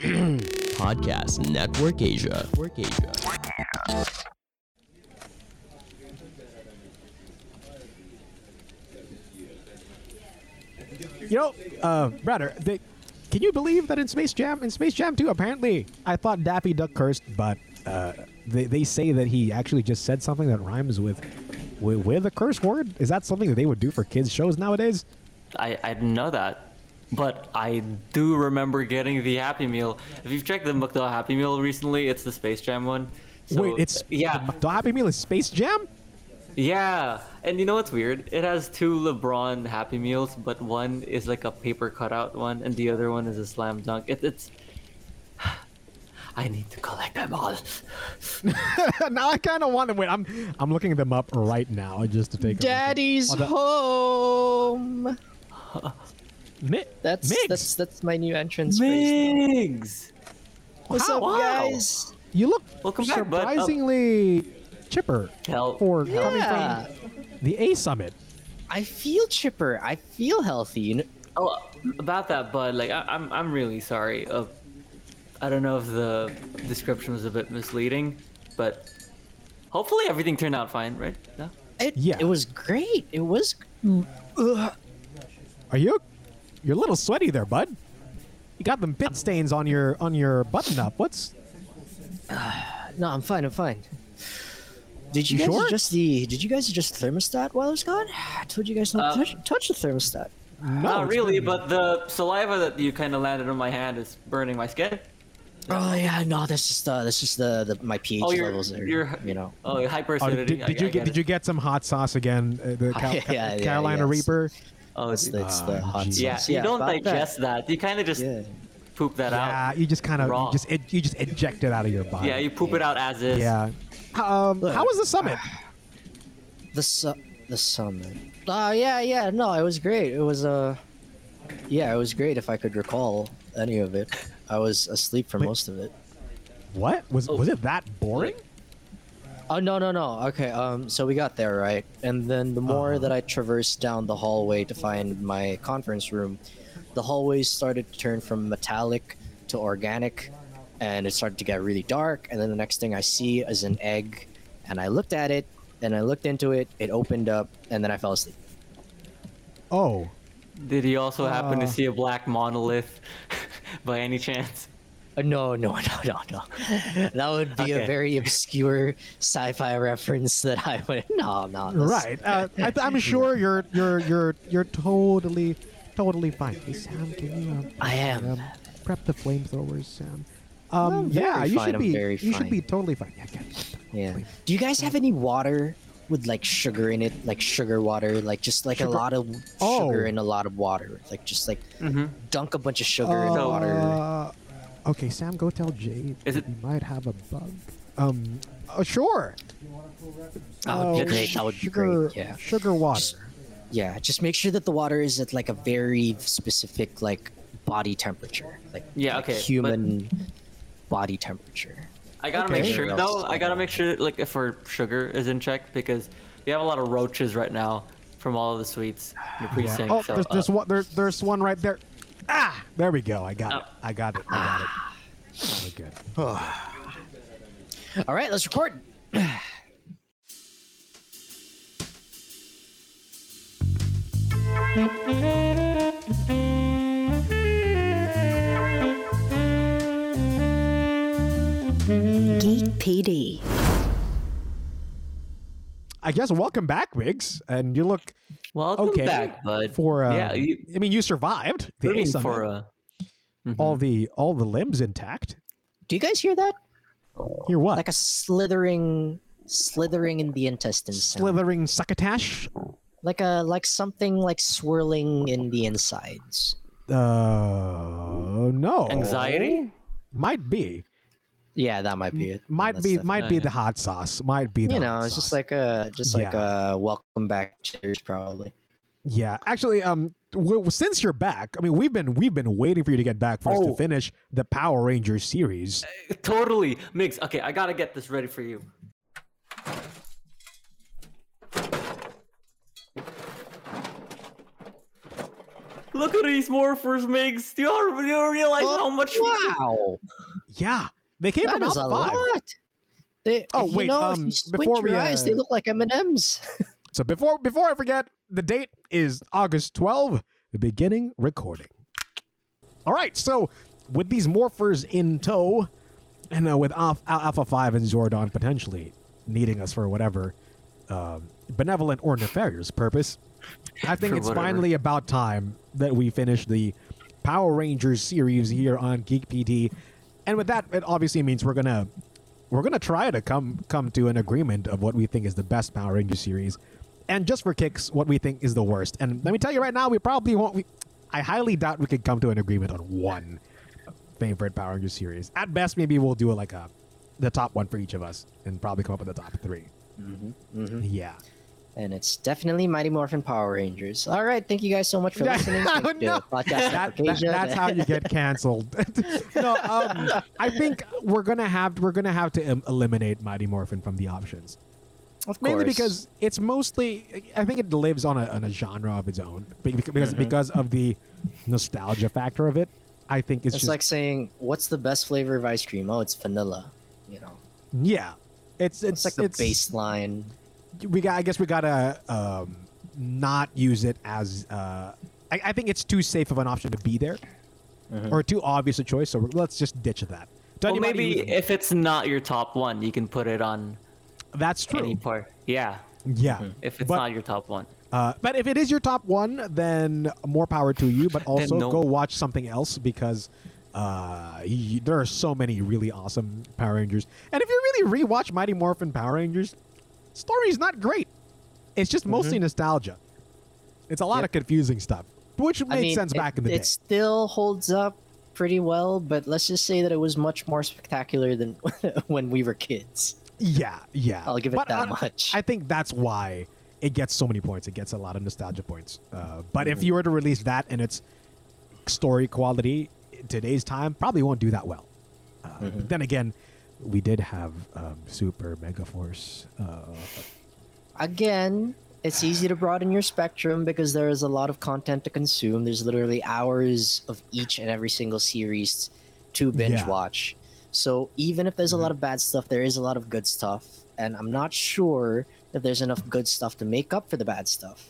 Podcast Network Asia. Network Asia. You know, uh, brother, they, can you believe that in Space Jam, in Space Jam 2, apparently, I thought Daffy Duck cursed, but uh, they, they say that he actually just said something that rhymes with, with with a curse word. Is that something that they would do for kids shows nowadays? I, I didn't know that. But I do remember getting the Happy Meal. If you've checked the McDo Happy Meal recently, it's the Space Jam one. So, Wait, it's yeah, The Happy Meal is Space Jam. yeah. And you know what's weird? It has two LeBron Happy Meals, but one is like a paper cutout one, and the other one is a slam dunk. It, it's. I need to collect them all. now I kind of want to wait. I'm I'm looking them up right now just to take. a look Daddy's Oh, the- home. Mi- That's Migs, that's that's my new entrance phrase. Migs! What's How- up, wow. guys? you look Welcome back, bud. Surprisingly chipper Hell, for coming Yeah, from the A Summit. I feel chipper. I feel healthy. You know, Oh, about that, bud. Like, I, I'm, I'm really sorry. Uh, I don't know if the description was a bit misleading, but hopefully everything turned out fine, right? No? it, Yeah. it was great. It was. Ugh. Are you? You're a little sweaty there, bud. You got them pit stains on your on your button up. What's No, I'm fine. I'm fine. Did you, You guys sure? adjust the? Did you guys adjust the thermostat while I was gone? I told you guys not Uh, to touch, touch the thermostat. no? Not really, been- but the saliva that you kind of landed on my hand is burning my skin. Oh yeah, no, that's just uh, that's just the, the my pH Oh, you're, levels are you're, you know. Oh, Oh, hyperacidity. did, did you get, did you get some hot sauce again? Uh, the Cal- yeah, yeah, Carolina yes. Reaper. Oh, It's, dude. it's the Ah, hot geez. yeah, sauce. you don't about that. digest that. You kind of just Yeah. poop that Yeah, out. Yeah, you just kind of you just ed- you just eject it out of your body. Yeah, you poop it out as is. Yeah. Um, how was the summit? The su- the summit. Oh yeah, yeah. No, it was great. It was uh, yeah, it was great. If I could recall any of it, I was asleep for Wait. most of it. What was Oh. was it that boring? Oh no no no. Okay. Um. So we got there right, and then the more Uh-huh. that I traversed down the hallway to find my conference room, the hallways started to turn from metallic to organic, and it started to get really dark. And then the next thing I see is an egg, and I looked at it, and I looked into it. It opened up, and then I fell asleep. Oh, Did he also happen to Uh. see a black monolith by any chance? Uh, no, no, no, no, no. That would be a very obscure sci-fi reference that I would. No, no. right. Uh, I, I'm sure you're you're you're you're totally totally fine. Hey Sam, can you um, I am. um, prep the flamethrowers, Sam? Um, yeah, you fine, should be you should be totally fine. Yeah, yeah. Do you guys have any water with like sugar in it, like sugar water, like just like Sugar- a lot of Oh. sugar and a lot of water, like just like Mm-hmm. dunk a bunch of sugar in the water. Okay, Sam, go tell Jade. Is it- We might have a bug. Um, uh, sure. That would be Uh, great. That would be sugar, great. Yeah. Sugar water. Yeah. Just make sure that the water is at like a very specific like body temperature, like Yeah, like okay, but- human body temperature. I gotta Okay. make sure Or though. I gotta make sure like if our sugar is in check because we have a lot of roaches right now from all of the sweets in the Yeah. precinct. Oh, so, there's, uh, there's one. There, there's one right there. Ah, there we go. I got it. Oh. I got it. I got it. Very good. All right, let's record. Geek PD. I guess welcome back, Migs, and you look welcome okay back, bud. for. Uh, yeah, you, I mean, you survived the A summit. for uh, all the all the limbs intact. Do you guys hear that? Hear what? Like a slithering, slithering in the intestines. sound. slithering succotash. like a like something like swirling in the insides. Uh, no. Anxiety? Might be. Yeah, that might be it. Might be. the- Might be yeah. the hot sauce. Might be the. You know, hot it's just like a just like Yeah. a welcome back cheers probably. Yeah, actually, um, w- since you're back, I mean, we've been we've been waiting for you to get back for us to Oh. finish the Power Rangers series. totally mix. Okay, I gotta get this ready for you. Look at these morphers, Migs. Do you, do you realize how much? Wow, Yeah, they came that from is a Alpha 5. lot. They, Oh, you wait, know, um, you before your we, eyes, uh, they look like M and M's. So before before I forget, the date is August 12, the beginning recording. All right, so with these morphers in tow, and uh, with Alpha, Alpha 5 and Zordon potentially needing us for whatever um, benevolent or nefarious purpose, I think it's whatever. finally about time that we finish the Power Rangers series here on Geek PD. And with that, it obviously means we're gonna we're gonna try to come come to an agreement of what we think is the best Power Ranger series, and just for kicks, what we think is the worst. And let me tell you right now, we probably won't. We, I highly doubt we could come to an agreement on one favorite Power Ranger series. At best, maybe we'll do like a the top one for each of us, and probably come up with the top 3 Mm-hmm, Yeah. And it's definitely Mighty Morphin Power Rangers. All right, thank you guys so much for listening. You, no. That- that- that's how you get canceled. no, um, I think we're gonna have we're gonna have to um, eliminate Mighty Morphin from the options. of Mainly course. because it's mostly, I think it lives on a, on a genre of its own. Because because, Mm-hmm. because of the nostalgia factor of it, I think it's, it's just like saying, "What's the best flavor of ice cream?" Oh, it's vanilla. You know, yeah, it's it's, it's like the it's, baseline. We got, I guess we gotta um, not use it as. Uh, I, I think it's too safe of an option to be there, Mm-hmm. or too obvious a choice. So let's just ditch that. To Well, maybe if it's not your top one, you can put it on that's true. any part. Yeah, Yeah, if it's But- not your top one. Uh, but if it is your top one, then more power to you. But also no. go watch something else because uh, y there are so many really awesome Power Rangers. And if you really rewatch Mighty Morphin Power Rangers, story's not great. It's just mostly nostalgia. It's a lot Yep. of confusing stuff, which made I mean, sense it, back in the it day. It still holds up pretty well, but let's just say that it was much more spectacular than when we were kids. Yeah, yeah. I'll give it But that I- much. I think that's why it gets so many points. It gets a lot of nostalgia points. Uh, but Mm-hmm. if you were to release that in its story quality in today's time, probably won't do that well. Uh, Mm-hmm. Then again, we did have um, Super Mega Force. Uh, Again, it's easy to broaden your spectrum because there is a lot of content to consume. There's literally hours of each and every single series to binge Yeah. Mm-hmm. watch. So even if there's a lot of bad stuff, there is a lot of good stuff. And I'm not sure if there's enough good stuff to make up for the bad stuff.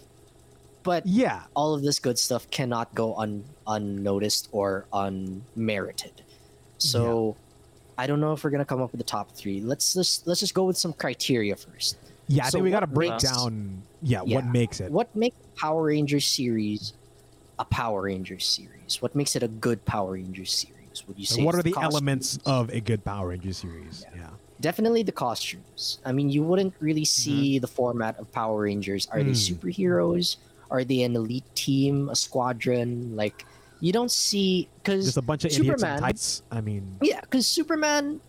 But yeah, all of this good stuff cannot go un- unnoticed or unmerited. So I don't know if we're gonna come up with the top three. Let's just let's just go with some criteria first. yeah. I So think we got to break makes- down. Yeah, Yeah. what makes it? What makes Power Rangers series a Power Rangers series? What makes it a good Power Rangers series? Would you say? Like, what are the costumes? elements of a good Power Ranger series? Yeah. Definitely the costumes. I mean, you wouldn't really see the format of Power Rangers. Are they Mm. superheroes? Are they an elite team, a squadron? Like, you don't see because Just a bunch of idiots in Superman. tights. I mean, Yeah, because Superman,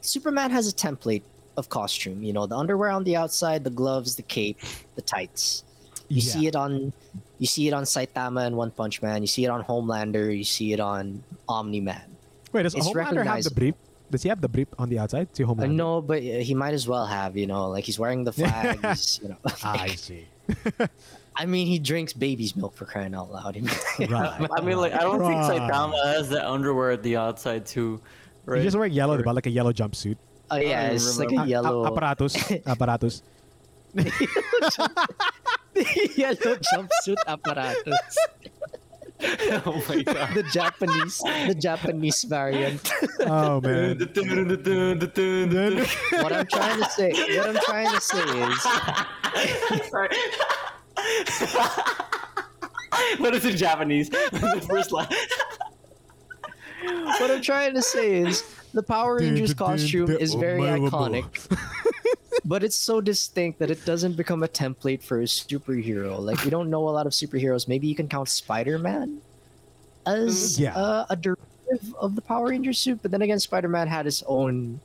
Superman has a template of costume. You know, the underwear on the outside, the gloves, the cape, the tights. You yeah. see it on, you see it on Saitama and One Punch Man. You see it on Homelander. You see it on Omni Man. Wait, does it's Homelander have the brief? Does he have the brief on the outside? See Uh, Homelander. no, but uh, he might as well have. You know, like he's wearing the flags. you know, I see. I mean, he drinks baby's milk for crying out loud. Right. I mean, like I don't think Right. Saitama has the underwear at the outside too, right? He's just wear yellow, Or- diba? like a yellow jumpsuit. Oh yeah, don't it's like a yellow, A- apparatus. apparatus. yellow jumpsuit apparatus. oh my god. the Japanese, the Japanese variant. Oh man. what I'm trying to say, what I'm trying to say is, Sorry. what is in Japanese? the first line. what I'm trying to say is, the Power Rangers costume is very iconic, but it's so distinct that it doesn't become a template for a superhero. Like we don't know a lot of superheroes. Maybe you can count Spider-Man as Yeah. uh, a derivative of the Power Ranger suit, but then again, Spider-Man had his own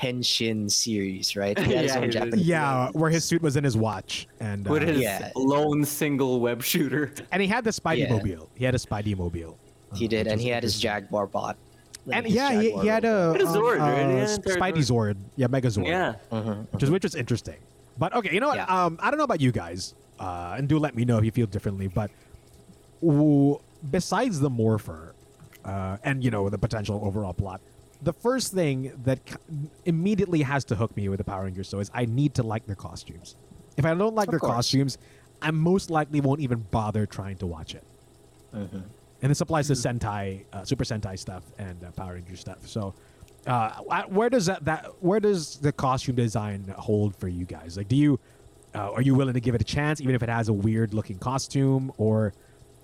Henshin series, right? He had his Yeah, own. Japanese. Yeah, where his suit was in his watch, and uh, With his Yeah. lone single web shooter. and he had the Spidey Yeah. mobile. He had a Spidey mobile. He uh, did, and he had his interesting. Jaguar bot. Like And yeah, he, he had a He a Zord, um, right? He uh, had Spidey Zord. Yeah, Mega Zord. Yeah. Mhm. which is which was interesting. But okay, you know what? Yeah. Um, I don't know about you guys, uh, and do let me know if you feel differently. But w- besides the morpher, uh, and you know the potential overall plot, the first thing that immediately has to hook me with the Power Rangers so is I need to like their costumes. If I don't like Of their course. costumes, I most likely won't even bother trying to watch it. And this applies to Sentai, uh, Super Sentai stuff, and uh, Power Ranger stuff. So, uh, where does that, that where does the costume design hold for you guys? Like, do you uh, are you willing to give it a chance, even if it has a weird looking costume, or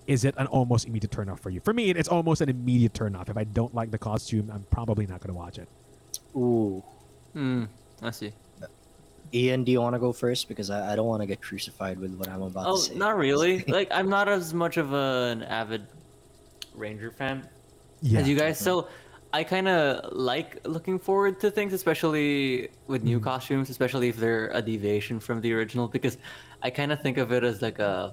is it an almost immediate turn off for you? For me, it's almost an immediate turn off. If I don't like the costume, I'm probably not going to watch it. Ooh. Hmm. I see. Ian, do you want to go first? Because I, I don't want to get crucified with what I'm about Oh, to say. not really. like I'm not as much of a, an avid Ranger fan Yeah, as you guys. So I kind of like looking forward to things, especially with new costumes, especially if they're a deviation from the original, because I kind of think of it as like a,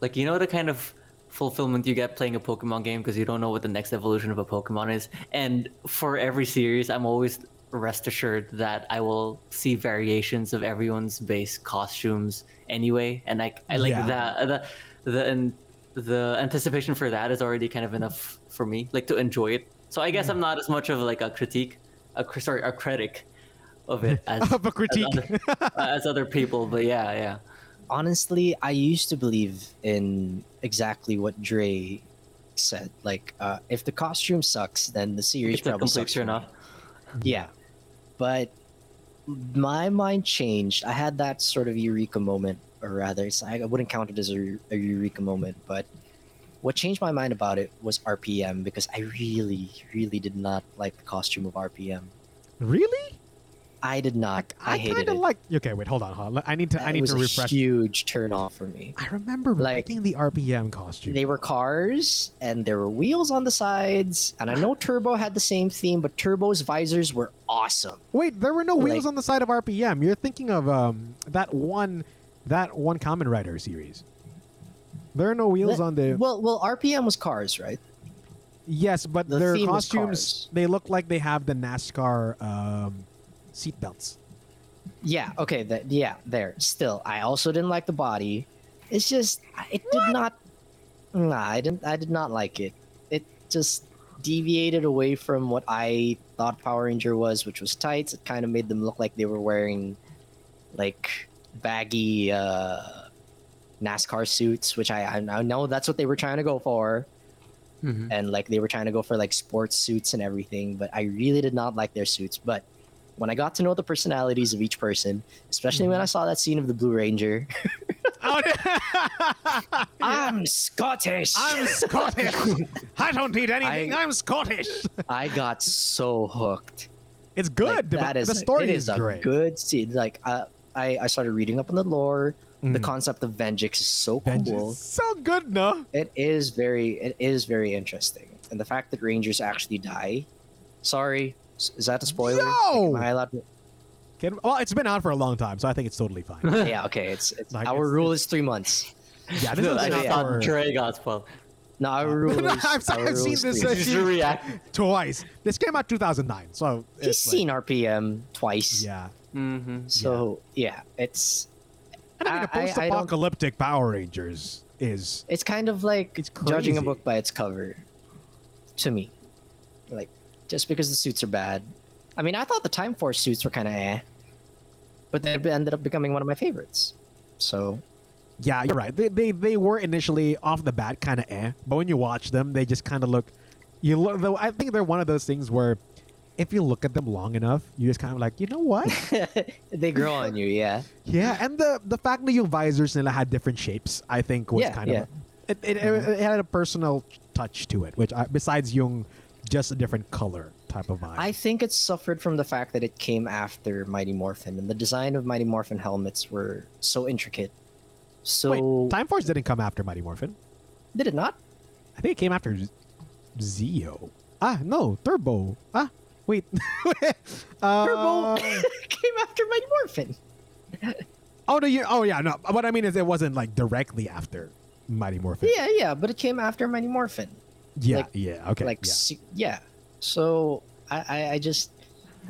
like you know the kind of fulfillment you get playing a Pokemon game because you don't know what the next evolution of a Pokemon is, and for every series, I'm always rest assured that I will see variations of everyone's base costumes anyway, and I I like Yeah. that the the and the anticipation for that is already kind of enough for me, like to enjoy it. So I guess I'm not as much of like a critique, a sorry, a critic of it as Of a critique. as other, as other people. But yeah, yeah. Honestly, I used to believe in exactly what Dre said. Like, uh, if the costume sucks, then the series It's probably complete sucks. for turn me. off. Yeah. But my mind changed. I had that sort of eureka moment, or rather, it's, I wouldn't count it as a, a eureka moment, but what changed my mind about it was RPM because I really, really did not like the costume of RPM. really? I did not. I, I, hated kind it. of like. Okay, wait, hold on, hold on. I need to. I need was to a refresh. huge turn off for me. I remember like- liking the RPM costume. They were cars, and there were wheels on the sides. And I know Turbo had the same theme, but Turbo's visors were awesome. Wait, there were no wheels on the side of RPM. You're thinking of um that one that one Common Rider series. There are no wheels That- on the Well, well, RPM was cars, right? Yes, but the their costumes—they look like they have the NASCAR um seat belts. Yeah. Okay. That. Yeah. There. Still, I also didn't like the body. It's just it did not. Nah, I didn't. I did not like it. It just deviated away from what I thought Power Ranger was, which was tights. It kind of made them look like they were wearing like baggy uh, NASCAR suits, which I I know that's what they were trying to go for. Mhm. and like they were trying to go for like sports suits and everything but i really did not like their suits but when i got to know the personalities of each person especially when i saw that scene of the blue ranger Oh, i'm scottish I'm Scottish. I don't need anything. I- am Scottish. i got so hooked It's Like, good. The- that is the story it is, is, a great. good scene like uh, I, I started reading up on the lore the Mhm. concept of vengeance is so cool So good, no? it is very it is very interesting and the fact that rangers actually die sorry is that a spoiler Yo! Am I allowed to- Can- well, it's been out for a long time, so I think it's totally fine. yeah okay it's, it's Like, our it's- rule is three months yeah, this No, is I been just out thought for Dre got spoiled. No, our rule is. I've- our I've rule seen is this, three. uh, react. twice. This came out 2009, so He's it's like- seen RPM twice. yeah. Mm-hmm. So yeah, it's And I mean, a I- I- I don't- post-apocalyptic Power Rangers is it's kind of like It's judging a book by its cover. To me, like just because the suits are bad. I mean, I thought the Time Force suits were kind of eh, but they ended up becoming one of my favorites. So Yeah, you're right. They they, they were initially off the bat kind of eh, but when you watch them, they just kind of look. You look though. I think they're one of those things where, if you look at them long enough, you just kind of like, you know what? they grow on you, yeah. yeah, and the the fact that yung visors nila had different shapes, I think was Yeah, kind yeah. of. It, it, it, had a personal touch to it, which I, besides yung just a different color type of vibe. I think it suffered from the fact that it came after Mighty Morphin, and the design of Mighty Morphin helmets were so intricate. So Wait, Time Force didn't come after Mighty Morphin. did it not? I think it came after Zeo. Ah, no, Turbo. Ah, wait. uh, Turbo came after Mighty Morphin. Oh no, you. Oh yeah, no. What I mean is, it wasn't like directly after Mighty Morphin. Yeah, yeah, but it came after Mighty Morphin. Yeah, like- yeah. Okay, like, yeah. se- yeah. So I, I, I just,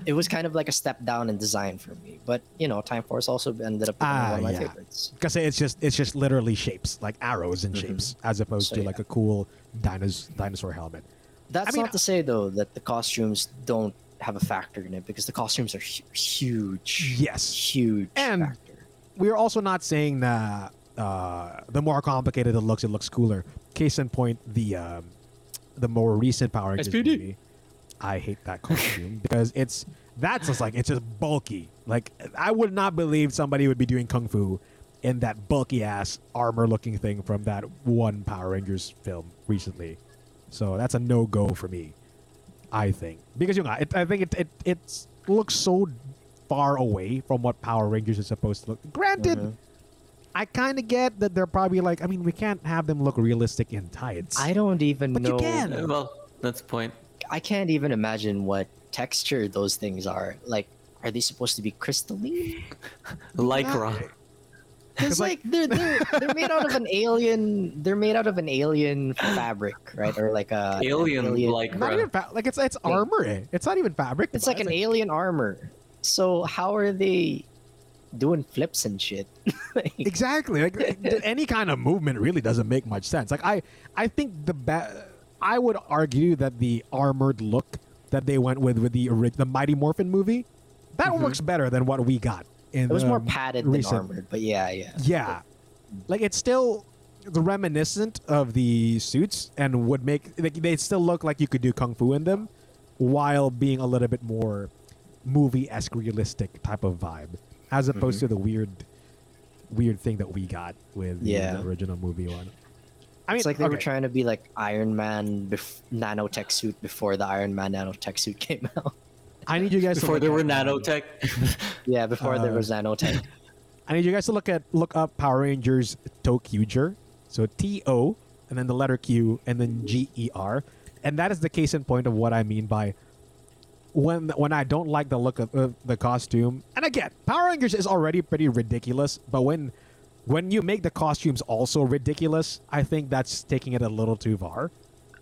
it was kind of like a step down in design for me. But you know, Time Force also ended up being Ah, one of my yeah. favorites. Because it's just it's just literally shapes like arrows and shapes as opposed So, to yeah. like a cool dinos- dinosaur helmet. That's mean, not to say though that the costumes don't have a factor in it because the costumes are hu- huge. Yes. huge And- factor. we are also not saying that uh, the more complicated it looks, it looks cooler. Case in point, the um, the more recent Power Rangers SPD. movie. I hate that costume because it's that's just like it's just bulky. Like I would not believe somebody would be doing kung fu in that bulky ass armor looking thing from that one Power Rangers film recently. So that's a no go for me. I think because you know it, I think it it it's looks so far away from what Power Rangers is supposed to look. Granted, Mhm. I kind of get that they're probably like. I mean, we can't have them look realistic in tights. I don't even But you know. can. Uh, Well, that's the point. I can't even imagine what texture those things are. Like, are they supposed to be crystalline? Lycra. Because like- like they're, they're they're made out of an alien. They're made out of an alien fabric, right? Or like a an Alien not even fa- like it's it's armor. It's not even fabric. It's like an alien armor. So how are they doing flips and shit? Like, Exactly. Like any kind of movement really doesn't make much sense. Like I, I think the ba- I would argue that the armored look that they went with with the ori- the Mighty Morphin movie, that mm-hmm. works better than what we got. In it was the more padded than recent- armored, but yeah, yeah. Yeah, like it's still the reminiscent of the suits and would make like, they still look like you could do kung fu in them, while being a little bit more movie esque realistic type of vibe, as opposed to the weird, weird thing that we got with the, Yeah. the original movie one. I mean, it's like they were trying to be like Iron Man bef- nanotech suit before the Iron Man nanotech suit came out. I need you guys Before to there were at- nanotech. yeah, before there Uh, was nanotech. I need you guys to look at look up Power Rangers ToQger. So T O and then the letter Q and then G E R. And that is the case in point of what I mean by when when I don't like the look of uh, the costume. And again, Power Rangers is already pretty ridiculous, but when when you make the costumes also ridiculous, I think that's taking it a little too far.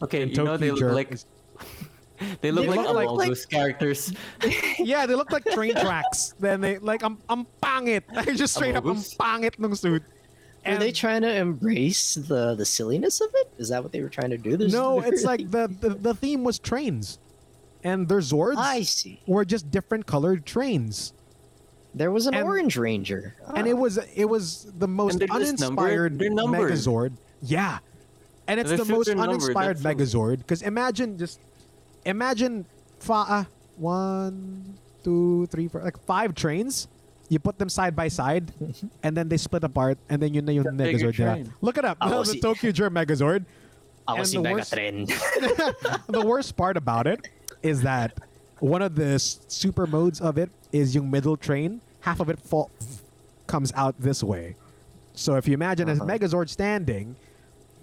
Okay, And you know they ToQger look like is- they look They like look like- Among like- Us characters. yeah, they look like train tracks. Then they like I'm I'm pangit. I just straight up I'm Amogus? pangit ng suit. Are they trying to embrace the the silliness of it? Is that what they were trying to do? There's- No, it's like the, the the theme was trains, and their Zords I see. were just different colored trains, There was an And- orange ranger, and it was it was the most they're just numbered? uninspired numbered. Megazord. Yeah, and it's Their the most are numbered, uninspired Megazord. Because imagine just imagine fa- uh, one, two, three, four, like five trains. You put them side by side, and then they split apart, and then you know yung The bigger Megazord nila. train. Look it up. Oh, the. ToQger Megazord. I was and si the worst- the worst part about it is that one of the super modes of it is yung middle train. Half of it fall, comes out this way. So if you imagine Uh-huh. a Megazord standing,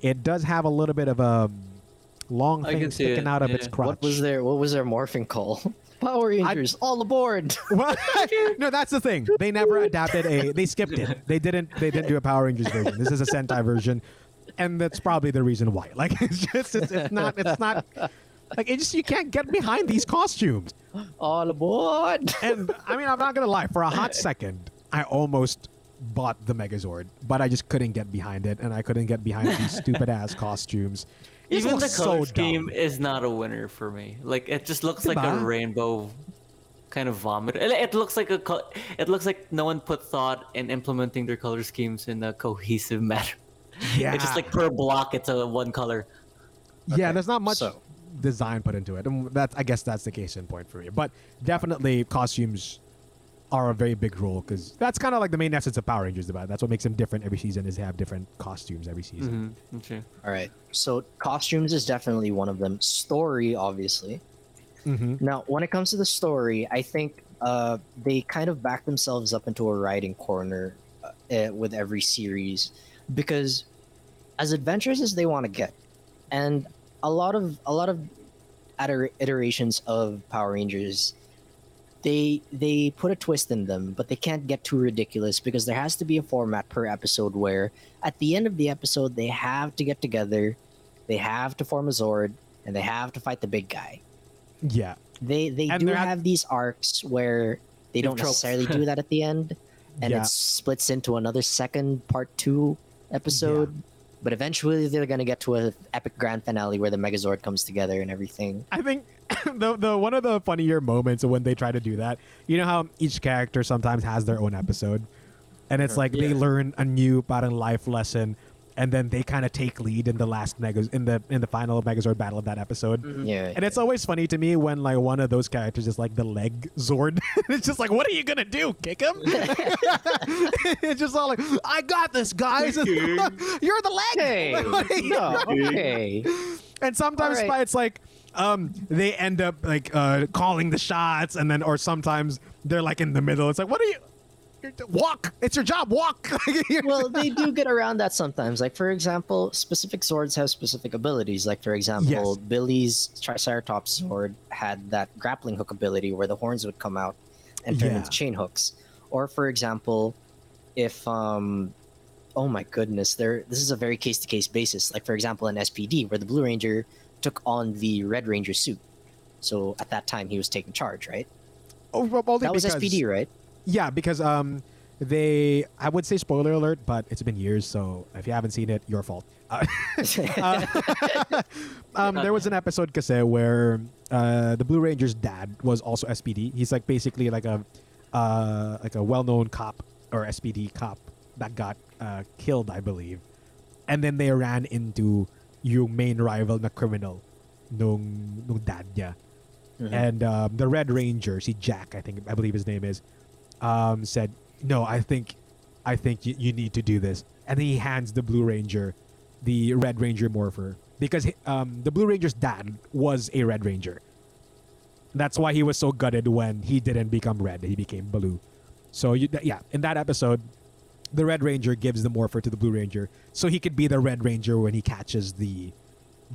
it does have a little bit of a long I thing sticking it, out of yeah. its crotch. what was their What was their morphing call? Power Rangers, all aboard! What? no, that's the thing. They never adapted a. They skipped it. They didn't. They didn't do a Power Rangers version. This is a Sentai version, and that's probably the reason why. Like it's just it's, it's not it's not like it just you can't get behind these costumes. all aboard! And I mean, I'm not gonna lie. For a hot second, I almost bought the Megazord, but I just couldn't get behind it, and I couldn't get behind these stupid ass costumes. It Even the looks color so scheme dumb. is not a winner for me. Like it just looks like a rainbow kind of vomit. It, it looks like a co- it looks like no one put thought in implementing their color schemes in a cohesive manner. Yeah, It's just like per block, it's a one color. yeah. Okay, There's not much so- design put into it, and that's I guess that's the case in point for me. But definitely, costumes are a very big role because that's kind of like the main essence of Power Rangers. About that's what makes them different every season is they have different costumes every season. Mm-hmm. Okay. All right, so costumes is definitely one of them. Story, obviously. Mm-hmm. Now, when it comes to the story, I think uh, they kind of back themselves up into a writing corner uh, eh, with every series because as adventurous as they want to get, and a lot of a lot of iterations of Power Rangers, they they put a twist in them, but they can't get too ridiculous because there has to be a format per episode where at the end of the episode they have to get together, they have to form a Zord, and they have to fight the big guy. Yeah, they they And do they're at- have these arcs where they don't necessarily do that at the end, and Yeah. it splits into another second part two episode. But eventually, they're gonna get to a epic grand finale where the Megazord comes together and everything. I think the the one of the funnier moments when they try to do that. You know how each character sometimes has their own episode, and it's like they learn a new parang life lesson, and then they kind of take lead in the last mega in the in the final Megazord battle of that episode. Yeah, And it's always funny to me when like one of those characters is like the leg Zord. it's just like, what are you gonna do? Kick him? it's just all like, I got this, guys. You're the leg. Hey, no, okay. And sometimes All right. it's like um they end up like uh calling the shots and then or sometimes they're like in the middle. It's like, what are you walk? It's your job, walk. well, they do get around that sometimes. Like, for example, specific Zords have specific abilities. Like, for example, Yes. Billy's Triceratops Zord had that grappling hook ability where the horns would come out and turn Yeah. into chain hooks. Or, for example, if um, oh my goodness, there this is a very case to case basis. Like, for example, in SPD, where the Blue Ranger took on the Red Ranger suit. So at that time, he was taking charge, right? oh, well, That was SPD, right? Yeah, because um, they I would say spoiler alert, but it's been years, so if you haven't seen it, your fault. Uh, uh, um, there was an episode kasi where uh, the Blue Ranger's dad was also SPD. He's like basically like a uh, like a well-known cop or SPD cop that got uh, killed, I believe, and then they ran into your main rival na criminal nung nung dad niya. And um, the Red Ranger, see Jack, I think I believe his name is, um, said, "No, I think, I think you, you need to do this." And he hands the Blue Ranger, the Red Ranger morpher, because um, the Blue Ranger's dad was a Red Ranger. That's why he was so gutted when he didn't become red; he became blue. So you, yeah, in that episode, the Red Ranger gives the morpher to the Blue Ranger, so he could be the Red Ranger when he catches the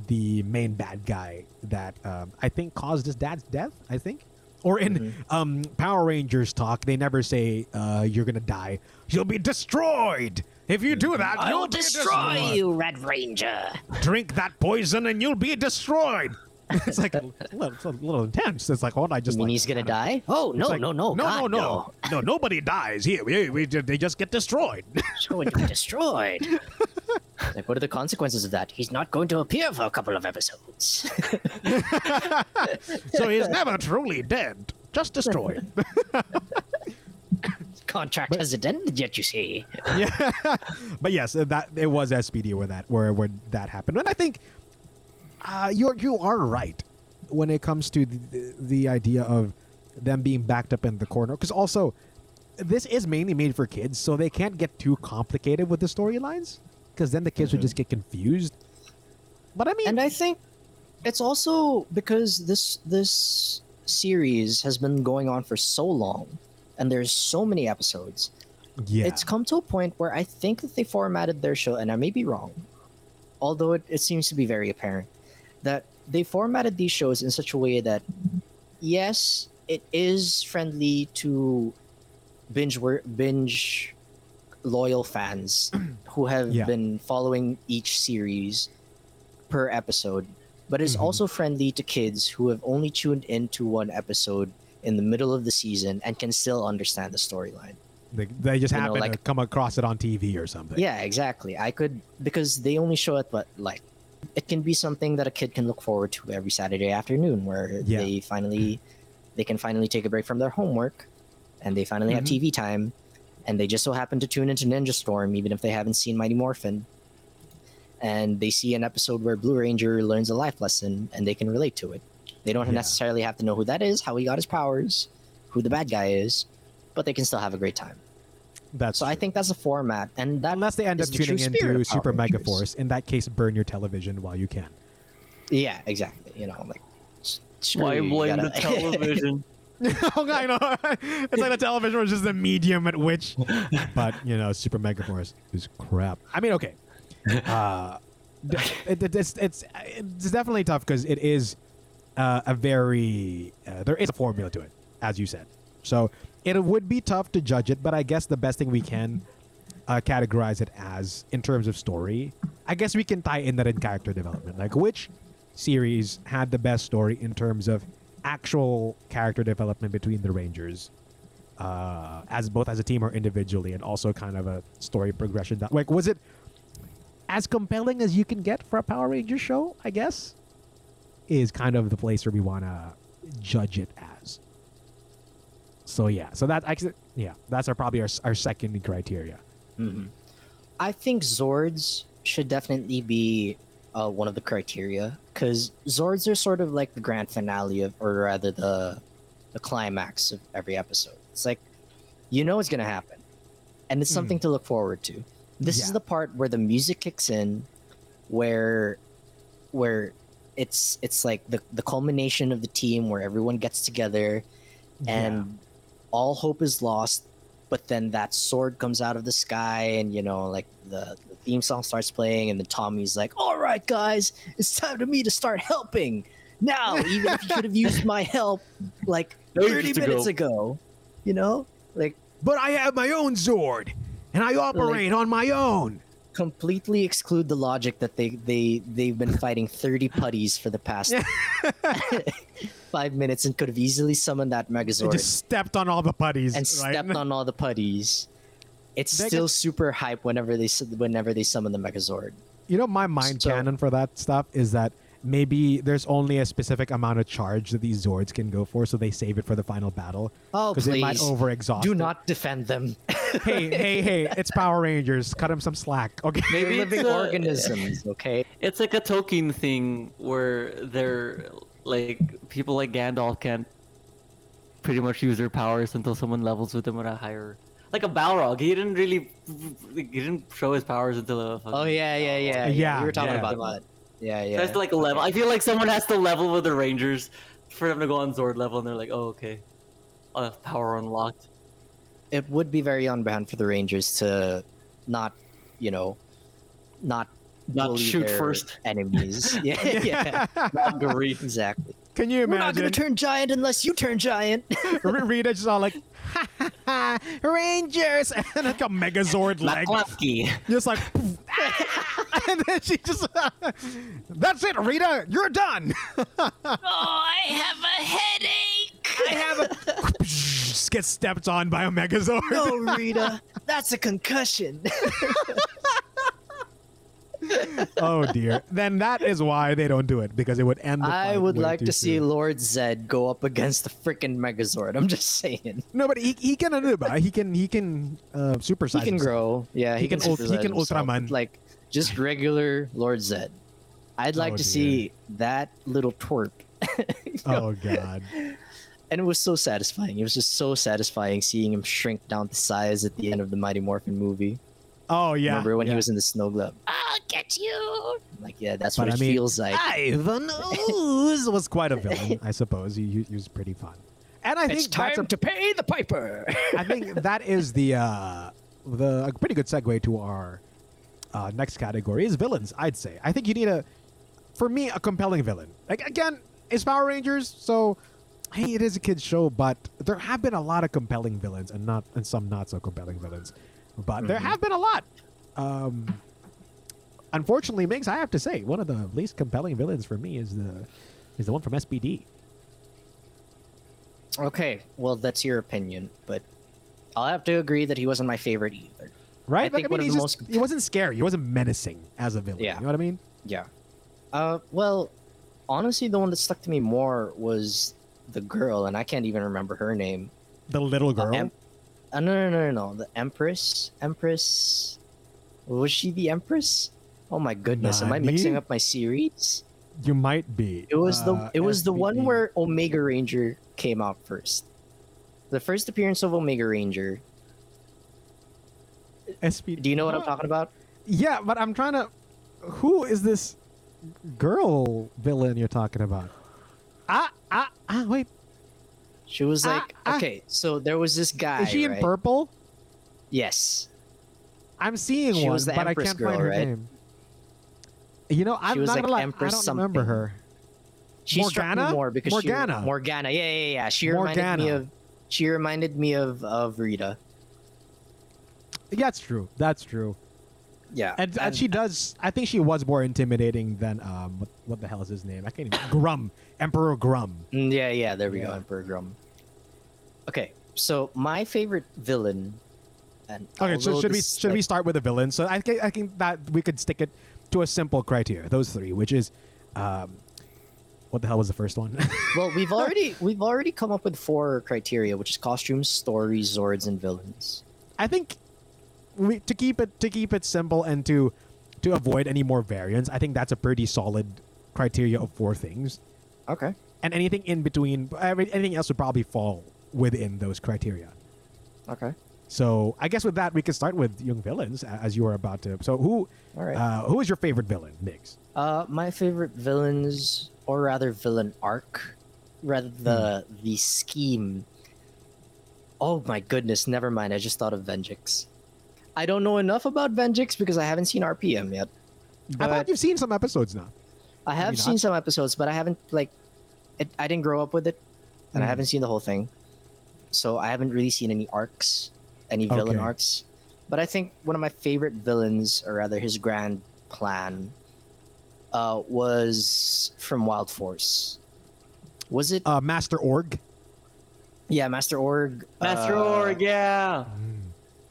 the main bad guy that um, I think caused his dad's death. I think, or in um, Power Rangers talk, they never say uh, you're gonna die. You'll be destroyed if you do that. I you'll will be destroy destroyed. you, Red Ranger. Drink that poison and you'll be destroyed. it's like a little, it's a little intense. It's like, oh, I just You mean like, he's gonna die? Oh no, like, no, no, no, God, no, no, no. Nobody dies here. We, we, they just get destroyed. going to be destroyed. like, what are the consequences of that? He's not going to appear for a couple of episodes. so he's never truly dead, just destroyed. Contract hasn't ended yet, you see. yeah, but yes, that it was SPD where that where where that happened, and I think uh, you're you are right when it comes to the, the idea of them being backed up in the corner. Because also, this is mainly made for kids, so they can't get too complicated with the storylines, because then the kids would just get confused. But I mean, And I think it's also because this this series has been going on for so long, and there's so many episodes. yeah, It's come to a point where I think that they formatted their show, and I may be wrong, although it, it seems to be very apparent, that they formatted these shows in such a way that, yes, it is friendly to binge binge loyal fans who have Yeah. been following each series per episode, but it's Mhm. also friendly to kids who have only tuned into one episode in the middle of the season and can still understand the storyline. they, they just you know, happen to like- come across it on TV or something. Yeah, exactly. I could because they only show it, but like it can be something that a kid can look forward to every Saturday afternoon, where Yeah. they finally they can finally take a break from their homework, and they finally have Mhm. TV time, and they just so happen to tune into Ninja Storm, even if they haven't seen Mighty Morphin, and they see an episode where Blue Ranger learns a life lesson, and they can relate to it. They don't Yeah. necessarily have to know who that is, how he got his powers, who the bad guy is, but they can still have a great time. That's So I think that's a format, and that unless they end up the tuning into of Power Super Mega Force. In that case, burn your television while you can. Yeah, exactly. You know, like s- Why you, you blame gotta- the television? oh, I know. it's like the television was just the medium at which, but you know, Super Mega Force is crap. I mean, okay, uh, it, it- it's it's it's definitely tough because it is uh, a very uh, there is a formula to it, as you said. So it would be tough to judge it, but I guess the best thing we can uh, categorize it as in terms of story, I guess we can tie in that in character development. Like which series had the best story in terms of actual character development between the Rangers, uh, as both as a team or individually, and also kind of a story progression. That like was it as compelling as you can get for a Power Rangers show? I guess is kind of the place where we want to judge it as. So yeah, so that actually yeah, that's our probably our our second criteria. I think Zords should definitely be uh, one of the criteria because Zords are sort of like the grand finale of, or rather the the climax of every episode. It's like you know it's gonna happen, and it's something to look forward to. This Yeah. is the part where the music kicks in, where where it's it's like the the culmination of the team where everyone gets together and all hope is lost but then that Zord comes out of the sky and you know like the, the theme song starts playing and then tommy's like all right guys it's time to me to start helping now even if you could have used my help like 30 minutes ago. ago you know like But I have my own Zord, and I operate on my own. completely exclude the logic that they they they've been fighting 30 putties for the past five minutes and could have easily summoned that I megazord just stepped on all the putties and right? stepped on all the putties. It's Mega- still super hype whenever they whenever they summon the Megazord. You know, my mind So- canon for that stuff is that maybe there's only a specific amount of charge that these Zords can go for, so they save it for the final battle. Oh, Because they might please. overexhaust. Do it. not defend them. hey, hey, hey! It's Power Rangers. Cut them some slack, okay? They're Maybe living a- organisms, okay? It's like a Tolkien thing where they're like people like Gandalf can't pretty much use their powers until someone levels with them at a higher. Like a Balrog, he didn't really, he didn't show his powers until a. Oh yeah, yeah, yeah. Yeah, we were talking yeah. about that. Yeah, So yeah. it's like a level. I feel like someone has to level with the Rangers for them to go on Zord level, and they're like, oh okay, uh, power unlocked. it would be very on brand for the Rangers to not, you know, not Not shoot first. enemies. yeah, yeah. Augury. exactly. Can you imagine? We're not gonna turn giant unless you turn giant. R- Rita just all like, ha, ha, ha, Rangers, and like a Megazord leg, Maklapki. just like, and then she just, that's it, Rita, you're done. Oh, I have a headache. I have a, just get stepped on by a Megazord. no, Rita, that's a concussion. Oh dear. Then that is why they don't do it because it would end. The I would like to see soon. Lord Zedd go up against the freaking Megazord. I'm just saying. No, but he, he can do it. He can he can uh, supersize. He can himself. grow. Yeah, He he, can can. ult- he can himself, Ultraman. Like just regular Lord Zedd. I'd like Oh, to dear. see that little twerp. Oh god. and it was so satisfying. It was just so satisfying seeing him shrink down to size at the end of the Mighty Morphin movie. Oh yeah. Remember when yeah. he was in the snow globe? I'll get you. I'm like, yeah, that's But what I it mean, feels like. Ivan Ooze was quite a villain, I suppose. He, he was pretty fun. And I think it's that's time a, to pay the piper. I think that is the uh, the a pretty good segue to our uh, next category is villains. I'd say. I think you need a, for me, a compelling villain. Like again, it's Power Rangers, so hey, it is a kids show, but there have been a lot of compelling villains and not and some not so compelling villains, but there have been a lot. Um, unfortunately, Migs, I have to say, one of the least compelling villains for me is the is the one from SPD. okay, well that's your opinion, but I'll have to agree that he wasn't my favorite either. Right? I Like, think I mean, one of the just- most- he wasn't scary. He wasn't menacing as a villain. Yeah. You know what I mean? Yeah. Uh, well, honestly, the one that stuck to me more was the girl, and I can't even remember her name. The little Uh, girl. Uh, no, no, no, no, no. The Empress. Empress. Was she the Empress? Oh my goodness! Am I mixing up my series? you might be. It was the Uh, it was the one where Omega Ranger came out first. The first appearance of Omega Ranger. SPD. Do you know what I'm talking about? Yeah, but I'm trying to. Who is this girl villain you're talking about? Ah, ah, ah. Wait, She was Ah, like, ah. okay, so there was this guy. is she in right? purple? Yes. I'm seeing She one, was the but Empress I can't girl, find her right? name. You know, I'm was not like gonna lie. Empress I don't remember her. She Morgana? me more because Morgana. she Morgana. Yeah, yeah, yeah. She reminded me of she reminded me of of Rita. That's true. That's true. Yeah, And, and she does. I think she was more intimidating than um. What, what the hell is his name? I can't even. Gruumm, Emperor Gruumm. Mm, Yeah, yeah, there we go, Emperor Gruumm. Okay, so my favorite villain. And Okay, so should we should we start with the villain? So I think I think that we could stick it to a simple criteria. Those three, which is, um, what the hell was the first one? Well, we've already we've already come up with four criteria, which is costumes, stories, Zords, and villains. I think we to keep it to keep it simple and to to avoid any more variants. I think that's a pretty solid criteria of four things, Okay. and anything in between, every- anything else would probably fall within those criteria. Okay. So I guess with that we can start with young villains as you were about to. So who, All right. uh, who is your favorite villain, Nix? Uh, my favorite villains, or rather villain arc, rather the the scheme. Oh my goodness! Never mind. I just thought of Venjix. I don't know enough about Venjix because I haven't seen RPM yet. I thought you've seen some episodes now. I have you seen not? some episodes, but I haven't like. It, I didn't grow up with it, and I Hmm. haven't seen the whole thing, so I haven't really seen any arcs, any villain Okay. arcs. But I think one of my favorite villains, or rather his grand plan, uh, was from Wild Force. Was it? Uh, Master Org. yeah, Master Org. Master uh, Org, yeah.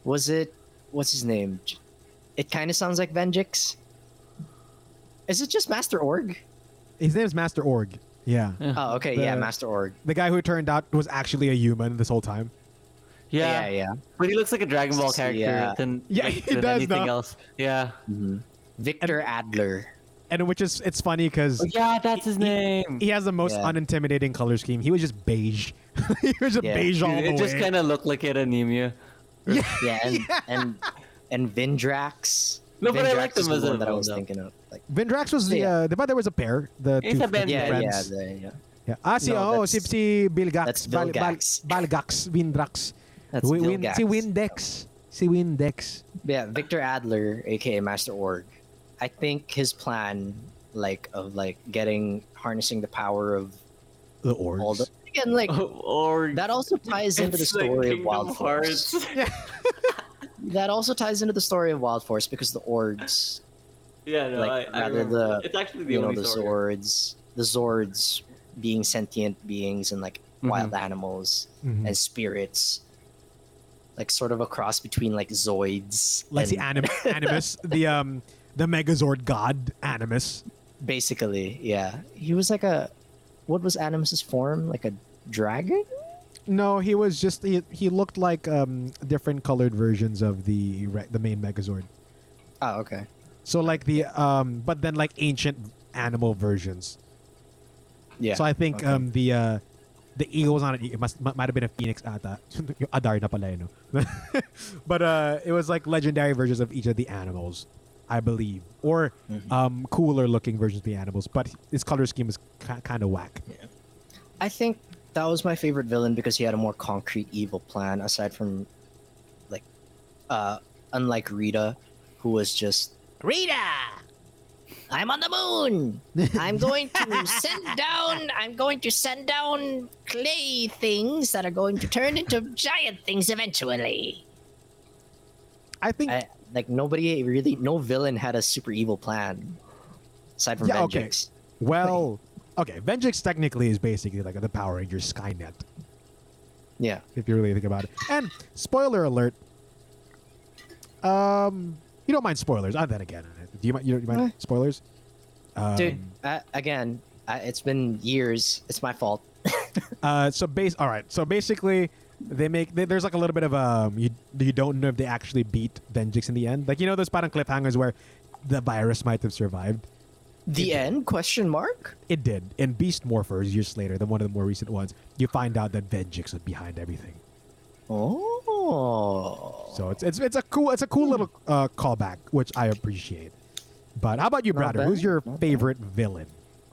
Was it? What's his name? It kind of sounds like Venjix. Is it just Master Org? His name is Master Org. Yeah. Oh, okay, yeah, Master Org. The guy who turned out was actually a human this whole time. Yeah. yeah, yeah. But he looks like a Dragon Ball character Yeah. than, Yeah, like, he than does, anything no? else. Yeah. Mhm. Victor Adler. And which is it's funny because Oh, yeah, that's his name. he has the most Yeah. unintimidating color scheme. He was just beige. he was just Yeah. beige all it the just kind of looked like it anemia. yeah. Yeah, and and and Vindrax. No, but I Vindrax liked is him the one that I was though. thinking of. Like, Vindrax was the Yeah. uh, but there was a pair. The He's two, a the bad two yeah, yeah, the, yeah. Yeah. Ah, si, No, oh, si, that's- si Bilgax. that's Bal- Bal- Balgax. Vindrax. That's Win- Vilgax. si Windex. Si Windex. Yeah, Victor Adler, aka Master Org. I think his plan, like of like getting harnessing the power of The all the orgs. Again, like or that also ties into the It's like story of Kingdom Wild Force. That also ties into the story of Wild Force because the Orgs, yeah, no, Like, I, I rather the- it's actually the you know, the story. Zords, the Zords being sentient beings and like wild animals Mhm. and spirits, like sort of a cross between like Zoids, Like the anim- Animus, the um, the Megazord god Animus. basically, yeah. He was like a, what was Animus's form? Like a dragon? No, he was just he, he looked like um different colored versions of the re- the main Megazord. Oh, okay. So like the um, but then like ancient animal versions. Yeah. So I think okay. um the uh the eagle was on it. It must might have been a phoenix ata. Yung Adar na pala yun, no? but uh, it was like legendary versions of each of the animals, I believe, or Mm-hmm. um cooler looking versions of the animals. But his color scheme is ki- kind of whack. Yeah. I think that was my favorite villain because he had a more concrete evil plan aside from like uh unlike Rita who was just Rita! I'm on the moon! I'm going to send down I'm going to send down clay things that are going to turn into giant things eventually. I think I, like nobody really no villain had a super evil plan aside from Yeah, okay. Venjix. well, okay, Venjix technically is basically like the Power Rangers Skynet. Yeah. if you really think about it. And spoiler alert. Um, you don't mind spoilers. Ah, then again, do you mind? You, you mind Eh. spoilers? Um, Dude, uh, again, uh, it's been years. It's my fault. Uh, so base. All right. So basically, they make they, there's like a little bit of um. You you don't know if they actually beat Venjix in the end. Like you know those parang cliffhangers where the virus might have survived. The end? Question mark? It did. In Beast Morphers years later, than one of the more recent ones, you find out that Venjix was behind everything. Oh. So it's it's it's a cool it's a cool little uh, callback, which I appreciate. But how about you, Not brother? Who's your not bad. favorite villain?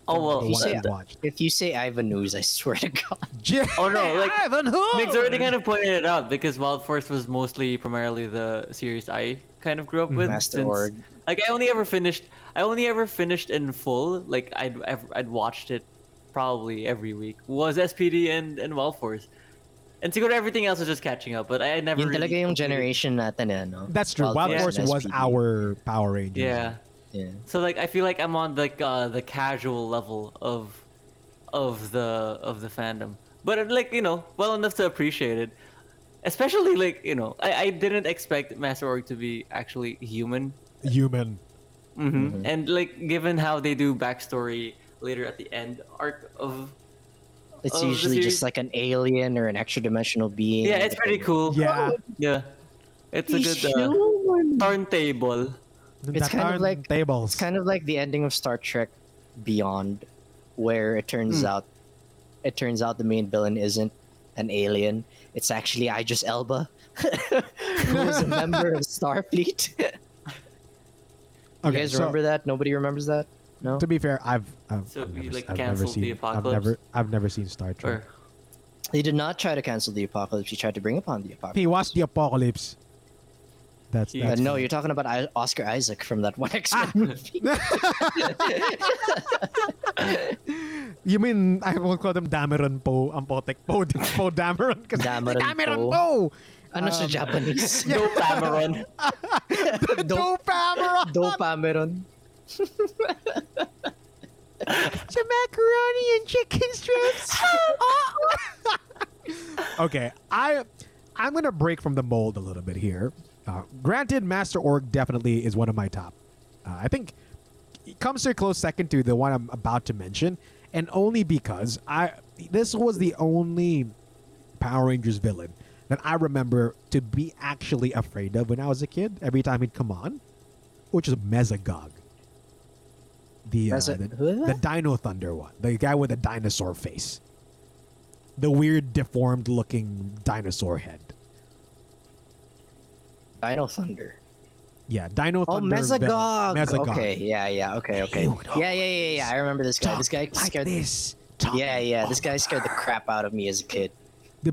Oh well, The you say you that- watched. If you say Ivan Ooze, I swear to God. Oh no, like Ivan who? Nick's already kind of pointed it out because Wild Force was mostly primarily the series I kind of grew up with. Master since- Org. Like I only ever finished, I only ever finished in full. Like I'd I'd, I'd watched it probably every week. Was SPD and and Wild Force, And siguro everything else was just catching up, but I never Yun really talaga yung generation natin eh, no? That's true. Wild Yeah. Force and was our Power Rangers. Yeah. Yeah. So like I feel like I'm on like uh, the casual level of of the of the fandom, but uh, like you know, well enough to appreciate it. Especially like you know, I, I didn't expect Master Org to be actually human, Human. Hmm and like given how they do backstory later at the end arc of. It's of usually series. just like an alien or an extra dimensional being. Yeah, it's pretty cool. Yeah. Yeah, it's a good uh, turntable. It's kind of like- tables. It's kind of like the ending of Star Trek Beyond, where it turns Hmm. out it turns out the main villain isn't an alien. It's actually Idris Elba, who was a member of Starfleet. you Okay, guys so- remember that? Nobody remembers that? No. To be fair, I've I've, So I've you, never, like, I've never canceled the seen I've never I've never seen Star Trek. Or He did not try to cancel the apocalypse. He tried to bring upon the apocalypse. He watched the apocalypse. That's, He- Uh, that's no, you're talking about I- Oscar Isaac from that one X Men movie. You mean I will call them Dameron Po, ang potek Po, Poe Dameron kasi Dameron Dameron Po. Po. Ano sa Japanese? Dopameron. Dopameron. Dopameron. Sa macaroni and chicken strips. okay, I I'm gonna break from the mold a little bit here. Uh, granted, Master Org definitely is one of my top. Uh, I think it comes to a close second to the one I'm about to mention, and only because I this was the only Power Rangers villain that I remember to be actually afraid of when I was a kid. Every time he'd come on, which is Mesogog. The, uh, Mesa- the, the Dino Thunder one, the guy with the dinosaur face, the weird deformed looking dinosaur head. Dino Thunder. Yeah, Dino Oh, Thunder. villain. Mesogog. Mesogog. Okay, yeah, yeah, okay, okay. Yeah, yeah, yeah, yeah. I remember this guy. Talk This guy like scared. this. Talk Yeah, yeah. This guy scared the crap out of me as a kid.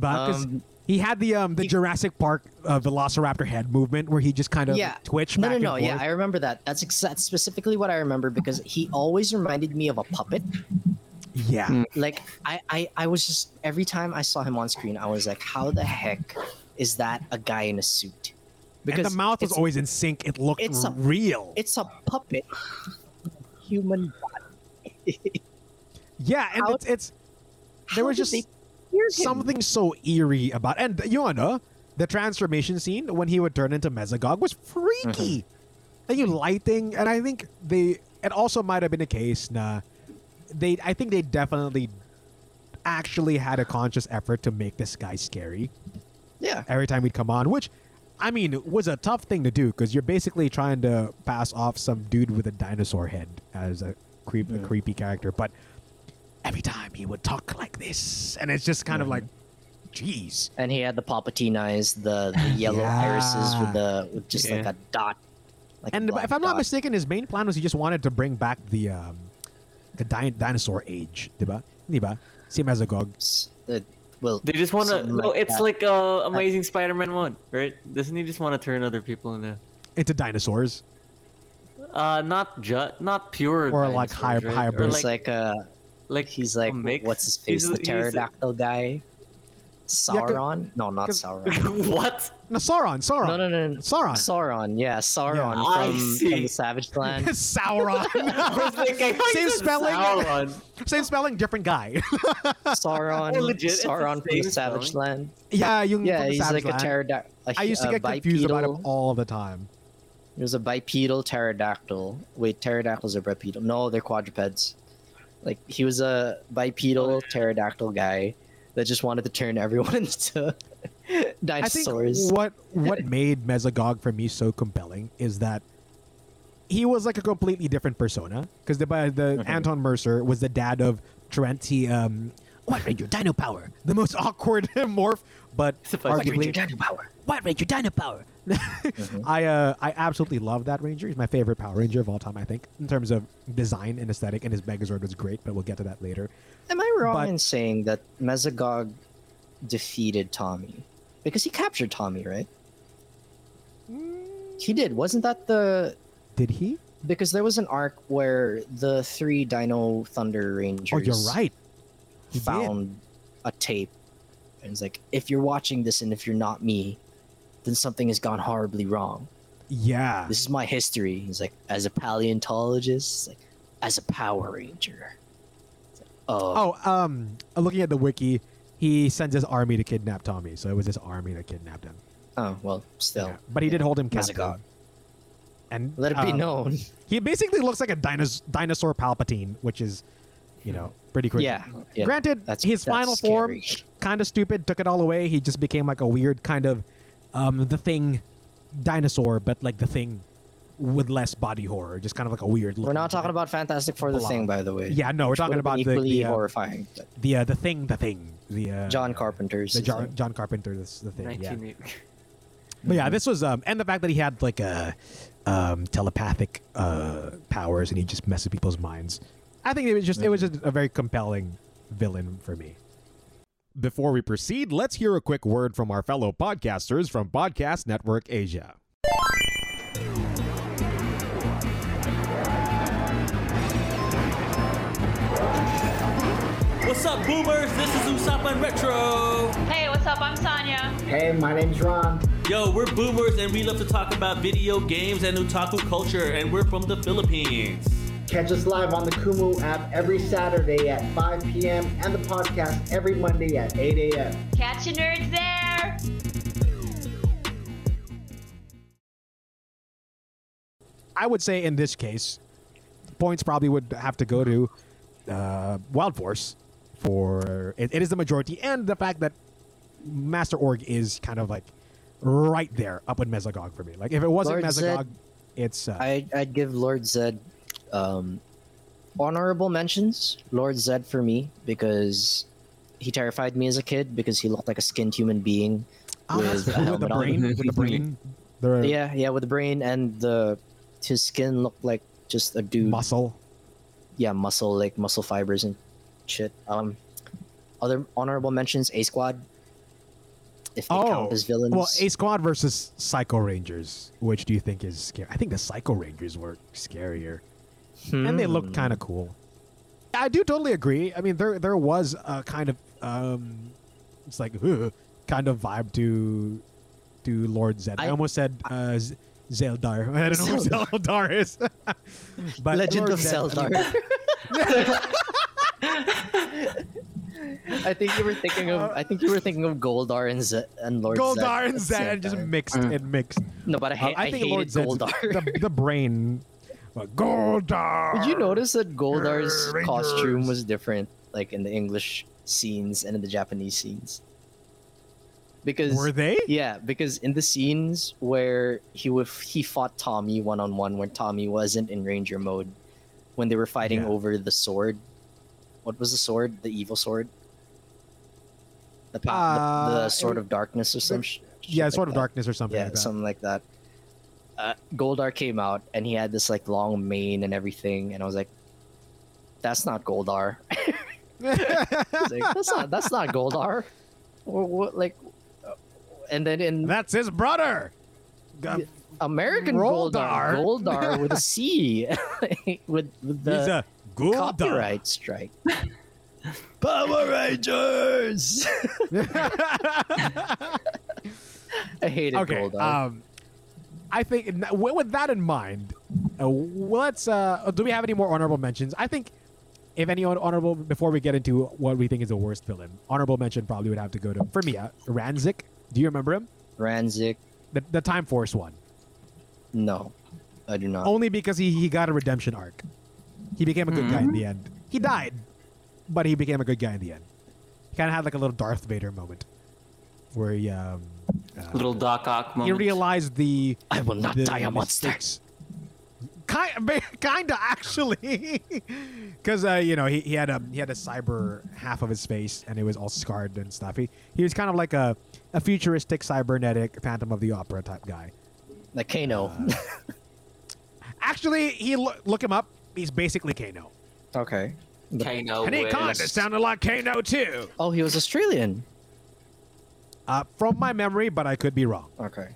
'Cause Um, he had the um the he- Jurassic Park uh, Velociraptor head movement where he just kind of yeah. twitched No, back no, no. and Yeah. I remember that. That's, ex- that's specifically what I remember because he always reminded me of a puppet. yeah. Mm. Like I, I, I was just every time I saw him on screen, I was like, how the heck is that a guy in a suit? and the mouth was always in sync. It looked it's a- real. it's a puppet, human body. yeah, and how- it's it's there How was just they hear him? Something so eerie about and you know the transformation scene when he would turn into Mesogog was freaky. Mm-hmm. And you lighting and I think they it also might have been a case na they I think they definitely actually had a conscious effort to make this guy scary. Yeah, every time we'd come on, which I mean was a tough thing to do because you're basically trying to pass off some dude with a dinosaur head as a creep a creepy character, but every time he would talk like this, and it's just kind of like, jeez. and he had the Palpatine eyes, the, the yellow Yeah. irises with the with just like a dot. Like And black if I'm not dot. mistaken, his main plan was he just wanted to bring back the um, the di- dinosaur age, diba? Diba? Si Mesogog. S- uh, well, They just want to. something No, like it's that. like uh, Amazing Spider-Man one, right? Doesn't he just want to turn other people into? into dinosaurs. Uh, not ju- not pure. Or, like, dinosaurs, hy- right? hybrid. Or It's like, like uh, like he's like a mix. what's his face? He's- the pterodactyl guy. Yeah, 'cause- Sauron? no, not Sauron. what? No, Sauron. Sauron. No, no, no, no. Sauron. Sauron, yeah, Sauron Yeah. From, from the Savage Land. Sauron. I was like, I thought Same spelling. Sauron. Same spelling, different guy. Sauron, Oh, legit, Sauron from the Savage spelling. Land. yeah, yung Yeah, he's Savage like a pterodactyl. I used to get confused about him all the time. He was a bipedal pterodactyl. Wait, pterodactyls are bipedal? No, they're quadrupeds. Like he was a bipedal pterodactyl guy that just wanted to turn everyone into I think dinosaurs. what what made Mesogog for me so compelling is that he was like a completely different persona because the the Mm-hmm. Anton Mercer was the dad of Trent. He um, White Ranger Dino Power, the most awkward morph, but what Surprised. arguably Dino power. What White Ranger Dino Power. Mm-hmm. I uh, I absolutely love that Ranger. He's my favorite Power Ranger of all time. I think in terms of design and aesthetic, and his Megazord was great, but we'll get to that later. Am I wrong But- in saying that Mesogog defeated Tommy? Because he captured Tommy, right? He did. Wasn't that the Did he? because there was an arc where the three Dino Thunder Rangers Oh, you're right. He did. found a tape And it's like, if you're watching this and if you're not me, then something has gone horribly wrong. Yeah. This is my history. He's like, as a paleontologist, like, as a Power Ranger. Like, oh, Oh, um, looking at the wiki, he sends his army to kidnap Tommy, so it was his army that kidnapped him. oh, well, still. Yeah. But he did hold him captive. And Let it be um, known. He basically looks like a dinos- dinosaur Palpatine, which is, you know, pretty crazy. Yeah. yeah. Granted, that's- his that's final form kind of stupid. Took it all away. He just became like a weird kind of, um, the thing, dinosaur, but like the thing, with less body horror. Just kind of like a weird. We're not talking about Fantastic Four the thing, by the way. Yeah, no, we're Which talking about the equally the, uh, horrifying. the uh, the thing, the thing, the uh, John Carpenter's. the the John, thing. John Carpenter, this the thing. Yeah. But yeah, this was um, and the fact that he had like a um, telepathic uh, powers and he just messes people's minds. I think it was just it was just a very compelling villain for me. Before we proceed, let's hear a quick word from our fellow podcasters from Podcast Network Asia. What's up, boomers? This is Usapan Retro. Hey, what's up? I'm Sonya. Hey, my name's Ron. Yo, we're boomers and we love to talk about video games and otaku culture, and we're from the Philippines. Catch us live on the Kumu app every Saturday at 5 p.m. and the podcast every Monday at 8 a.m. Catch you nerds there. I would say in this case, points probably would have to go to uh, Wild Force for it, it is the majority, and the fact that Master Org is kind of like right there up with Mesogog for me. Like if it wasn't Lord Zedd- Mesogog, it's uh, I, I'd give Lord Zedd um, honorable mentions. Lord Zedd for me because he terrified me as a kid because he looked like a skinned human being ah, with a with the helmet on. brain, with the brain, the Yeah, yeah, with the brain and the his skin looked like just a dude. muscle. Yeah, muscle like muscle fibers and shit. Um, other honorable mentions: A Squad. If they Oh, count as villains. Well, A Squad versus Psycho Rangers. Which do you think is scary? I think the Psycho Rangers were scarier, and they looked Hmm. kind of cool. I do totally agree. I mean, there there was a kind of um, it's like ugh, kind of vibe to to Lord Zedd. I, I- almost said uh, Z- Zeldar. I don't know who Zeldar is. but Legend Lord of Zed, I mean, Zeldar. I think you were thinking of. I think you were thinking of Goldar and Z- and Lord Zedd Goldar at and the Zed same and just time. mixed and mixed. No, but I, Uh, ha- I, I think hated Lord Zedd's Goldar. the, the brain. But Goldar. Did you notice that Goldar's Rangers. costume was different, like in the English scenes and in the Japanese scenes? Because Were they? yeah, because in the scenes where he would he fought Tommy one on one, when Tommy wasn't in Ranger mode, when they were fighting Yeah. over the sword. What was the sword? The evil sword. The, pa- the, Uh, the sword of darkness or some. sh- Yeah, like of that. darkness or something Yeah, like that. something like that. Uh, Goldar came out and he had this like long mane and everything, and I was like, "That's not Goldar." Was like, that's not that's not Goldar. Or what like? uh, And then in That's his brother. G- American Goldar. Goldar, Goldar with a C, with, with He's the a Goldar. copyright strike. Power Rangers. I hated okay. Goldar. Um, I think with with that in mind, uh, let's. Uh, do we have any more honorable mentions? I think, if any hon- before we get into what we think is the worst villain, honorable mention probably would have to go to for me. Uh, Ransik. Do you remember him? Ransik. The, the Time Force one. No, I do not. Only because he, he got a redemption arc. He became a good guy in the end. He died, but he became a good guy in the end. He kind of had like a little Darth Vader moment, where he um, Little Doc Ock he moment. realized the I will not the die a monster. mistakes. Kind, kinda actually, because uh, you know he, he had a he had a cyber half of his face and it was all scarred and stuff. He, he was kind of like a, a futuristic cybernetic Phantom of the Opera type guy. Like Kano. Uh, Actually, he lo- look him up. He's basically Kano. okay. Kano and he with- kind of sounded like Kano too. Oh, he was Australian. Uh, from my memory, but I could be wrong. Okay.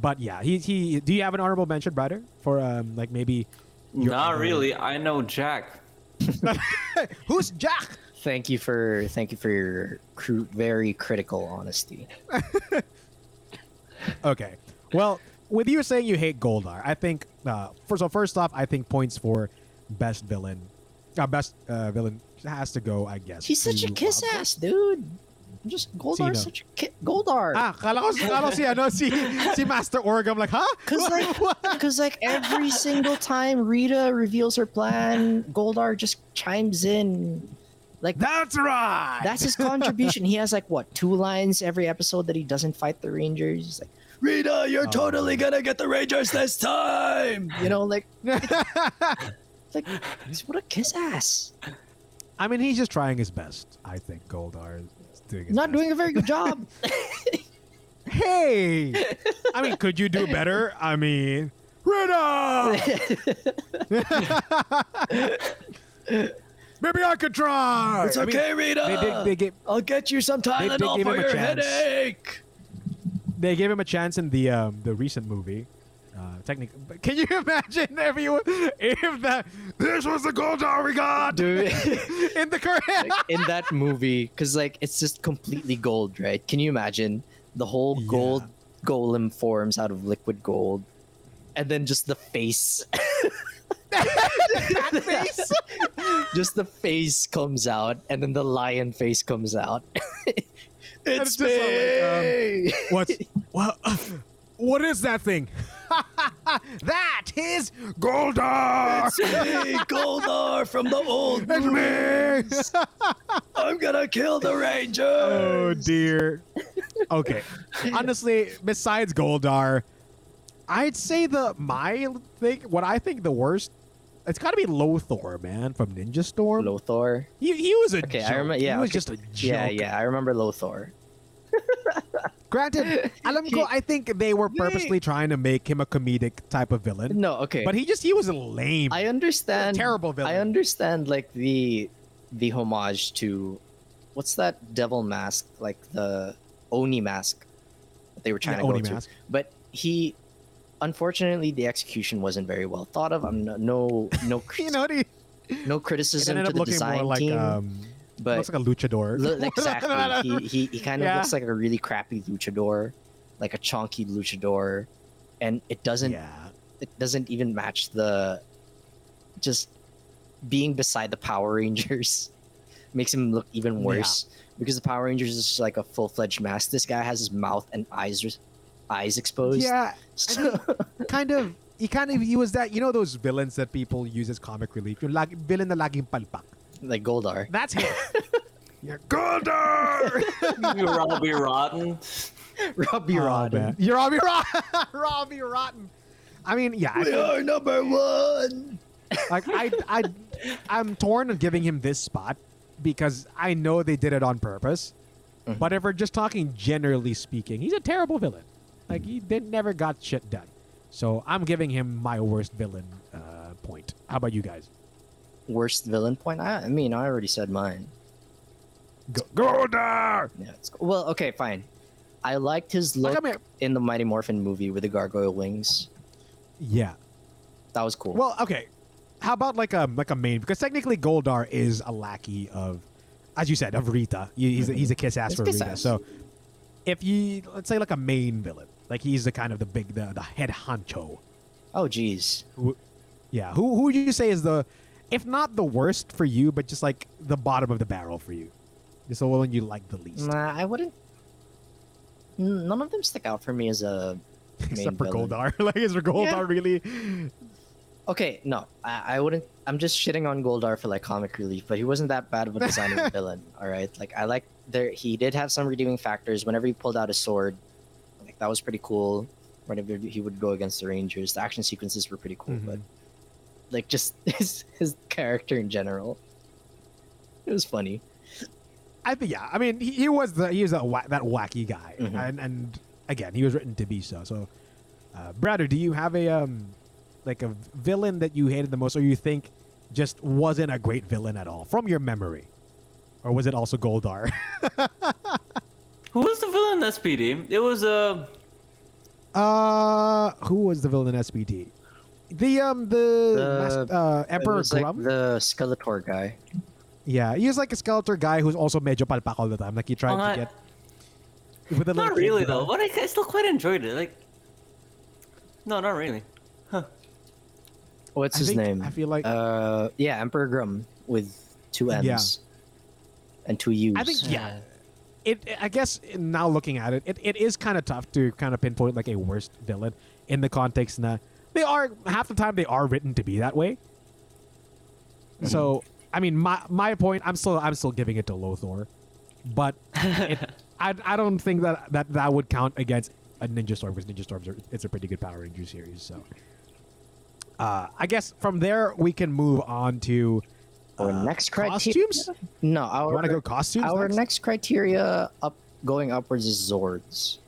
But yeah, he he. Do you have an honorable mention, brother, for um like maybe? your Not other- really. I know Jack. Who's Jack? Thank you for thank you for your cru- very critical honesty. Okay. Well, with you saying you hate Goldar, I think uh, first so first off, I think points for best villain, uh, best uh, villain has to go. I guess. He's such a kiss ass, dude. Just Goldar's Sino? such a ki- Goldar. Ah, kala ko, kala ko si, ano, si, si Master Org. I'm like, huh? Cause like, cause like every single time Rita reveals her plan, Goldar just chimes in. Like That's right. that's his contribution. he has like what two lines every episode that he doesn't fight the Rangers. He's like, Rita, you're totally gonna get the Rangers this time. You know, like, like what a kiss ass. I mean, he's just trying his best. I think Goldar is doing his Not best. doing a very good job. Hey, I mean, could you do better? I mean, Rita. Maybe I could try. It's I mean, okay, Rita. They did. They gave. I'll get you some they Tylenol gave for him a your chance. headache. They gave him a chance in the um, the recent movie. Uh, technically, but can you imagine if you if that this was the Goldar we got Dude. in the current? in that movie because like it's just completely gold right can you imagine the whole gold golem forms out of liquid gold and then just the face face? just the face comes out and then the lion face comes out it's all me like, What's what? what is that thing? that is Goldar. it's me goldar from the old It's movies. me. i'm gonna kill the rangers Oh dear. Okay. Honestly, besides Goldar, I'd say the my thing what I think the worst it's got to be Lothor, man, from Ninja Storm. Lothor he, he was a okay joke. i remember yeah he was okay. just a joke. yeah yeah i remember Lothor Granted, alam ko, I think they were purposely trying to make him a comedic type of villain. no okay But he just he was lame. I understand. terrible villain. I understand like the the homage to what's that devil mask, like the Oni mask that they were trying Yeah, to Oni go mask. to. But he, unfortunately, the execution wasn't very well thought of. I'm no no no, you know, he, no criticism to the design more like team, um, but looks like a luchador. Lo- exactly. he, he, he kind of Yeah. looks like a really crappy luchador, like a chunky luchador, and it doesn't yeah. it doesn't even match the just being beside the Power Rangers makes him look even worse because the Power Rangers is just like a full fledged mask. This guy has his mouth and eyes eyes exposed. Yeah, So- kind of. He kind of he was that you know those villains that people use as comic relief. Yung lag, villain na laging palpak. Like Goldar. That's him. yeah, Goldar. you Robbie Rotten. Robbie Oh, Rotten. man. You're Robbie Rotten. Robbie Rotten. I mean, yeah. I We think- are number one. like I, I, I'm torn on giving him this spot because I know they did it on purpose. Mhm. But if we're just talking generally speaking, he's a terrible villain. Like he did never got shit done. So I'm giving him my worst villain uh, point. How about you guys? Worst villain point. I, I mean, I already said mine. Go, Goldar. Yeah. It's, well, okay, fine. I liked his look Come in the Mighty Morphin movie with the gargoyle wings. Yeah. That was cool. Well, okay. How about like a like a main? Because technically Goldar is a lackey of, as you said, of Rita. Mm-hmm. He's a, he's a kiss ass He's for kiss Rita. ass. So if you let's say like a main villain, like he's the kind of the big the, the head honcho. oh, jeez. Yeah. Who who would you say is the, if not the worst for you, but just like the bottom of the barrel for you? Just the one you like the least, Nah, I wouldn't. None of them stick out for me as a. except for villain. Goldar. like is Goldar Yeah. really? Okay, no, I, I wouldn't. I'm just shitting on Goldar for like comic relief, but he wasn't that bad of a design villain. All right, like I like there. He did have some redeeming factors. Whenever he pulled out his sword, like that was pretty cool. Whenever he would go against the Rangers, the action sequences were pretty cool. Mhm. But like just his his character in general, it was funny. I think yeah. I mean, he, he was the he was a wa- that wacky guy, Mhm. and and again, he was written to be so. So, uh, Brother, do you have a um like a villain that you hated the most, or you think just wasn't a great villain at all from your memory, or was it also Goldar? Who was the villain in SPD? It was uh, uh, who was the villain in SPD? The um the, The- mas- uh, It Emperor was like Gruumm. the Skeletor guy. Yeah, he's like a Skeletor guy who's also medyo palpak all the time. Like he tried Uh, to get with the Not really though, but I, I still quite enjoyed it. Like, no, not really. Huh. What's I his think- name? I feel like- uh, yeah, Emperor Gruumm with two M's Yeah. and two U's. I think yeah. It, I guess now looking at it, it, it is kind of tough to kind of pinpoint like a worst villain in the context that they are half the time they are written to be that way. So I mean, my my point, I'm still I'm still giving it to Lothor, but it, I I don't think that that that would count against a Ninja Storm because Ninja Storms are it's a pretty good Power Ranger series. So uh, I guess from there we can move on to Our uh, next criteria. costumes. No, You want to go costumes? our next? next criteria up going upwards is Zords.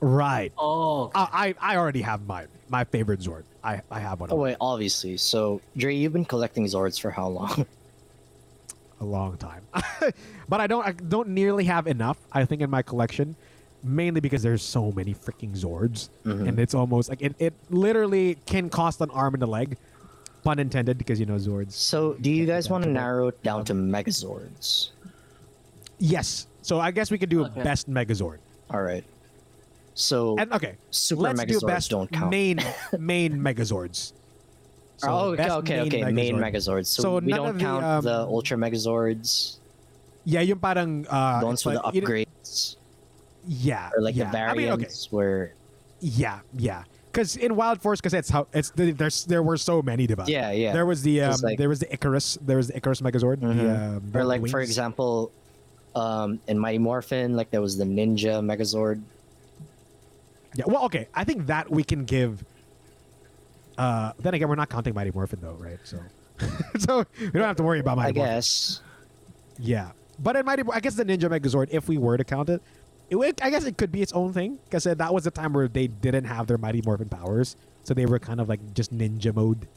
Right. Oh, Uh, I I already have my my favorite Zord. I I have one Oh wait, obviously. So Dre, you've been collecting Zords for how long? a long time, but I don't I don't nearly have enough. I think in my collection, mainly because there's so many freaking Zords, Mhm. and it's almost like it it literally can cost an arm and a leg, pun intended, because you know Zords. so do you guys want to narrow it down to Megazords? Yes. So I guess we could do Okay. best Megazord. All right. So And okay, Super let's do best don't count. main main Megazords. So oh, okay, okay, okay. Main Megazords. So, So we don't the, count um, the Ultra Megazords, Yeah, yung parang uh, the ones with like- the upgrades, Yeah, or like yeah. the I mean, okay. variants where. Yeah, yeah. Because in Wild Force, because it's how it's the, there's there were so many diba. Yeah, yeah. There was the um, like- there was the Icarus, there was the Icarus Megazord. Mhm. The, um, or like for example, um, in Mighty Morphin, like there was the Ninja Megazord. Yeah. Well, okay. I think that we can give. Uh, then again, we're not counting Mighty Morphin though, right? So, so we don't have to worry about Mighty I Morphin. guess. Yeah, but in Mighty, I guess the Ninja Megazord, if we were to count it, it I guess it could be its own thing because that was the time where they didn't have their Mighty Morphin powers, so they were kind of like just ninja mode.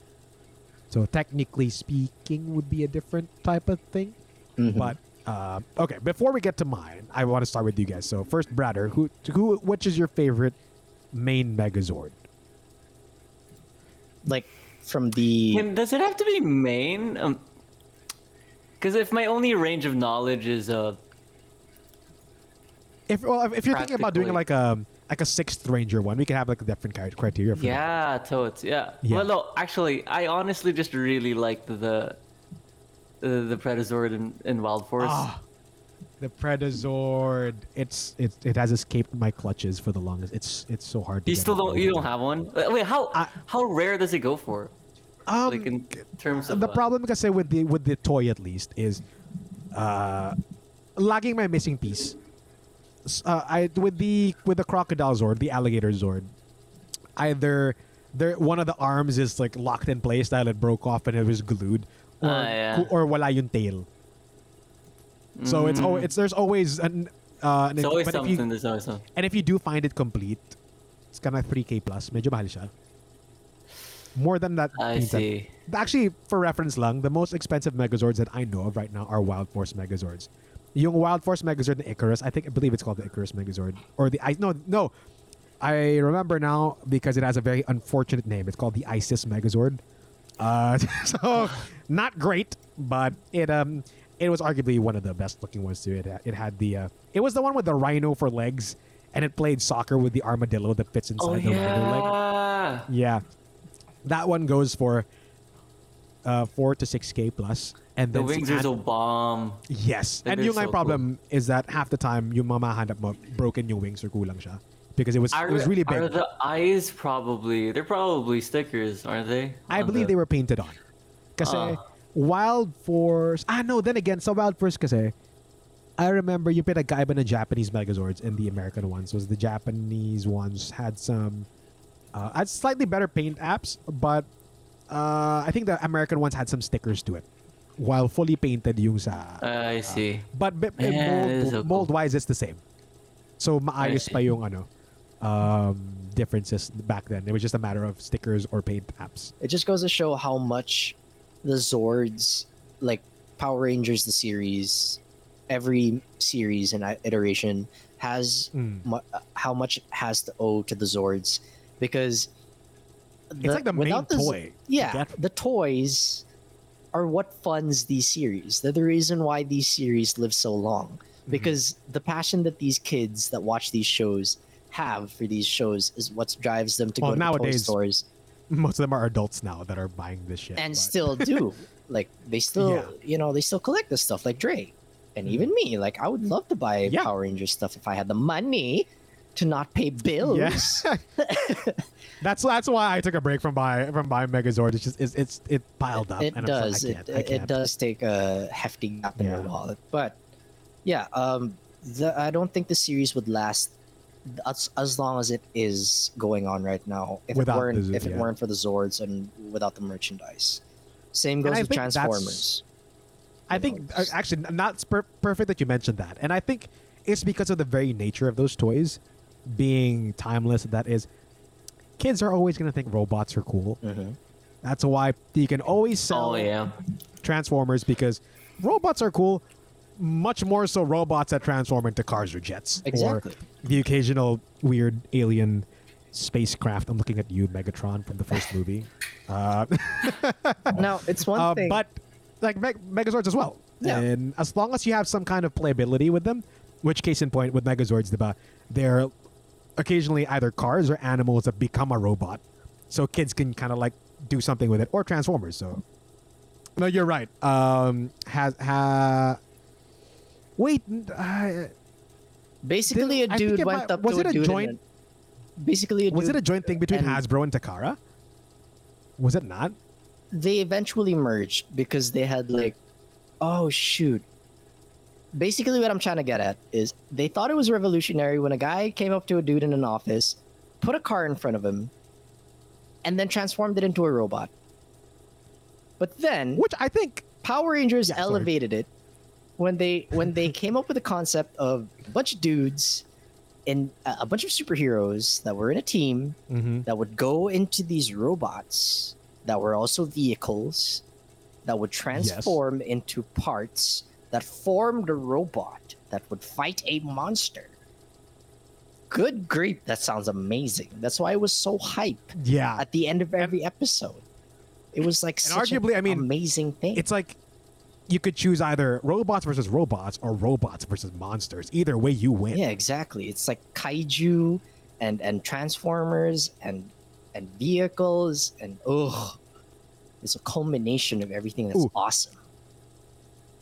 So technically speaking, would be a different type of thing. Mhm. But uh, okay, before we get to mine, I want to start with you guys. So first, Brader, who who which is your favorite main Megazord? like from the And does it have to be main? Um, because if my only range of knowledge is uh, If well, if you're thinking about doing like a like a sixth ranger one, we could have like a different cri- criteria. For that. yeah, totes, yeah. Yeah. Well, no, actually, I honestly just really liked the the, the Predazord in, in Wild Force. Ah, the Predazord. It's it it has escaped my clutches for the longest. It's it's so hard. To you still don't you don't have one? Uh, Wait, how I- how rare does it go for? Um, like in terms of the uh, problem because with the with the toy at least is, uh, lagging my missing piece. Uh, I with the with the crocodile zord, the alligator zord, either there one of the arms is like locked in place that it broke off and it was glued, or Ah, yeah. or wala yung tail. So it's always it's there's always an uh, an It's always but if something. you, There's always something. and if you do find it complete, it's kind of 3k plus. Medyo mahal siya. More than that. I see. Actually, for reference lang, the most expensive Megazords that I know of right now are Wild Force Megazords. Yung Wild Force Megazord na Icarus, I think I believe it's called the Icarus Megazord or the I no no, I remember now because it has a very unfortunate name. It's called the ISIS Megazord. Uh, so not great, but it um it was arguably one of the best looking ones too. It had, it had the uh, it was the one with the rhino for legs, and it played soccer with the armadillo that fits inside Oh the rhino leg. yeah. Yeah, that one goes for uh four to six k plus. and The wings are so bomb. yes, and yung so my problem is that half the time your yung mamahanap mo broken yung wings or kulang siya because it was Are, it was really are big. the eyes probably? They're probably stickers, aren't they? I believe the- they were painted on. Kasi Ah. Wild Force, ah no, then again, sa Wild Force kasi, I remember yung pinagkaiba ng Japanese Megazords and the American ones was the Japanese ones had some, uh, had slightly better paint apps, but uh, I think the American ones had some stickers to it. While fully painted yung sa, I see. but bi- Yeah, it is so mold, cool. wise it's the same. So maayos see. pa yung ano, um, differences back then. It was just a matter of stickers or paint apps. it just goes to show how much the Zords, like Power Rangers, the series, every series and iteration has Mm. mu- uh, how much it has to owe to the Zords, because It's like the main the toy. yeah, the toys are what funds these series. They're the reason why these series live so long. Mm-hmm. Because the passion that these kids that watch these shows have for these shows is what drives them to Well, go to the toy nowadays, stores Most of them are adults now that are buying this shit. and but- still do. like they still, Yeah. you know, they still collect this stuff. Like Dre, and even me. Like I would love to buy Yeah. Power Rangers stuff if I had the money to not pay bills. Yeah. that's that's why I took a break from buy from buying Megazord. It's just it's, it's it piled up. it and I'm does. like, it it does take a hefty gap in your wallet, but yeah, um, the, I don't think the series would last as, as long as it is going on right now. If Without it weren't the- if it yeah. weren't for the Zords and without the merchandise. Same goes I with Transformers. I you think know, uh, it's- actually not per- perfect that you mentioned that, and I think it's because of the very nature of those toys being timeless. That is, kids are always going to think robots are cool. Mhm. That's why you can always sell Oh yeah. Transformers because robots are cool. Much more so, robots that transform into cars or jets, Exactly. or the occasional weird alien spacecraft. I'm looking at you, Megatron, from the first movie. Uh, Now it's one uh, thing, but like Meg- Megazords as well. Yeah. And as long as you have some kind of playability with them, which case in point with Megazords, diba, they're occasionally either cars or animals that become a robot, so kids can kind of like do something with it, or Transformers. So, no, you're right. Um, has ha. Wait, uh, basically a I think dude went might- up was to it a a dude. joint- a- basically, a was it a joint thing between and- Hasbro and Takara? Was it not? they eventually merged because they had like oh shoot basically what i'm trying to get at is they thought it was revolutionary when a guy came up to a dude in an office put a car in front of him and then transformed it into a robot but then Which I think power rangers Yeah, sorry. elevated it when they when they came up with the concept of a bunch of dudes and a bunch of superheroes that were in a team Mhm. that would go into these robots that were also vehicles that would transform into parts that formed a robot that would fight a monster. Good grief, that sounds amazing. That's why it was so hype yeah, at the end of every episode. It was like And such arguably, I mean, amazing thing. it's like you could choose either robots versus robots or robots versus monsters. Either way, you win. Yeah, exactly. It's like kaiju and and transformers and and vehicles and ugh. It's a culmination of everything that's Ooh. awesome.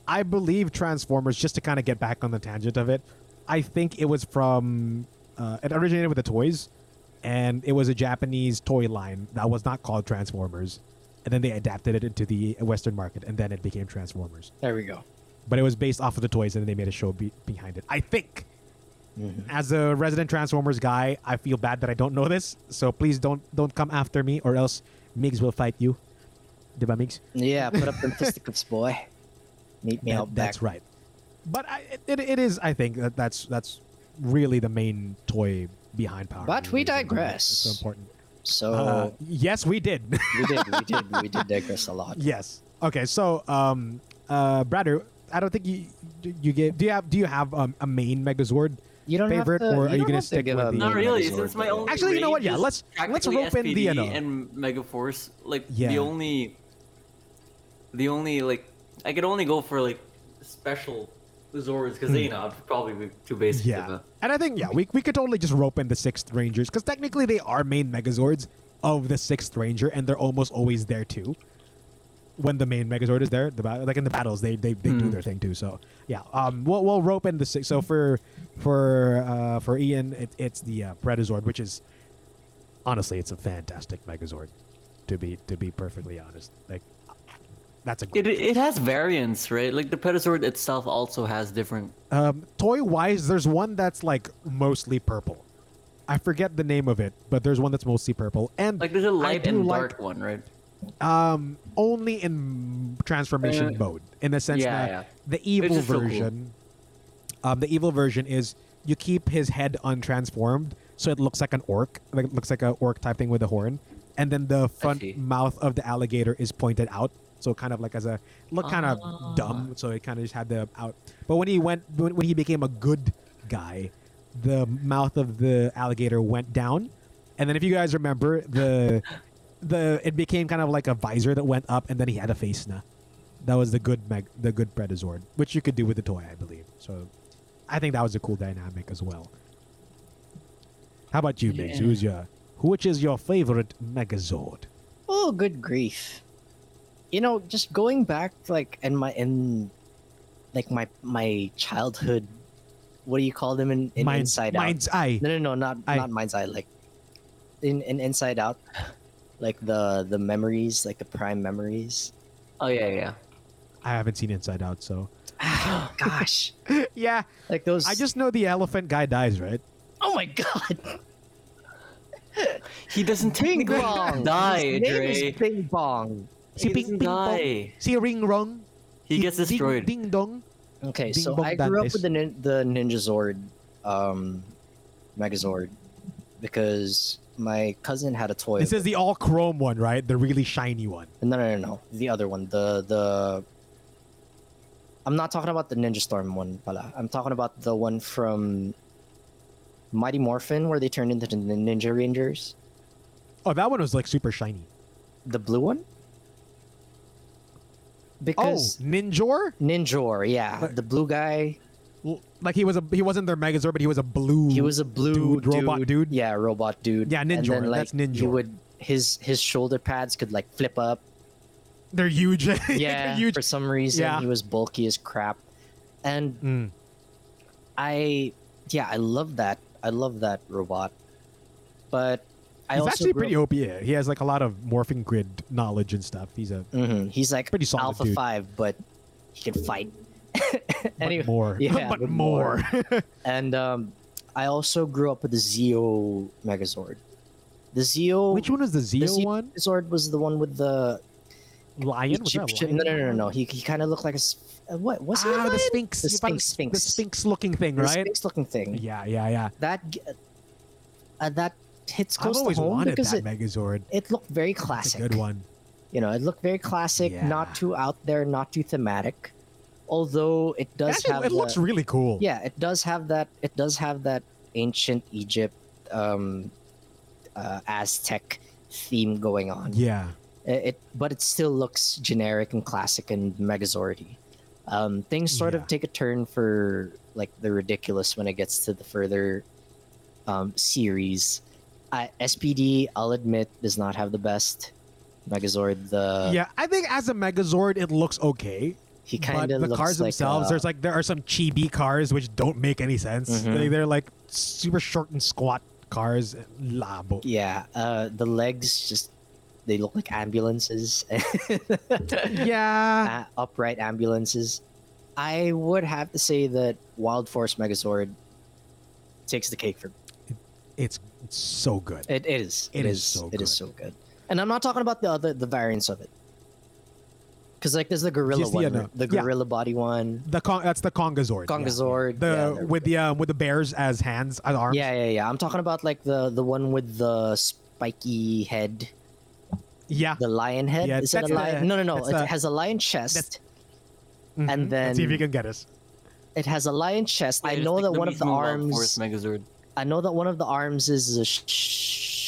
I believe Transformers, just to kind of get back on the tangent of it, I think it was from, uh, it originated with the toys, and it was a Japanese toy line that was not called Transformers. And then they adapted it into the Western market, and then it became Transformers. There we go. But it was based off of the toys, and then they made a show be- behind it. I think. Mm-hmm. As a resident Transformers guy, I feel bad that I don't know this, so please don't don't come after me, or else Migs will fight you. Diba, Migs? Yeah, put up them fisticuffs, boy. Meet me That- out back. That's right. But I, it, it is, I think, that that's that's really the main toy behind Power. But we Rangers, digress. It's so important. So Uh, yes, we did. we did, we did, we did digress a lot. yes. Okay. So, um, uh, Brader, I don't think you you gave. Do you have do you have um, a main Megazord? You don't Favorite, have to, or you are you don't gonna have to stick give with the- Not really, Megazord, since my though. only Actually, you know what? Yeah, let's- let's practically rope in the, SPD ano. and Megaforce. Like Yeah. the only, the only like I could only go for like special Zords because you know I'd probably be too basic. Hmm. Yeah. To And I think yeah, we we could totally just rope in the sixth Rangers because technically they are main Megazords of the sixth Ranger, and they're almost always there too. When the main Megazord is there, the ba- like in the battles, they they, they do Hmm. their thing too. So yeah, um, we'll we'll rope in the six. So for for uh for Ian, it, it's the uh, Predazord, which is honestly, it's a fantastic Megazord. To be to be perfectly honest, like that's a It great it has variants, right? Like the Predazord itself also has different. Um, toy wise, there's one that's like mostly purple. I forget the name of it, but there's one that's mostly purple, and Like there's a light do and like, dark one, right? Um, only in transformation Uh, mode, in the sense yeah, that yeah. the evil just so cool. version, um, the evil version is you keep his head untransformed, so it looks like an orc, like it looks like a orc type thing with a horn, and then the front mouth of the alligator is pointed out, so kind of like as a look kind of Ah. dumb, so it kind of just had the out. But when he went, when, when he became a good guy, the mouth of the alligator went down, and then if you guys remember the the it became kind of like a visor that went up, and then he had a face now. That was the good Meg, the good Predazord, which you could do with the toy, I believe. So, I think that was a cool dynamic as well. How about you, Migs? Yeah. Who's your which is your favorite Megazord? Oh, good grief! You know, just going back, like in my in, like my my childhood. What do you call them in, in Mind- Inside Mind's Out? Mind's Eye. No, no, no, not Eye. not Mind's Eye. Like in, in Inside Out, like the the memories, like the prime memories. Oh yeah, yeah. I haven't seen Inside Out, so Ah, Gosh, yeah. like those. I just know the elephant guy dies, right? Oh my god! He doesn't Bing technically Bong. die, His name Dre. is Bing Bong. He Bing- doesn't Bing Bong. ring wrong. He gets destroyed. Ding, ding dong. Okay, Bing so Bong I grew up with the nin- the Ninja Zord, um, Megazord, because my cousin had a toy. This is the all chrome one, right? The really shiny one. No, no, no, no. The other one. The the. I'm not talking about the Ninja Storm one, pala. I'm talking about the one from Mighty Morphin, where they turned into the Ninja Rangers. Oh, that one was like super shiny. The blue one. Oh, Because Ninjor? Ninjor, yeah, But- the blue guy. Like he was a he wasn't their Megazord, but he was a blue. He was a blue dude, robot dude. Yeah, robot dude. Yeah, And Ninjor, then, like, that's Ninjor. He would his his shoulder pads could like flip up. They're huge. Yeah, They're huge. for some reason Yeah. he was bulky as crap, and Mm. I yeah I love that I love that robot, but I He's actually pretty OP. yeah. He has like a lot of morphing grid knowledge and stuff. He's a Mhm, He's like Pretty solid Alpha dude. Five, but he can fight. but more. yeah, but but more. and um, I also grew up with the Zeo Megazord. The Zeo Which one was the the Zeo Zeo one? Megazord was the one with the Lion? Was that Egyptian. No, no, no, no. He, he kind of looked like a uh, what? Was Ah, the? Sphinx. The Sphinx. Sphinx. The Sphinx looking thing, right? The right? Sphinx-looking thing. Yeah, yeah, yeah. That uh, that hits I've close to home wanted because that it, Megazord. it looked very classic. a good one. You know, it looked very classic, Yeah. not too out there, not too thematic. Although it does Actually, have it looks really cool. yeah, it does have that. It does have that ancient Egypt, um, uh, Aztec theme going on. Yeah. It, it but it still looks generic and classic and Megazordy. Um, things sort Yeah. of take a turn for like the ridiculous when it gets to the further um, series. I, SPD, I'll admit, does not have the best Megazord. The yeah, I think as a Megazord, it looks okay. he kind of the cars like themselves, uh, there's like there are some chibi cars which don't make any sense. Mhm. They, they're like super short and squat cars. Labo. yeah, uh, the legs just they look like ambulances. Yeah. uh, upright ambulances. I would have to say that Wild Force Megazord takes the cake for It's, it's so good. It, it is. It it is is. so It is good. so good. And I'm not talking about the other the variants of it. Because like there's the gorilla Just the one, other- right? the yeah. gorilla body one. The con- that's the Kongazord. yeah. The yeah, they're- with the um, with the bears as hands as arms. Yeah, yeah, yeah. I'm talking about like the the one with the spiky head, Yeah. the lion head. Yeah, is it that's a the- lion? no, no, no. It the- has a lion chest. Mhm. and Let's see if then- you can get us. It has a lion chest. I know like that one of the Mizu Wild Force arms. Megazord. I know that one of the arms is a sh-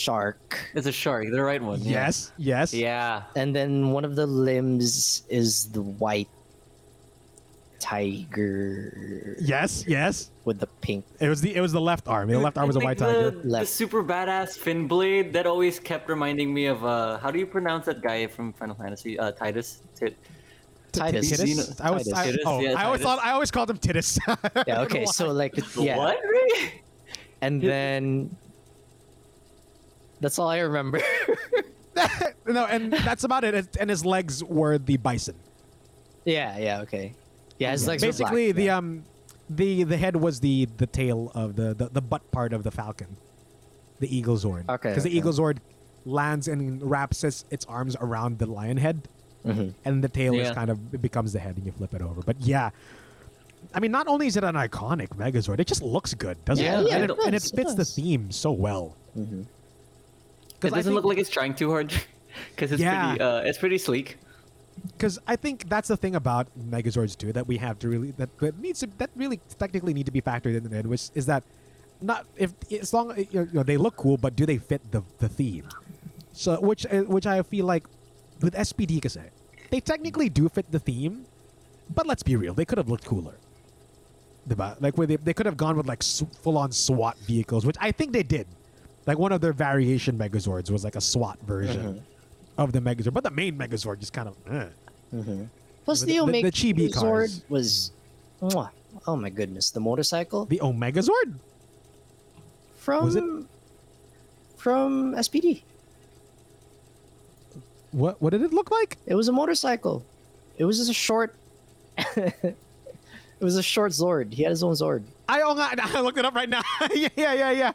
shark, It's a shark, the right one. yeah. Yes. Yes. Yeah. and then one of the limbs is the white tiger. Yes. Yes. with the pink. It was the it was the left arm. The left arm was a white tiger. The, the Left. super badass fin blade that always kept reminding me of uh, how do you pronounce that guy from Final Fantasy? Uh, Titus. Tit- Titus. Titus? I was. Titus. I, Titus, oh, yeah, I always Titus. thought I always called him Titus. Yeah. Okay. So like, yeah, What? Really? And then that's all I remember. no, and that's about it. And his legs were the bison. yeah. Yeah. Okay. Yeah. His legs are Basically, black, the yeah. um, the the head was the the tail of the the, the butt part of the falcon, the eagle zord. Okay, Because the okay. eagle zord lands and wraps its, its arms around the lion head, Mhm. and the tail is kind of it becomes the head, and you flip it over. But yeah. I mean, not only is it an iconic Megazord, it just looks good, doesn't Yeah, it? yeah, and, it it, and it does, it fits the theme so well. Mhm. It doesn't look like it's trying too hard. Because it's Yeah. pretty. Uh, it's pretty sleek. because I think that's the thing about Megazords too that we have to really that, that needs to that really technically need to be factored in it, which is that not if as long you know they look cool, but do they fit the the theme? So which uh, which I feel like with SPD, kasi they technically do fit the theme, but let's be real, they could have looked cooler. Diba? Like where they, they could have gone with like full-on SWAT vehicles, which I think they did. Like one of their variation Megazords was like a SWAT version of the Megazord, but the main Megazord just kind of. Eh. Plus The- the, the- Omega the chibi cars. Zord was, mwah. oh my goodness, the motorcycle The Omegazord? from Was it- from SPD. What what did it look like? It was a motorcycle. It was just a short. it was a short Zord. He had his own Zord. I oh, nga- I looked it up right now. yeah, yeah, yeah, yeah.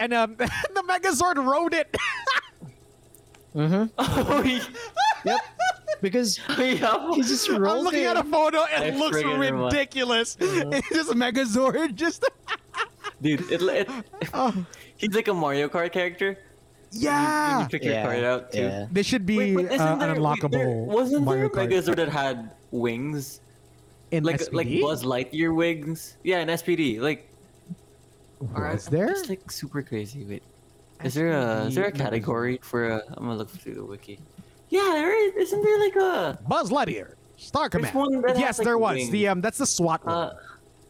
And um, the Megazord rode it. Oh, he- Yep. Because yeah. he just I'm looking it. at a photo. It I looks ridiculous. Mm-hmm. It's just Megazord. Just Dude, it, it, oh, he's like a Mario Kart character. You, yeah. you pick your Yeah, card out too. yeah. This should be Wait, uh, there, an wait, there- unlockable wasn't Mario there a Kart Megazord that had wings? In Like SPD? like Buzz Lightyear wings? Yeah, in SPD. Like or Was there? Just like super crazy. Wait, is there a is there a SPD category for a? I'm gonna look through the wiki. Yeah, there is. Isn't there like a? Buzz Lightyear, Star Command. one that yes, has, like, there was wings. the um. That's the SWAT one. Uh,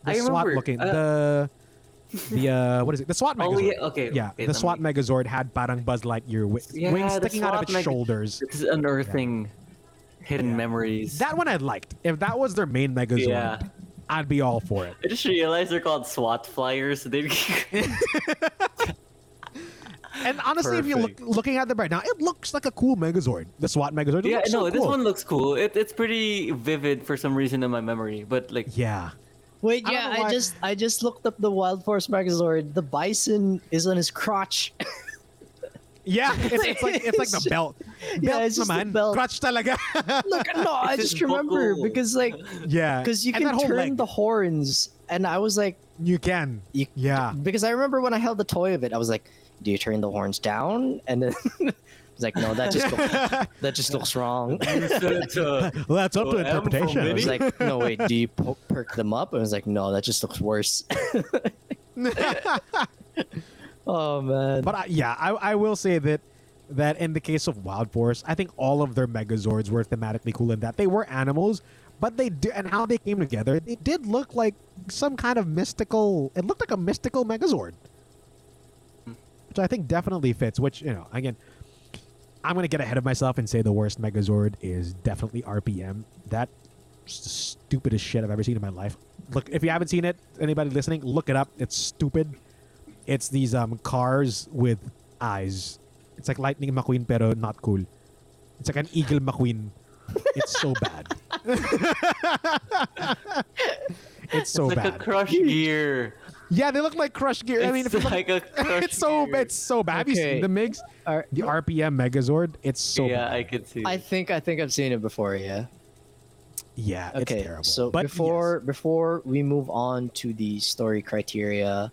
the I SWAT remember, looking. uh, the the uh, what is it? The SWAT Oh Megazord. yeah, okay. Yeah, okay, the SWAT me- Megazord had parang Buzz Lightyear wi- Yeah, wings the sticking out of its Meg- shoulders. It's unearthing hidden memories. That one I liked. If that was their main Megazord, Yeah. I'd be all for it. I just realized they're called SWAT flyers. They And honestly, if you look looking at them right now, it looks like a cool Megazord. The SWAT Megazord. It yeah, no, so this one looks cool. It, it's pretty vivid for some reason in my memory, but like Yeah. Wait, I yeah, know I, just I just looked up the Wild Force Megazord. The bison is on his crotch. Yeah, it's, it's like it's like the It's belt. Yeah, Belt it's just the naman. belt. Crotch talaga. Look, no, I It's just remember buckle. because like yeah, because you And can turn leg. the horns, and I was like, You can. you, Yeah. because I remember when I held the toy of it, I was like, do you turn the horns down? And then I was like, no, that just looks, that just looks wrong. Said it Well, that's up to M from interpretation. Vinny? was like, no, wait, do you po- perk them up? I was like, no, that just looks worse. Oh man. But I, yeah, I, I will say that that in the case of Wild Force, I think all of their Megazords were thematically cool in that they were animals, but they did and how they came together, they did look like some kind of mystical. It looked like a mystical Megazord, which I think definitely fits. Which you know, again, I'm gonna get ahead of myself and say the worst Megazord is definitely RPM. That stupidest shit I've ever seen in my life. Look, if you haven't seen it, anybody listening, look it up. It's stupid. It's these um cars with eyes. It's like Lightning McQueen pero not cool. It's like an Eagle McQueen. It's so bad. it's so like bad. a crush gear. yeah, they look like Crush Gear. I mean, if It's look- like a crush it's so gear. it's so bad. Have you seen the Migs? The RPM Megazord. It's so yeah, bad. I could see. I think I think I've seen it before. Yeah. yeah, it's Okay. terrible. So but before yes. before we move on to the story criteria,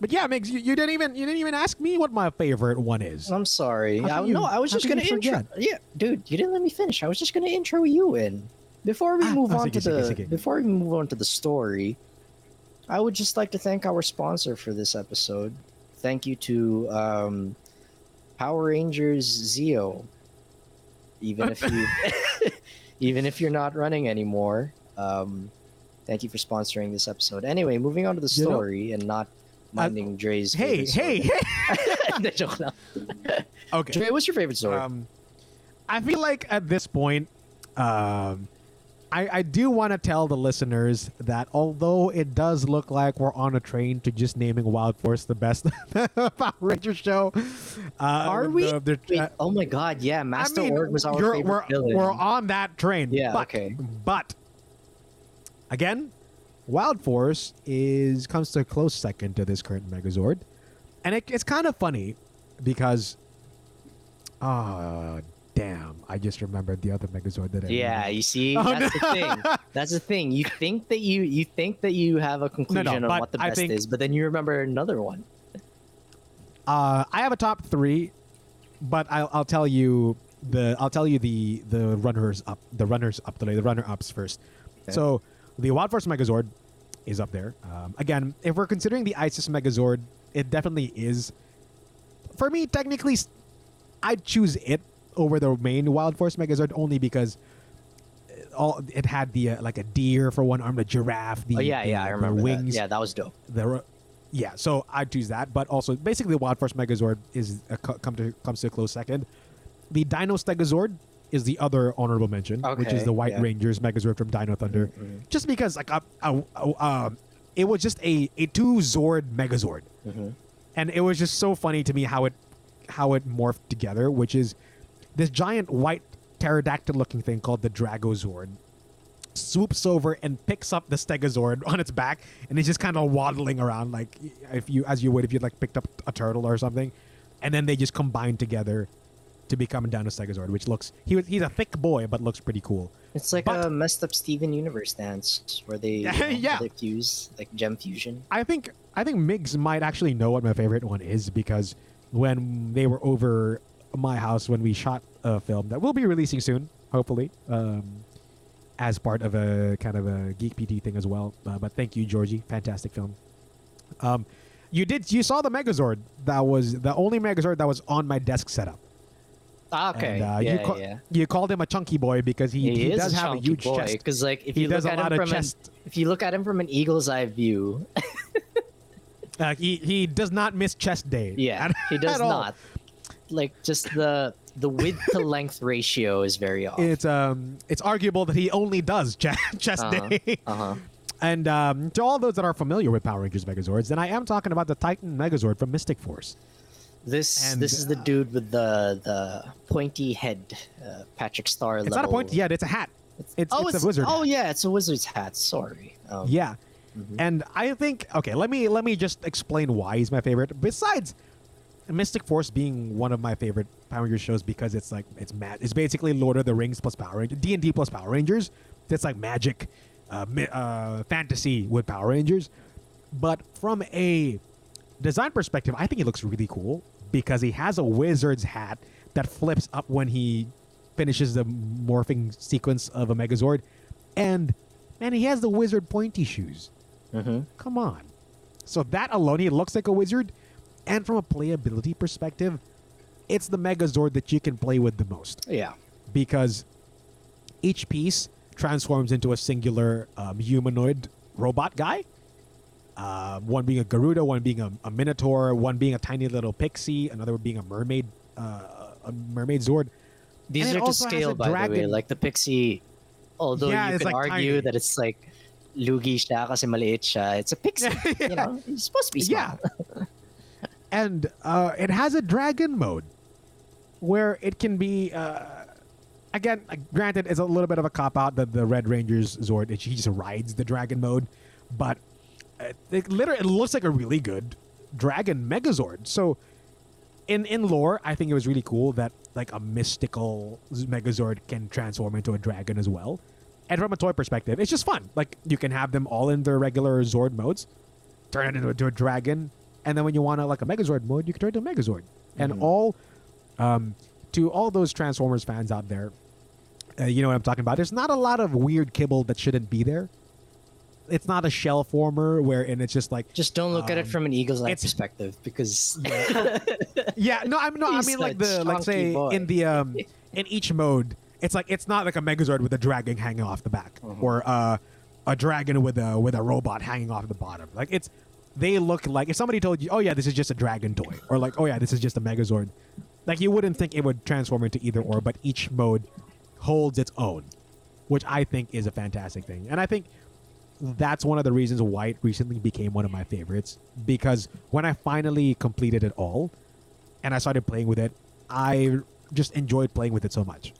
but yeah, Migs, you, you didn't even you didn't even ask me what my favorite one is. I'm sorry. I, you- no, I was just gonna intro. forget? Yeah, dude, you didn't let me finish. I was just gonna intro you in. Before we Ah, move oh, on sige, to sige, the sige. before we move on to the story, I would just like to thank our sponsor for this episode. Thank you to um, Power Rangers Zeo. Even if you even if you're not running anymore, um, thank you for sponsoring this episode. Anyway, moving on to the You know- story and not minding Dre's. Hey, hey, hey. Joke lang. okay. Dre, what's your favorite Zord? Um, I feel like at this point, um, I, I do want to tell the listeners that although it does look like we're on a train to just naming Wild Force the best Power Ranger show, uh, Are we? the- the- Wait, uh, oh my god, yeah, Master I mean, Org was our favorite we're, villain. we're on that train. Yeah, but, okay. But again, Wild Force is comes to a close second to this current Megazord, and it, it's kind of funny because, ah, damn! I just remembered the other Megazord that I yeah, remembered. you see, Oh, that's no. the thing. That's the thing. You think that you you think that you have a conclusion but on what the best think- is, but then you remember another one. Uh, I have a top three, but I'll, I'll tell you the I'll tell you the the runners up the runners up the the runner ups first. So the Wild Force Megazord is up there. Um, again, if we're considering the Isis Megazord, it definitely is. For me, technically, I'd choose it over the main Wild Force Megazord only because all it had the uh, like a deer for one arm, the giraffe, the oh yeah, the, yeah, I remember wings, that. Yeah, that was dope. the yeah. So I'd choose that, but also basically the Wild Force Megazord is a, co- come to comes to a close second. The Dino Stegazord is the other honorable mention, which is the White yeah. Rangers Megazord from Dino Thunder. Just because like um, it was just a a two Zord Megazord, and it was just so funny to me how it how it morphed together, which is this giant white pterodactyl looking thing called the Dragozord swoops over and picks up the Stegazord on its back, and it's just kind of waddling around like if you as you would if you'd like picked up a turtle or something, and then they just combine together to become Dino Stegazord, which looks he was he's a thick boy but looks pretty cool. It's like But- a messed up Steven Universe dance where they, you know, where Yeah. they fuse like gem fusion. I think I think Migs might actually know what my favorite one is because when they were over my house when we shot a film that we'll be releasing soon, hopefully, um, as part of a kind of a Geek PT thing as well. Uh, but thank you, Georgie, fantastic film. Um, you did you saw the Megazord that was the only Megazord that was on my desk setup. Ah, okay. And, uh, yeah, you, ca- yeah. you called him a chunky boy because he, he, is does have a huge boy, chest. Because like if He you does look a at him from an, if you look at him from an eagle's eye view, Uh, he he does not miss chest day. yeah, at- he does not. Like just the the width to length ratio is very off. It's um it's arguable that he only does chest, chest Uh-huh. day. Uh huh. And um, to all those that are familiar with Power Rangers Megazords, then I am talking about the Titan Megazord from Mystic Force. This And, this is the uh, dude with the the pointy head, uh, Patrick Star. It's not a point yet; it's a hat. It's, oh, it's, a wizard. Oh yeah, it's a wizard's hat. Sorry. Um, Yeah. And I think okay, let me let me just explain why he's my favorite. Besides Mystic Force being one of my favorite Power Rangers shows because it's like it's mad. It's basically Lord of the Rings plus Power Rangers, D and D plus Power Rangers. It's like magic, uh, uh, fantasy with Power Rangers. But from a design perspective, I think he looks really cool because he has a wizard's hat that flips up when he finishes the morphing sequence of a Megazord, and man, he has the wizard pointy shoes. Mhm. Come on. So that alone, he looks like a wizard, and from a playability perspective, it's the Megazord that you can play with the most Yeah. because each piece transforms into a singular um, humanoid robot guy. Uh, one being a Garuda, one being a, a Minotaur, one being a tiny little pixie, another being a mermaid, uh, a mermaid Zord. These And are to scale, by the way. Like the pixie, although Yeah, you can like argue tiny. that it's like lugi siya kasi maliit siya. It's a pixie. Yeah. You know, it's supposed to be small. Yeah. and uh, it has a dragon mode where it can be. Uh, again, uh, granted, it's a little bit of a cop out that the Red Ranger's Zord, he just rides the dragon mode, but it literally it looks like a really good dragon Megazord. So. In, in lore, I think it was really cool that like a mystical Megazord can transform into a dragon as well. And from a toy perspective, it's just fun. Like you can have them all in their regular Zord modes, turn it into, into a dragon, and then when you want to like a Megazord mode, you can turn it into a Megazord. And all, um, to all those Transformers fans out there, uh, you know what I'm talking about. There's not a lot of weird kibble that shouldn't be there. It's not a shell former where, and it's just like Just don't look at it Um, from an eagle's eye perspective because yeah no I'm no I mean like the like say boy. in the um in each mode it's like it's not like a Megazord with a dragon hanging off the back Uh-huh. or uh, a dragon with a with a robot hanging off the bottom like it's they look like if somebody told you oh yeah this is just a dragon toy or like oh yeah this is just a Megazord like you wouldn't think it would transform into either or but each mode holds its own which I think is a fantastic thing and I think that's one of the reasons why it recently became one of my favorites because when I finally completed it all and I started playing with it, I just enjoyed playing with it so much.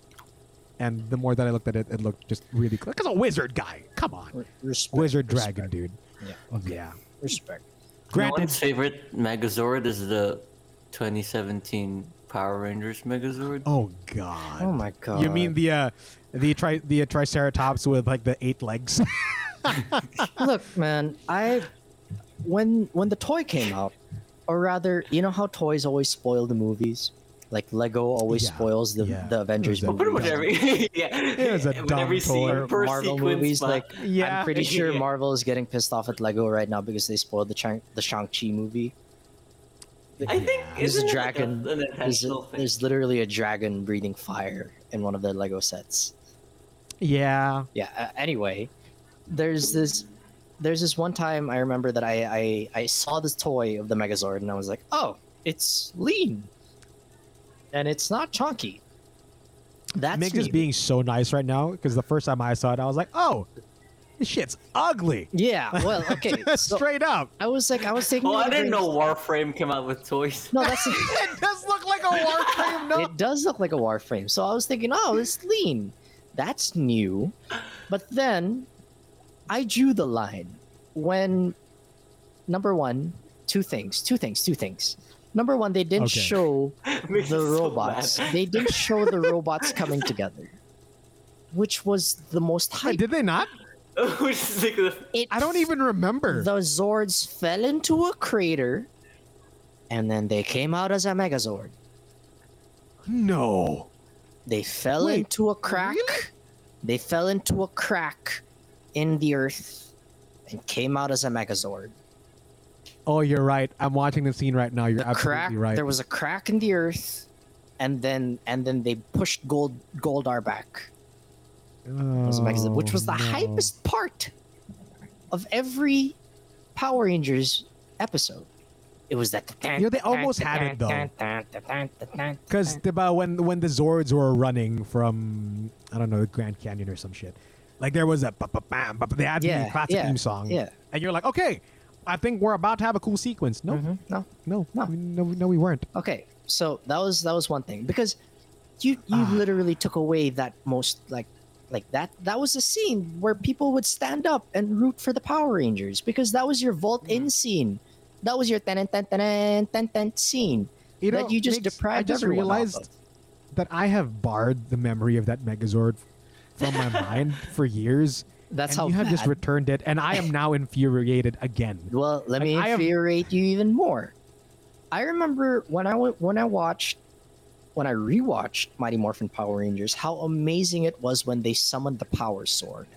And the more that I looked at it, it looked just really cool. Because a wizard guy, come on, respect, wizard respect. dragon dude. Yeah. Yeah. Respect. No Granted, one's favorite Megazord is the 2017 Power Rangers Megazord. oh god. Oh my god. You mean the uh, the tri the uh, triceratops with like the eight legs? Look, man, I when when the toy came out, or rather, you know how toys always spoil the movies? Like Lego always Yeah, spoils the, yeah. the Avengers It was a Well, movies. pretty much every yeah. It was a When dumb every toy. Or Marvel sequence, movies, but- like Yeah. I'm pretty sure Yeah. Marvel is getting pissed off at Lego right now because they spoiled the Chang- the Shang Chi movie. I think There's a dragon. Like a, There's, intentional thing? there's literally a dragon breathing fire in one of the Lego sets. Yeah. yeah uh, anyway there's this there's this one time i remember that I, I i saw this toy of the megazord and i was like oh it's lean and it's not chunky that's Migs is being so nice right now because the first time I saw it, I was like, "Oh, this shit's ugly." yeah well okay so Straight up. i was like i was thinking Oh, I didn't know Warframe came out with toys. no that's It does look like a Warframe. No. it does look like a warframe so i was thinking oh it's lean that's new but then i drew the line when number one two things two things two things number one they didn't Okay. show the me so robots they didn't show the robots coming together which was the most Wait, hype did they not? Which is like the- it I don't even remember. the zords fell into a crater and then they came out as a megazord no. They fell Wait, into a crack. really? They fell into a crack in the earth and came out as a megazord. Oh, you're right. I'm watching the scene right now. You're The absolutely crack right. there was a crack in the earth and then and then they pushed gold Goldar back a megazord, which was the Oh, no. hypest part of every Power Rangers episode. It was that You know, they almost had it, though. Because uh, when when the Zords were running from I don't know the Grand Canyon or some shit, like there was a ba ba bam, ba- they had Yeah, the classic yeah, theme song, yeah. and you're like, okay, I think we're about to have a cool sequence. No, Mhm, No. no, No. no, no, we weren't. Okay, so that was that was one thing because you you Ah. literally took away that most like like that that was a scene where people would stand up and root for the Power Rangers because that was your vault in scene. That was your ten ten ten ten ten scene You know, that you just Mix, deprived I just realized that I have barred the memory of that Megazord from my mind for years. That's how you have just returned it, and I am now infuriated again. Well, let me Like, have- infuriate you even more. I remember when I went when I watched when I rewatched Mighty Morphin Power Rangers, how amazing it was when they summoned the Power Sword.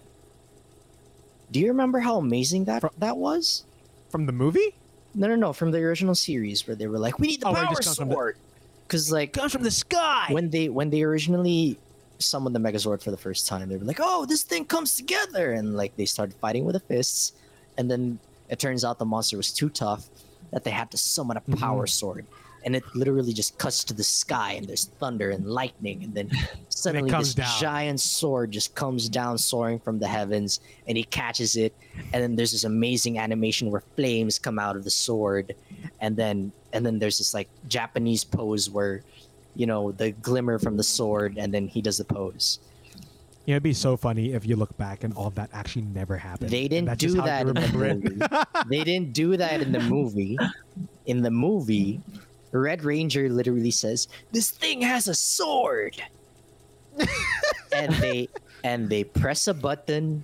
Do you remember how amazing that Fro- that was? From the movie? No, no, no, from the original series where they were like, "We need the Oh, Power just comes from the- Sword," because like Comes from the sky. when they when they originally summoned the Megazord for the first time, they were like, "Oh, this thing comes together," and like they started fighting with the fists, and then it turns out the monster was too tough that they had to summon a Mm-hmm. power sword, and it literally just cuts to the sky, and there's thunder and lightning, and then suddenly comes this down. giant sword just comes down soaring from the heavens, and he catches it, and then there's this amazing animation where flames come out of the sword, and then and then there's this like Japanese pose where you know the glimmer from the sword and then he does the pose. You know, it'd be so funny if you look back and all of that actually never happened. they didn't do that in the movie. They didn't do that in the movie. In the movie red ranger literally says this thing has a sword. And they and they press a button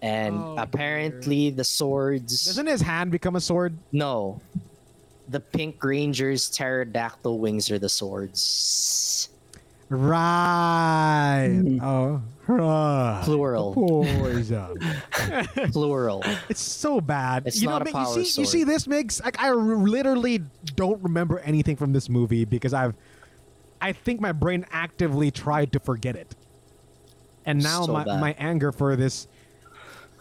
and Oh, apparently the swords Doesn't his hand become a sword? no the pink ranger's pterodactyl wings are the swords Right. Oh. uh, Plural. Poison. plural it's so bad. It's you not know, a power you see, you see this mix? Like I r- literally don't remember anything from this movie because I've, I think my brain actively tried to forget it, and now So my, bad. my anger for this,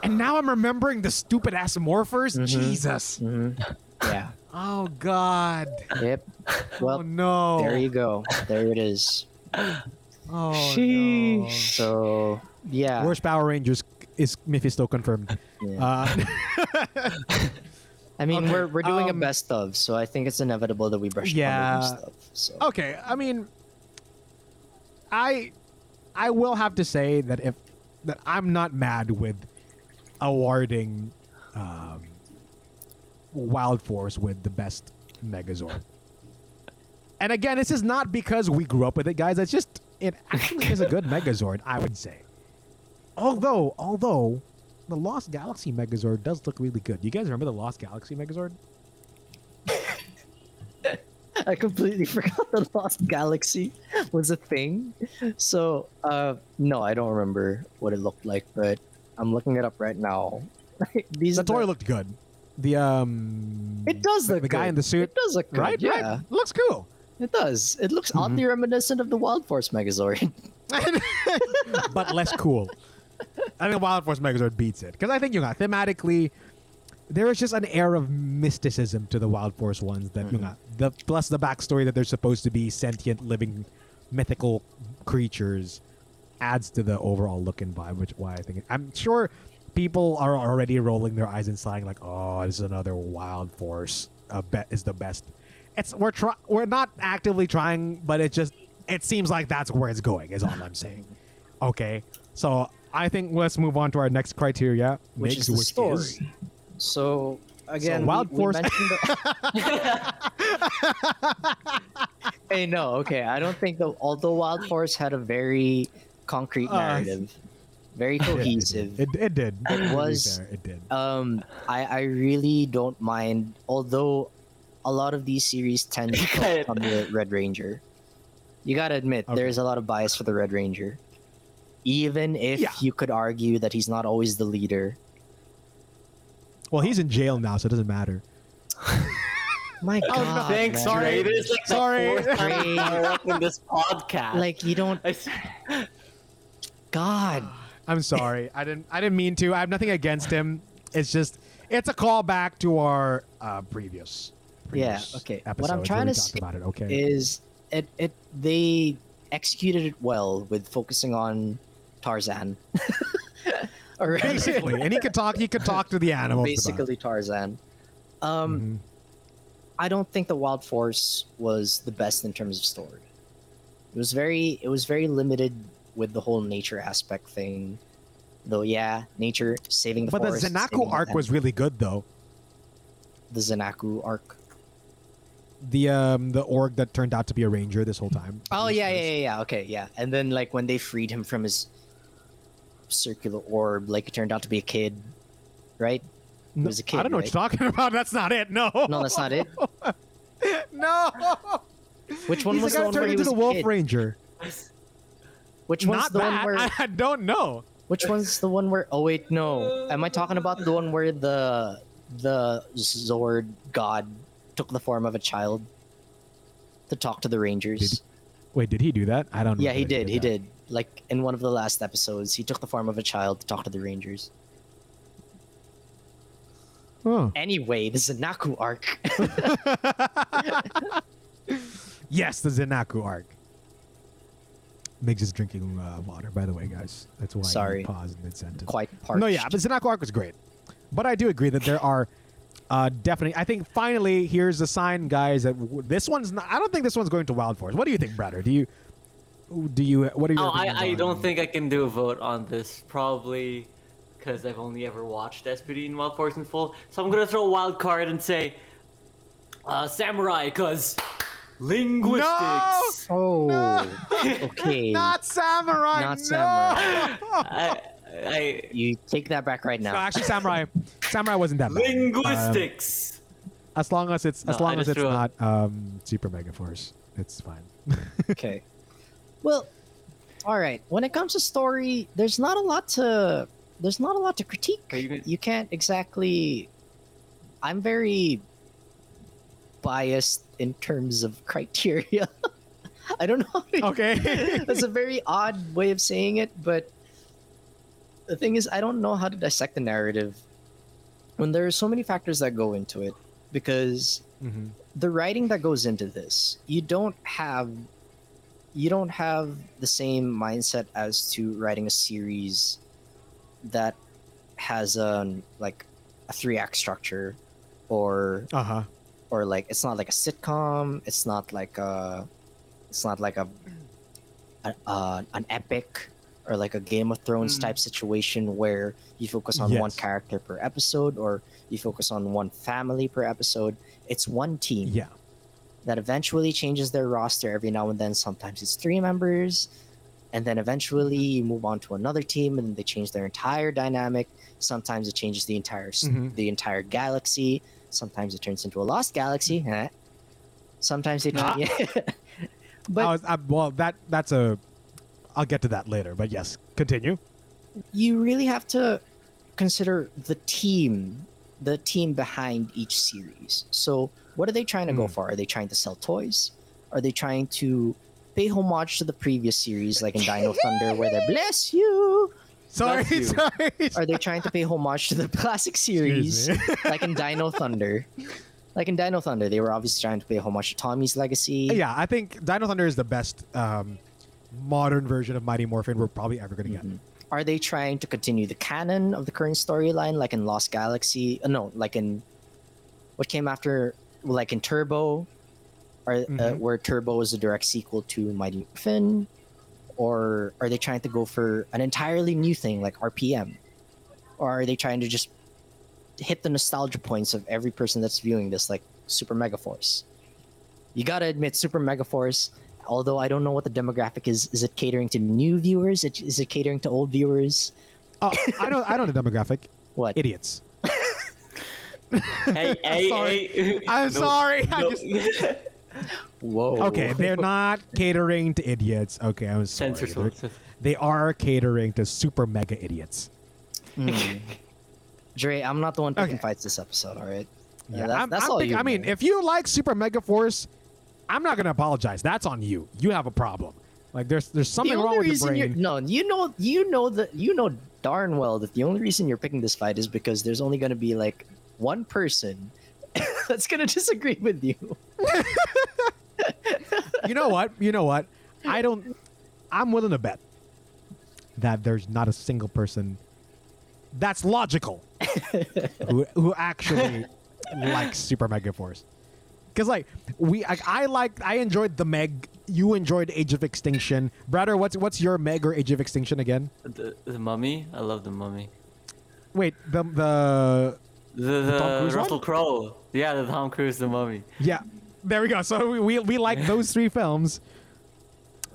and now I'm remembering the stupid ass morphers. Mm-hmm. Jesus. yeah Oh God. Yep. Well, oh no. there you go. There it is. Oh no. So yeah. Worst Power Rangers is Mephisto confirmed. yeah. Uh, I mean, okay, we're we're doing a um, best of, so I think it's inevitable that we brush Yeah. up on stuff. So okay, I mean, I I will have to say that if that I'm not mad with awarding um, Wild Force with the best Megazord. And again, this is not because we grew up with it, guys. It's just it actually is a good Megazord, I would say. Although, although the Lost Galaxy Megazord does look really good. You guys remember the Lost Galaxy Megazord? I completely forgot the Lost Galaxy was a thing. So uh, no, I don't remember what it looked like, but I'm looking it up right now. These The toy looked good. The um, It does the, look the guy good. in the suit, It does look good. right? Yeah, Right. Looks cool. it does. It looks Mm-hmm. oddly reminiscent of the Wild Force Megazord. but less cool. I think Wild Force Megazord beats it because I think you know thematically there is just an air of mysticism to the Wild Force ones that you know, the plus the backstory that they're supposed to be sentient, living, mythical creatures adds to the overall look and vibe. Which why I think I'm sure people are already rolling their eyes and sighing like, "Oh, this is another Wild Force. Uh, bet is the best." It's we're try we're not actively trying, but it just it seems like that's where it's going. Is all I'm saying. Okay, so I think let's move on to our next criteria, which is the story. So again, Wild we, Force- We mentioned the- hey, no, okay. I don't think the although Wild Force had a very concrete Uh, narrative, very cohesive. It, it did. It was- it did. um, I I really don't mind. Although a lot of these series tend to focus on the Red Ranger. You gotta admit, Okay. there's a lot of bias for the Red Ranger. Even if Yeah. you could argue that he's not always the leader. Well, he's in jail now, so it doesn't matter. My God, Thanks, man. Ray. This is like Sorry. the fourth time Ray. This podcast. Like you don't. God. I'm sorry. I didn't. I didn't mean to. I have nothing against him. It's just. It's a callback to our uh, previous. Yeah, previous okay. What I'm trying to talked say about it. Okay. Is it it they executed it well with focusing on Tarzan. or Basically, and he could talk. He could talk to the animals. about basically Tarzan. Um, Mhm. I don't think the Wild Force was the best in terms of story. It was very it was very limited with the whole nature aspect thing. Though yeah, nature saving the But the forest. Zen-Aku the arc was really good, though. the Zen-Aku arc. The um the org that turned out to be a ranger this whole time. Oh yeah, yeah, yeah, yeah. Okay, yeah. And then like when they freed him from his circular orb, like it turned out to be a kid, right? He was a kid. I don't know right? what you're talking about. That's not it. No. No, that's not it. no. Which one He's was the one where turned he into was the a Wolf kid? Ranger. Which one's Not the that. one where? I, I don't know. Which one's the one where? Oh wait, no. Am I talking about the one where the the Zord god took the form of a child to talk to the Rangers? Wait, did he do that? I don't know. yeah, he if did. He that. did. Like in one of the last episodes, he took the form of a child to talk to the Rangers. Oh. Anyway, the Zen-Aku arc. Yes, the Zen-Aku arc. Migs is drinking uh, water, by the way, guys. That's why Sorry. he paused mid sentence. Quite parched. No, yeah, but Zen-Aku arc was great. But I do agree that there are uh, definitely. I think finally here's the sign, guys, that w- this one's. Not, I don't think this one's going to Wild Force. What do you think, Brother? Do you? Do you? What are your? Oh, I, I on- don't think I can do a vote on this. Probably because I've only ever watched SPD and Wild Force in full. So I'm gonna throw a wild card and say uh, Samurai, because linguistics. Oh, okay. Not samurai. Not no! samurai. I, I, You take that back right now. No, now. actually, samurai. samurai wasn't that bad. linguistics. As long as it's as No, I long as it's not um, Super Mega Force, it's fine. okay. Well, all right. When it comes to story, there's not a lot to there's not a lot to critique. You gonna- You can't exactly. I'm very biased in terms of criteria. I don't know. How to, Okay. That's a very odd way of saying it, but the thing is, I don't know how to dissect the narrative when there are so many factors that go into it. Because Mhm. the writing that goes into this, you don't have, you don't have the same mindset as to writing a series that has a like a three act structure, or Uh huh. Or like it's not like a sitcom. It's not like a it's not like a, a uh, an epic or like a game of thrones Mm. type situation where you focus on one character per episode or you focus on one family per episode. It's one team Yeah. that eventually changes their roster every now and then. Sometimes it's three members and then eventually you move on to another team and then they change their entire dynamic. Sometimes it changes the entire s Mhm. the entire galaxy sometimes it turns into a lost galaxy eh? sometimes they yeah. but I was, I, well, that that's a. I'll get to that later, but yes, continue. you really have to consider the team the team behind each series so what are they trying to go Mm. for are they trying to sell toys are they trying to pay homage to the previous series, like in Dino Thunder, where they bless you? Sorry, That's sorry. Are they trying to pay homage to the classic series, like in Dino Thunder? Like in Dino Thunder, they were obviously trying to pay homage to Tommy's legacy. yeah, I think Dino Thunder is the best um, modern version of Mighty Morphin we're probably ever going to get. Are they trying to continue the canon of the current storyline, like in Lost Galaxy? Uh, no, like in what came after, like in Turbo, or uh, Mhm. where Turbo is a direct sequel to Mighty Morphin, or are they trying to go for an entirely new thing like RPM, or are they trying to just hit the nostalgia points of every person that's viewing this, like Super Mega Force? You gotta admit, Super Mega Force. Although I don't know what the demographic is, is it catering to new viewers? Is it catering to old viewers? Oh, I know, I know the demographic. What? Idiots. Hey, hey, sorry. hey. I'm No, sorry. I just- Whoa. okay, they're not catering to idiots. Okay, I'm sorry. Censor They're- They are catering to super mega idiots. Hmm. Dre, I'm not the one picking Okay. fights this episode, all right? Yeah, that's, I'm- that's I'm all think- you. I mean, if you like Super Mega Force, I'm not gonna apologize. That's on you. You have a problem. Like there's there's something only wrong with your reason you're brain. no, you know, you know that you know darn well that the only reason you're picking this fight is because there's only going to be like one person that's going to disagree with you. You know what? You know what? I don't. I'm willing to bet that there's not a single person that's logical who who actually likes Super Mega Force. Because like we, like, I like, I enjoyed the Meg. You enjoyed Age of Extinction, brother. What's what's your Meg or Age of Extinction again? The, the mummy? I love the mummy. Wait, the the The, the, Tom Cruise Russell? Crowe. Yeah, the Tom Cruise, the mummy. Yeah, there we go. So we, we, we like those three films,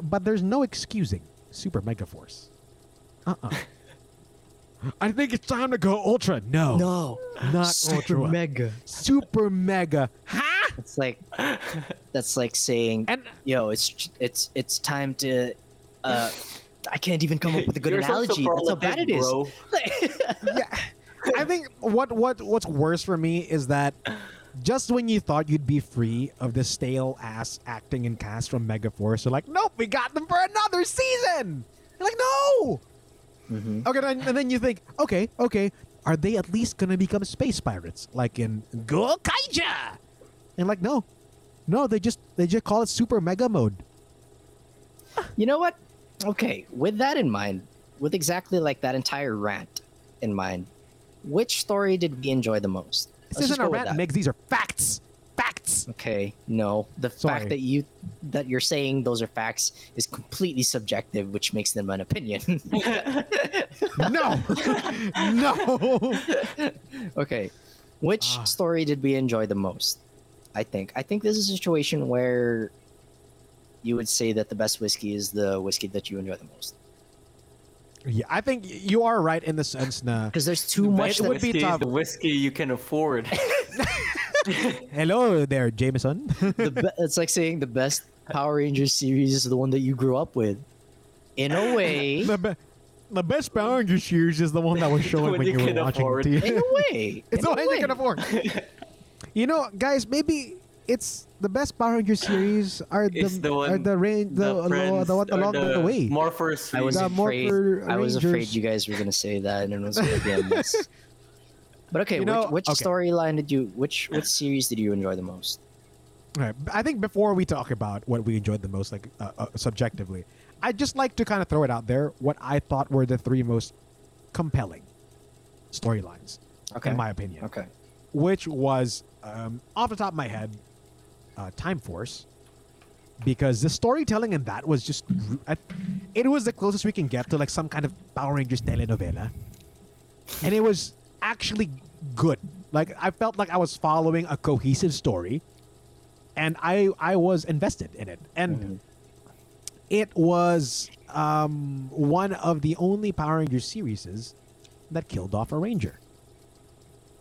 but there's no excusing Super Mega Force. Uh uh I think it's time to go Ultra. No, No, not super Ultra. mega. Super Mega. Ha! It's like that's like saying, And "Yo, it's it's it's time to." Uh, I can't even come up with a good You're so analogy. That's how bad it superlative, is. bro. yeah, I think what what what's worse for me is that just when you thought you'd be free of the stale ass acting and cast from Mega Force, you're like, nope, we got them for another season. You're like, no. Mhm. Okay, then, and then you think, okay, okay, are they at least gonna become space pirates like in Gokaiger? And like, no, no, they just they just call it Super Mega Mode. You know what? Okay, with that in mind, with exactly like that entire rant in mind, which story did we enjoy the most? This Let's isn't a rant. Migs. These are facts. Facts. Okay, no. The Sorry. fact that you that you're saying those are facts is completely subjective, which makes them an opinion. No, no. okay, which Ah. story did we enjoy the most? I think. I think this is a situation where you would say that the best whiskey is the whiskey that you enjoy the most Yeah, I think you are right in the sense na because there's too much. it would be Whiskey tough. The whiskey you can afford. Hello there, Jameson. the be- it's like saying the best Power Rangers series is the one that you grew up with. In a way, the, be- the best Power Rangers series is the one that was showing When when, you you were watching afford. TV. in a way, it's in the a one you can afford. you know, guys, maybe it's the best Power Rangers series are the, It's the one. are the range the, the, Friends the one along the, way. Morphers. I was The afraid. Morpher I was afraid you guys were gonna say that, and it was gonna be a mess. But okay, You know- which, which okay. storyline did you? Which which series did you enjoy the most? All right, I think before we talk about what we enjoyed the most, like uh, uh, subjectively, I'd just like to kind of throw it out there what I thought were the three most compelling storylines, Okay. in my opinion. Okay. which was um, off the top of my head, uh, Time Force, because the storytelling in that was just, I- it was the closest we can get to like some kind of Power Rangers telenovela, and it was actually good. Like I felt like I was following a cohesive story, and I I was invested in it, and it was um, one of the only Power Rangers series that killed off a Ranger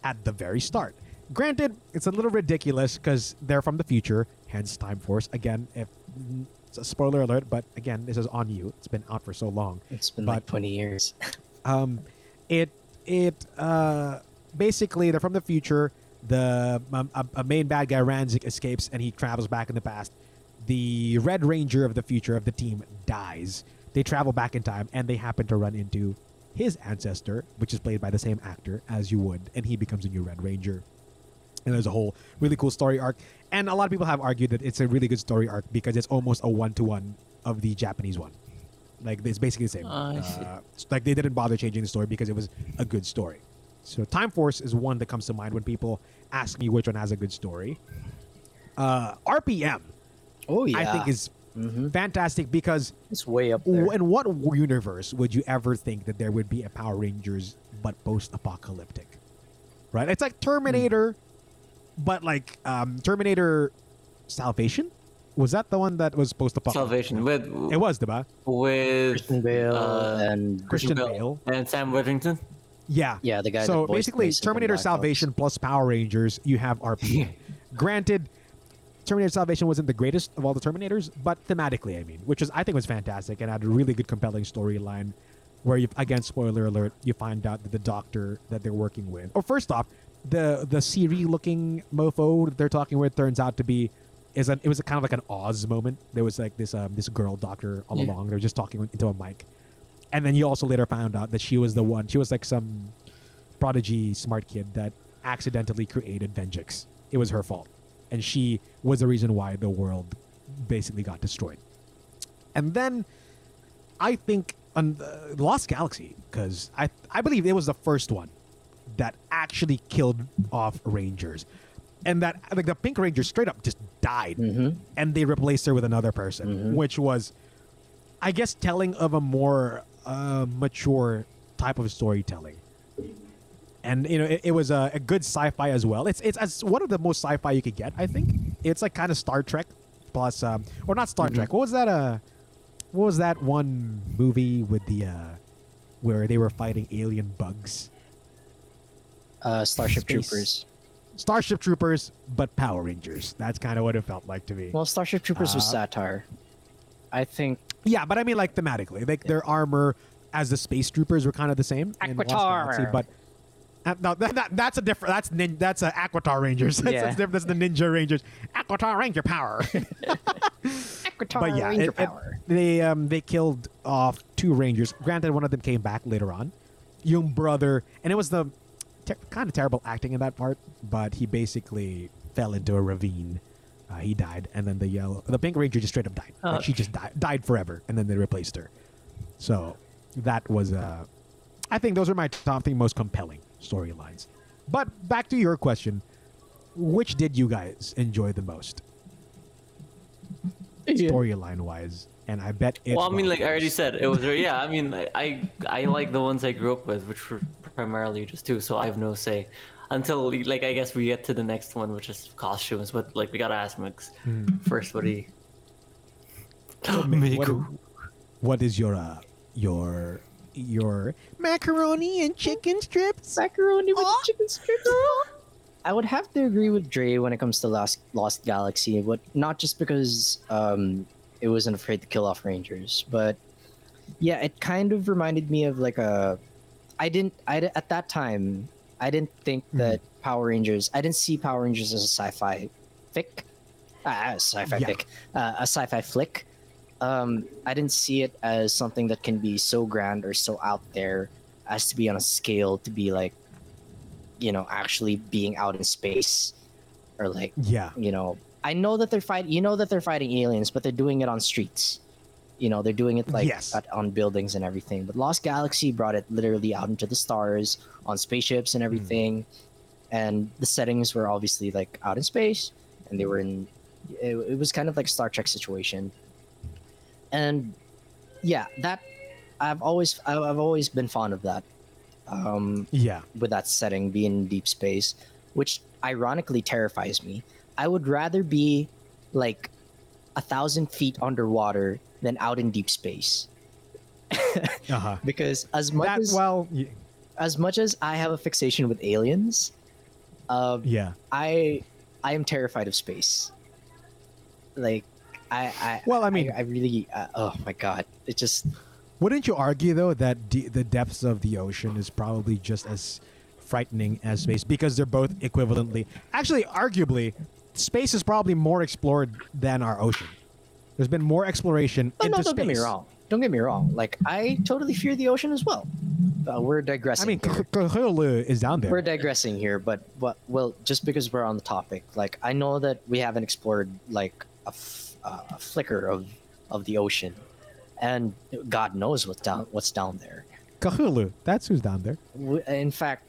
at the very start. Granted, it's a little ridiculous because they're from the future, hence Time Force. Again, if it's a spoiler alert, but again, this is on you. It's been out for so long. It's been But- like twenty years. Um, it it uh, basically they're from the future. The um, a, a main bad guy Ransik escapes and he travels back in the past. the Red Ranger of the future of the team dies. They travel back in time and they happen to run into his ancestor, which is played by the same actor as you would, and he becomes a new Red Ranger. And there's a whole really cool story arc. And a lot of people have argued that it's a really good story arc because it's almost a one to one of the Japanese one. Like it's basically the same. I. Uh, like they didn't bother changing the story because it was a good story. So Time Force is one that comes to mind when people ask me which one has a good story. Uh, RPM, Oh yeah. I think is Mhm. fantastic because it's way up there. w- in what universe would you ever think that there would be a Power Rangers but post-apocalyptic? Right? It's like Terminator, but like um, Terminator Salvation. Was that the one that was post-apocalyptic? Salvation with It was, diba? with Christian Bale uh, and Christian Bale. and Sam Worthington. Yeah. yeah, the guy. so that basically, Terminator Black Ops. Salvation plus Power Rangers, you have RP. Granted, Terminator Salvation wasn't the greatest of all the Terminators, but thematically, I mean, which was I think was fantastic and had a really good, compelling storyline. Where you, again, spoiler alert, you find out that the doctor that they're working with, or first off, the the Siri looking mofo that they're talking with turns out to be is a, it was a kind of like an Oz moment. There was like this um, this girl doctor all Yeah. along. They were just talking into a mic, and then you also later found out that she was the one. She was like some prodigy smart kid that accidentally created Venjix. It was her fault. And she was the reason why the world basically got destroyed. And then I think on the Lost Galaxy, because I, I believe it was the first one that actually killed off Rangers. And that like the Pink Ranger straight up just died. And they replaced her with another person, which was I guess telling of a more uh, mature type of storytelling and you know it, it was a, a good sci-fi as well. It's it's as one of the most sci-fi you could get. I think it's like kind of Star Trek plus, um, or not Star Trek. What was that? Uh, what was that one movie with the uh, where they were fighting alien bugs? Uh, Starship Space. Troopers. Starship Troopers, but Power Rangers. That's kind of what it felt like to me. Well, Starship Troopers was Uh, satire. I think yeah, but I mean like thematically, like their armor as the space troopers were kind of the same. Galaxy, but. Uh, no, that, that, that's a different. That's nin, that's uh, Aquitar Rangers. That's, Yeah. that's different. That's the Ninja Rangers. Aquitar Ranger power. Aquitar but yeah, Ranger it- it- power. they um they killed off two rangers. Granted, one of them came back later on, young brother, and it was the ter- kind of terrible acting in that part. But he basically fell into a ravine. Uh, he died, and then the yellow, the pink ranger just straight up died. Like, she just died, died forever, and then they replaced her. So that was uh, I think those are my top three most compelling storylines. But back to your question, which did you guys enjoy the most? storyline wise, and I bet it. well, I mean, like I already said, it was yeah. I mean, I I, I like the ones I grew up with, which were primarily just two, so I have no say. Until like I guess we get to the next one, which is costumes, but like we gotta ask Migs Hmm. first. What do you? What, what is your uh, your your macaroni and chicken strips? Macaroni with chicken strips. I would have to agree with Dre when it comes to Lost Lost Galaxy, but not just because um, it wasn't afraid to kill off Rangers, but yeah, it kind of reminded me of like a. I didn't. I at that time, I didn't think that Power Rangers. I didn't see Power Rangers as a sci-fi fic, uh, a sci-fi Yeah. fic, uh, a sci-fi flick. Um, I didn't see it as something that can be so grand or so out there as to be on a scale to be like you know actually being out in space or like Yeah, you know i know that they're fighting you know that they're fighting aliens but they're doing it on streets. You know they're doing it like Yes. at, on buildings and everything. But lost galaxy brought it literally out into the stars on spaceships and everything. And the settings were obviously like out in space and they were in it, it was kind of like star trek situation. And yeah that i've always i've I've always been fond of that um yeah, with that setting being in deep space, which ironically terrifies me. I would rather be like a thousand feet underwater than out in deep space. uh huh. Because as much That as well, y- as much as I have a fixation with aliens, uh, yeah. I I am terrified of space. Like I I Well, I mean- I, really uh, oh my god it just Wouldn't you argue though that d- the depths of the ocean is probably just as frightening as space because they're both equivalently, actually, arguably, space is probably more explored than our ocean. There's been more exploration Oh, into no, don't get me wrong. Don't get me wrong. Like I totally fear the ocean as well. Uh, we're digressing. I mean. Cthulhu is down there. we're digressing here, but but well, just because we're on the topic, like I know that we haven't explored like a, f- uh, a flicker of of the ocean, and God knows what's down what's down there. Cthulhu, that's who's down there. W- In fact,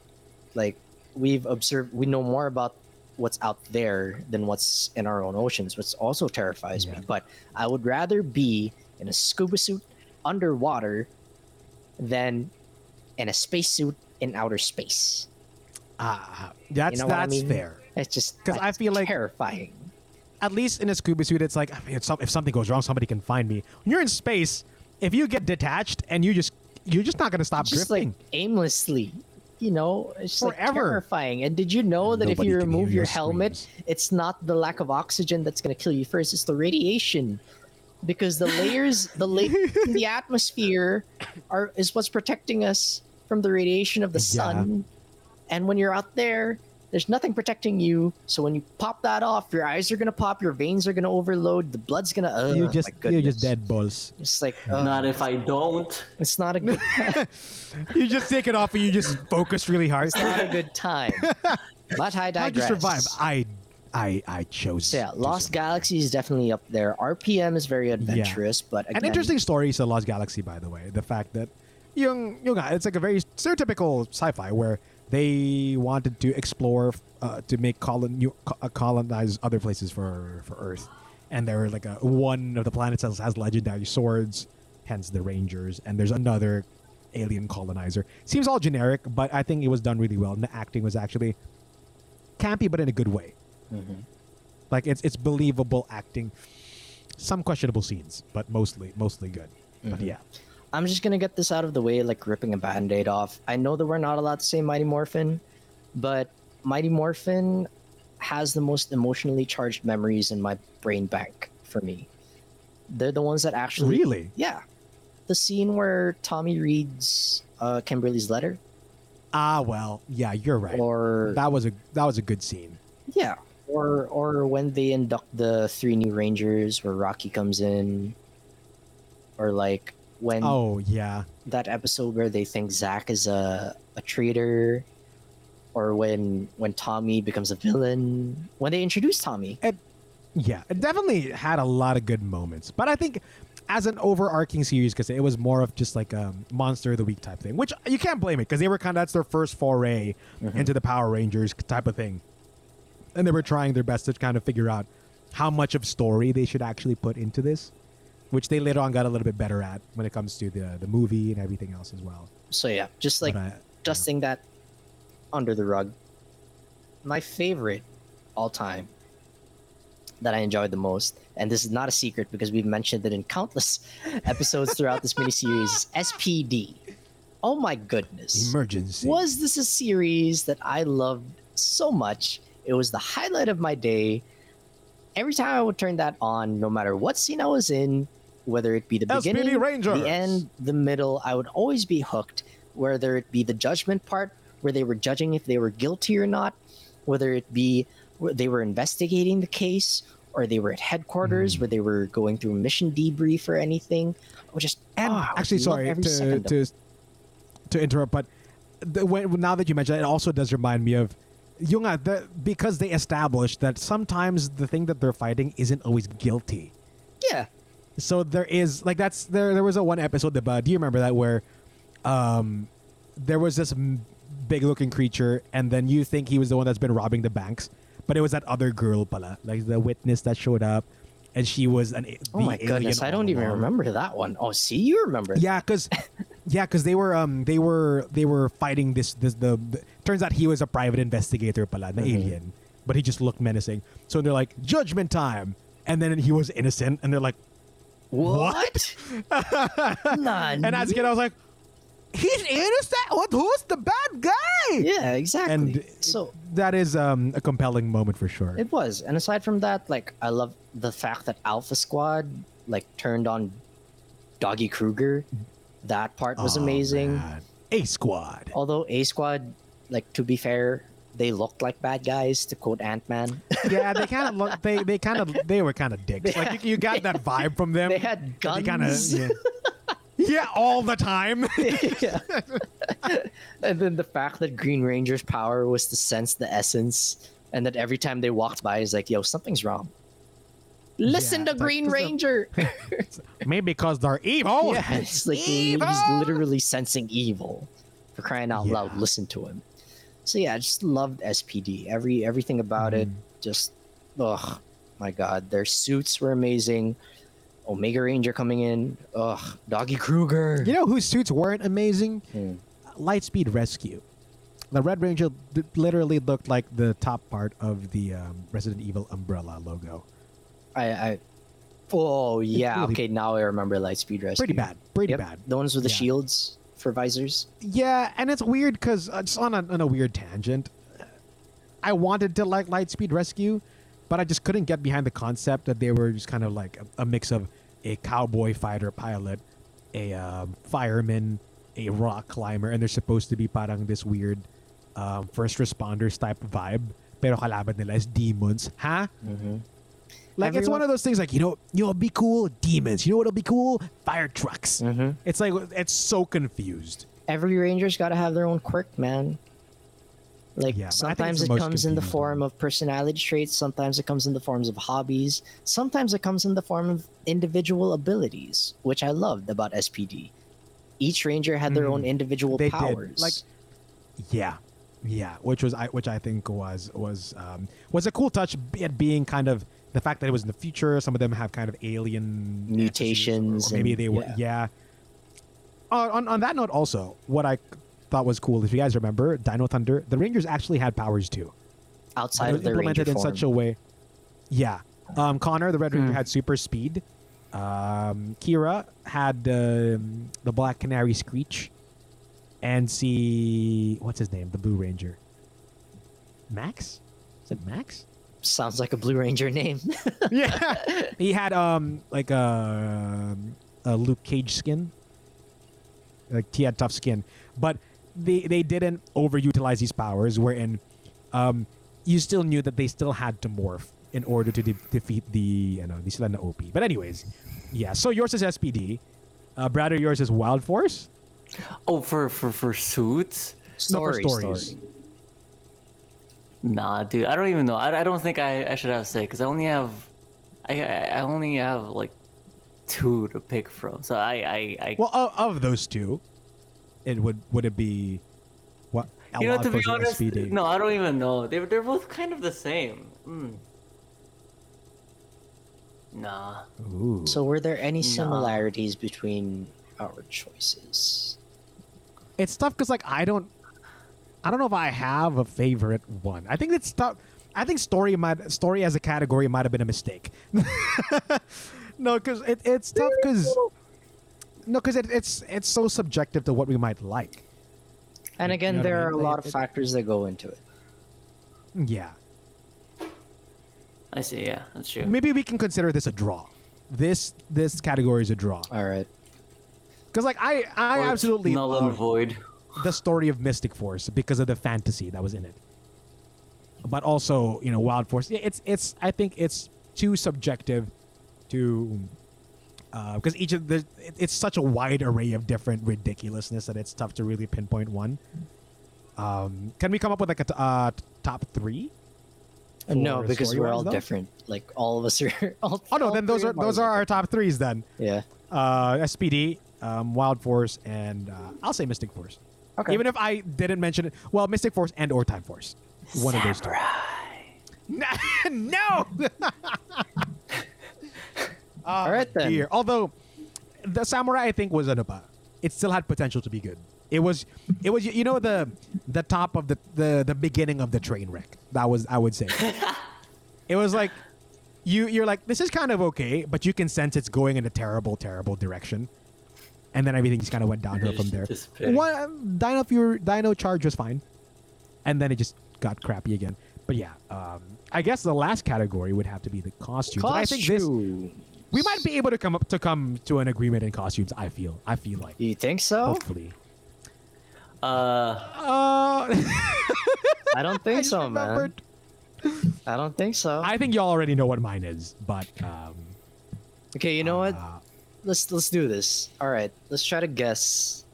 like we've observed, we know more about what's out there than what's in our own oceans, which also terrifies me. But I would rather be in a scuba suit underwater than in a spacesuit in outer space. Ah, that's You know what I that's mean? fair. It's just 'Cause I feel like- terrifying. At least in a scuba suit, it's like I mean, it's if something goes wrong, somebody can find me. When you're in space, if you get detached and you just you're just not gonna stop just drifting. like aimlessly you know it's just like Forever. terrifying and did you know that if you remove your your helmet it's not the lack of oxygen that's going to kill you first it's the radiation because the layers the la- in the atmosphere are is what's protecting us from the radiation of the Yeah. sun and when you're out there there's nothing protecting you so when you pop that off your eyes are going to pop your veins are going to overload the blood's going to you uh, just my you're just dead balls. it's like uh, Not if I don't. it's not a good You just take it off and you just focus really hard. it's not a good time. But I digress. How'd you survive? I I I chose. So yeah, Lost. Galaxy is definitely up there. RPM is very adventurous, but again, An interesting story is the Lost Galaxy, by the way. The fact that yung yung it's like a very stereotypical sci-fi where they wanted to explore uh, to make colon new, uh, colonize other places for for Earth, and there were like a one of the planets has, has legendary swords, hence the Rangers, and there's another alien colonizer. Seems all generic, but I think it was done really well, and the acting was actually campy, but in a good way. Like it's it's believable acting. Some questionable scenes, but mostly mostly good. But yeah, I'm just gonna get this out of the way, like ripping a band-aid off. I know that we're not allowed to say Mighty Morphin, but Mighty Morphin has the most emotionally charged memories in my brain bank for me. They're the ones that actually really. Yeah. The scene where Tommy reads uh, Kimberly's letter, Ah, well, yeah, you're right. or that was a that was a good scene. Yeah. Or or when they induct the three new rangers where Rocky comes in. Or like when Oh yeah, that episode where they think Zach is a, a traitor. Or when when Tommy becomes a villain. When they introduce Tommy. yeah. It definitely had a lot of good moments. But I think as an overarching series, because it was more of just like a monster of the week type thing, which you can't blame it because they were kind of that's their first foray mm-hmm. into the Power Rangers type of thing, and they were trying their best to kind of figure out how much of story they should actually put into this, which they later on got a little bit better at when it comes to the the movie and everything else as well. So yeah, just like I- dusting that under the rug. My favorite all time that I enjoyed the most, and this is not a secret because we've mentioned it in countless episodes throughout this miniseries, is SPD. Oh my goodness. Emergency. Was this a series that I loved so much? It was the highlight of my day. Every time I would turn that on, no matter what scene I was in, whether it be the beginning, the end, the middle, I would always be hooked. Whether it be the judgment part, where they were judging if they were guilty or not, whether it be they were investigating the case, or they were at headquarters Hmm. where they were going through mission debrief or anything. I just And oh, actually, sorry to to to interrupt, but the, when, now that you mention it, it also does remind me of Yunga the, because they established that sometimes the thing that they're fighting isn't always guilty. yeah. So there is like that's there. There was a one episode about. Do you remember that where, um, there was this big looking creature, and then you think he was the one that's been robbing the banks, but it was that other girl, pala, like the witness that showed up, and she was an. Oh my goodness, I don't even remember that one. Oh, see, you remember. that. Yeah, because yeah, because they were um they were they were fighting this this the, the turns out he was a private investigator pala, the alien, but he just looked menacing. So they're like judgment time, and then he was innocent, and they're like What? nah, and as a kid I was like, he's innocent. What? Who's the bad guy? yeah, exactly. And so that is um a compelling moment for sure. it was. And aside from that, like I love the fact that Alpha Squad like turned on Doggie Cruger. That part was Oh, amazing. man. A squad. Although A Squad, like to be fair, they looked like bad guys. To quote Ant Man. yeah, they kind of look. They they kind of they were kind of dicks. Like you, you got that vibe from them. They had They kinda- guns. yeah. yeah, all the time. yeah. and then the fact that Green Ranger's power was to sense the essence, and that every time they walked by, he's like, "Yo, something's wrong." Listen Yeah, to Green Ranger. Maybe because they're evil. yeah, it's like Evil! he's literally sensing evil. For crying out loud, listen to him. So yeah, I just loved SPD. Every everything about it, Mm-hmm. just ugh, my god, their suits were amazing. Omega Ranger coming in, ugh, Doggie Cruger. You know whose suits weren't amazing? Hmm. Lightspeed Rescue. The Red Ranger d- literally looked like the top part of the um, Resident Evil umbrella logo. I, I oh yeah, really- okay, now I remember Lightspeed Rescue. Pretty bad. Pretty Yep, bad. The ones with the Yeah. shields for visors. Yeah, and it's weird because uh, just on a, on a weird tangent, I wanted to like Lightspeed Rescue, but I just couldn't get behind the concept that they were just kind of like a, a mix of a cowboy fighter pilot, a um, fireman, a rock climber, and they're supposed to be parang this weird um, first responders type vibe. Pero kalaban nila is demons, huh? Like it's one of those things like you know you know what'll be cool demons. You know what'll be cool fire trucks. It's like it's so confused. Every ranger's got to have their own quirk, man. Like Yeah, but I think it's sometimes it most comes in the form of personality traits, sometimes it comes in the forms of hobbies, sometimes it comes in the form of individual abilities, which I loved about SPD. Each ranger had their own individual Mm. They powers. did like yeah, yeah, which was I which I think was was um, was a cool touch. be- It being kind of the fact that it was in the future. Some of them have kind of alien ancestors, or- Mutations or maybe and- they were yeah. Uh, on on that note, also, what I thought was cool, if you guys remember, Dino Thunder, the Rangers actually had powers too. outside But it of was their implemented ranger in form. such a way. Yeah, um, Connor, the Red Ranger, Hmm. had super speed. Um, Kira had um, the Black Canary Screech, and see what's his name, the Blue Ranger. Max, is it Max? Sounds like a Blue Ranger name. yeah, he had um like a, a Luke Cage skin. Like he had tough skin, but they they didn't overutilize these powers. Wherein, um, you still knew that they still had to morph in order to de- defeat the you know the sila na OP. But anyways, yeah. So yours is SPD. Uh, Brother, yours is Wild Force. Oh, for for for suits? No, for stories. story. Nah, dude. I don't even know. I, I don't think I, I should have say because I only have, I I I only have like two to pick from. So I I, I Well, of, of those two, it would would it be what? you know Wild to be honest, SPD? no, I don't even know. They they're both kind of the same. Mm. Nah. Ooh. So were there any Nah. similarities between our choices? it's tough because like I don't, I don't know if I have a favorite one. I think it's tough. I think story might story as a category might have been a mistake. no, because it, it's tough because no, because it, it's it's so subjective to what we might like. And You again, know what I there mean? are a lot of factors that go into it. Yeah, I see. Yeah, that's true. maybe we can consider this a draw. This this category is a draw All right. because like I I Or absolutely null and love void. The story of Mystic Force because of the fantasy that was in it. But also, you know, Wild Force. It's it's. I think it's too subjective to because each of the it, it's such a wide array of different ridiculousness that it's tough to really pinpoint one. Um, can we come up with like a t- uh, top three? Uh, no, because we're all though? different. Like all of us are. All, Oh no, all then those are those are our top threes then. Yeah. Uh, SPD, um, Wild Force, and uh, I'll say Mystic Force. Okay. Even if I didn't mention it, well, Mystic Force and or Time Force, one of those two. no. all right then. Dear. Although the Samurai, I think, was an apa. It still had potential to be good. It was, it was, you know, the the top of the the the beginning of the train wreck. That was, I would say. it was like you you're like this is kind of okay, but you can sense it's going in a terrible, terrible direction. And then everything just kind of went downhill from there. One Dino Fury, Dino Charge was fine, and then it just got crappy again. But yeah, um, I guess the last category would have to be the costumes. And I think this we might be able to come up to come to an agreement in costumes. I feel. I feel like. You think so? Hopefully. Uh, Uh, I don't think I so, man. I don't think so. I think y'all already know what mine is, but um, okay, you know what? Let's let's do this. All right, let's try to guess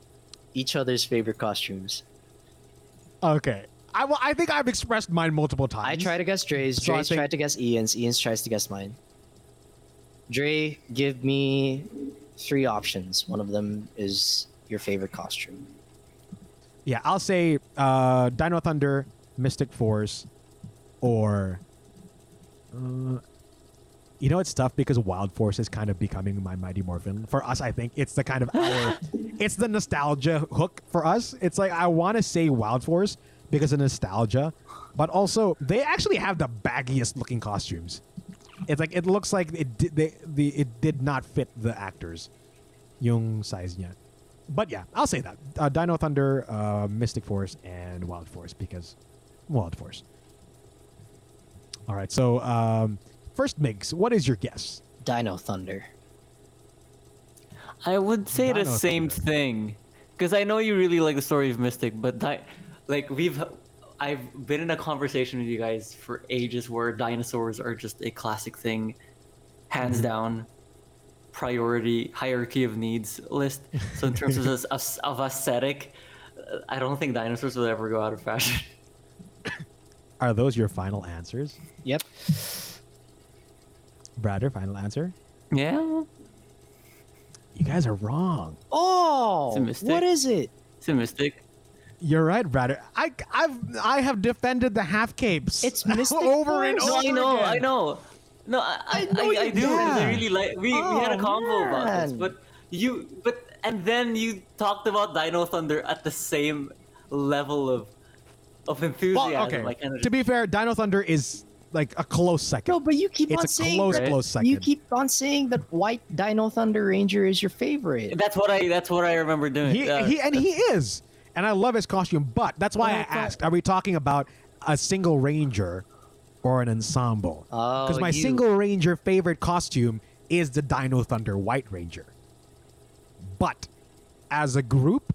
each other's favorite costumes. okay. I well, I think I've expressed mine multiple times. I try to guess Dre's. So Dre's think- tried to guess Ian's. Ian's tries to guess mine. Dre, give me three options. One of them is your favorite costume. Yeah, I'll say uh, Dino Thunder, Mystic Force, or uh, you know it's tough because Wild Force is kind of becoming my Mighty Morphin. For us, I think it's the kind of our, it's the nostalgia hook for us. It's like I want to say Wild Force because of nostalgia, but also they actually have the baggiest looking costumes. It's like it looks like it did, they, the it did not fit the actors, yung size niya. But yeah, I'll say that uh, Dino Thunder, uh, Mystic Force, and Wild Force because Wild Force. All right, so um, first, Migs, what is your guess? Dino Thunder. I would say the same Thunder. thing, because I know you really like the story of Mystic, but di- like we've, I've been in a conversation with you guys for ages where dinosaurs are just a classic thing, hands Mm-hmm. down, priority hierarchy of needs list. So in terms of this, of, of aesthetic, I don't think dinosaurs will ever go out of fashion. Are those your final answers, Yep. Brader? Final answer? Yeah, You guys are wrong. Oh, It's a mistake. what is it? it's a Mystic. You're right, Brader. I, I've, I have defended the half capes. It's Mystic over and Force. No, I know, I know. No, I, I, I I, I do because I really like. We, we had a Oh, convo about this, but you, but and then you talked about Dino Thunder at the same level of of enthusiasm. Well, okay. Like, to be fair, Dino Thunder is like a close second. No, but you keep It's on a saying close, that- close You second. keep on saying that White Dino Thunder Ranger is your favorite. that's what I that's what I remember doing. He, Uh, he and he is, and I love his costume. But that's why Oh, I I asked: Are we talking about a single ranger or an ensemble? Oh, Because my you- single ranger favorite costume is the Dino Thunder White Ranger. But as a group,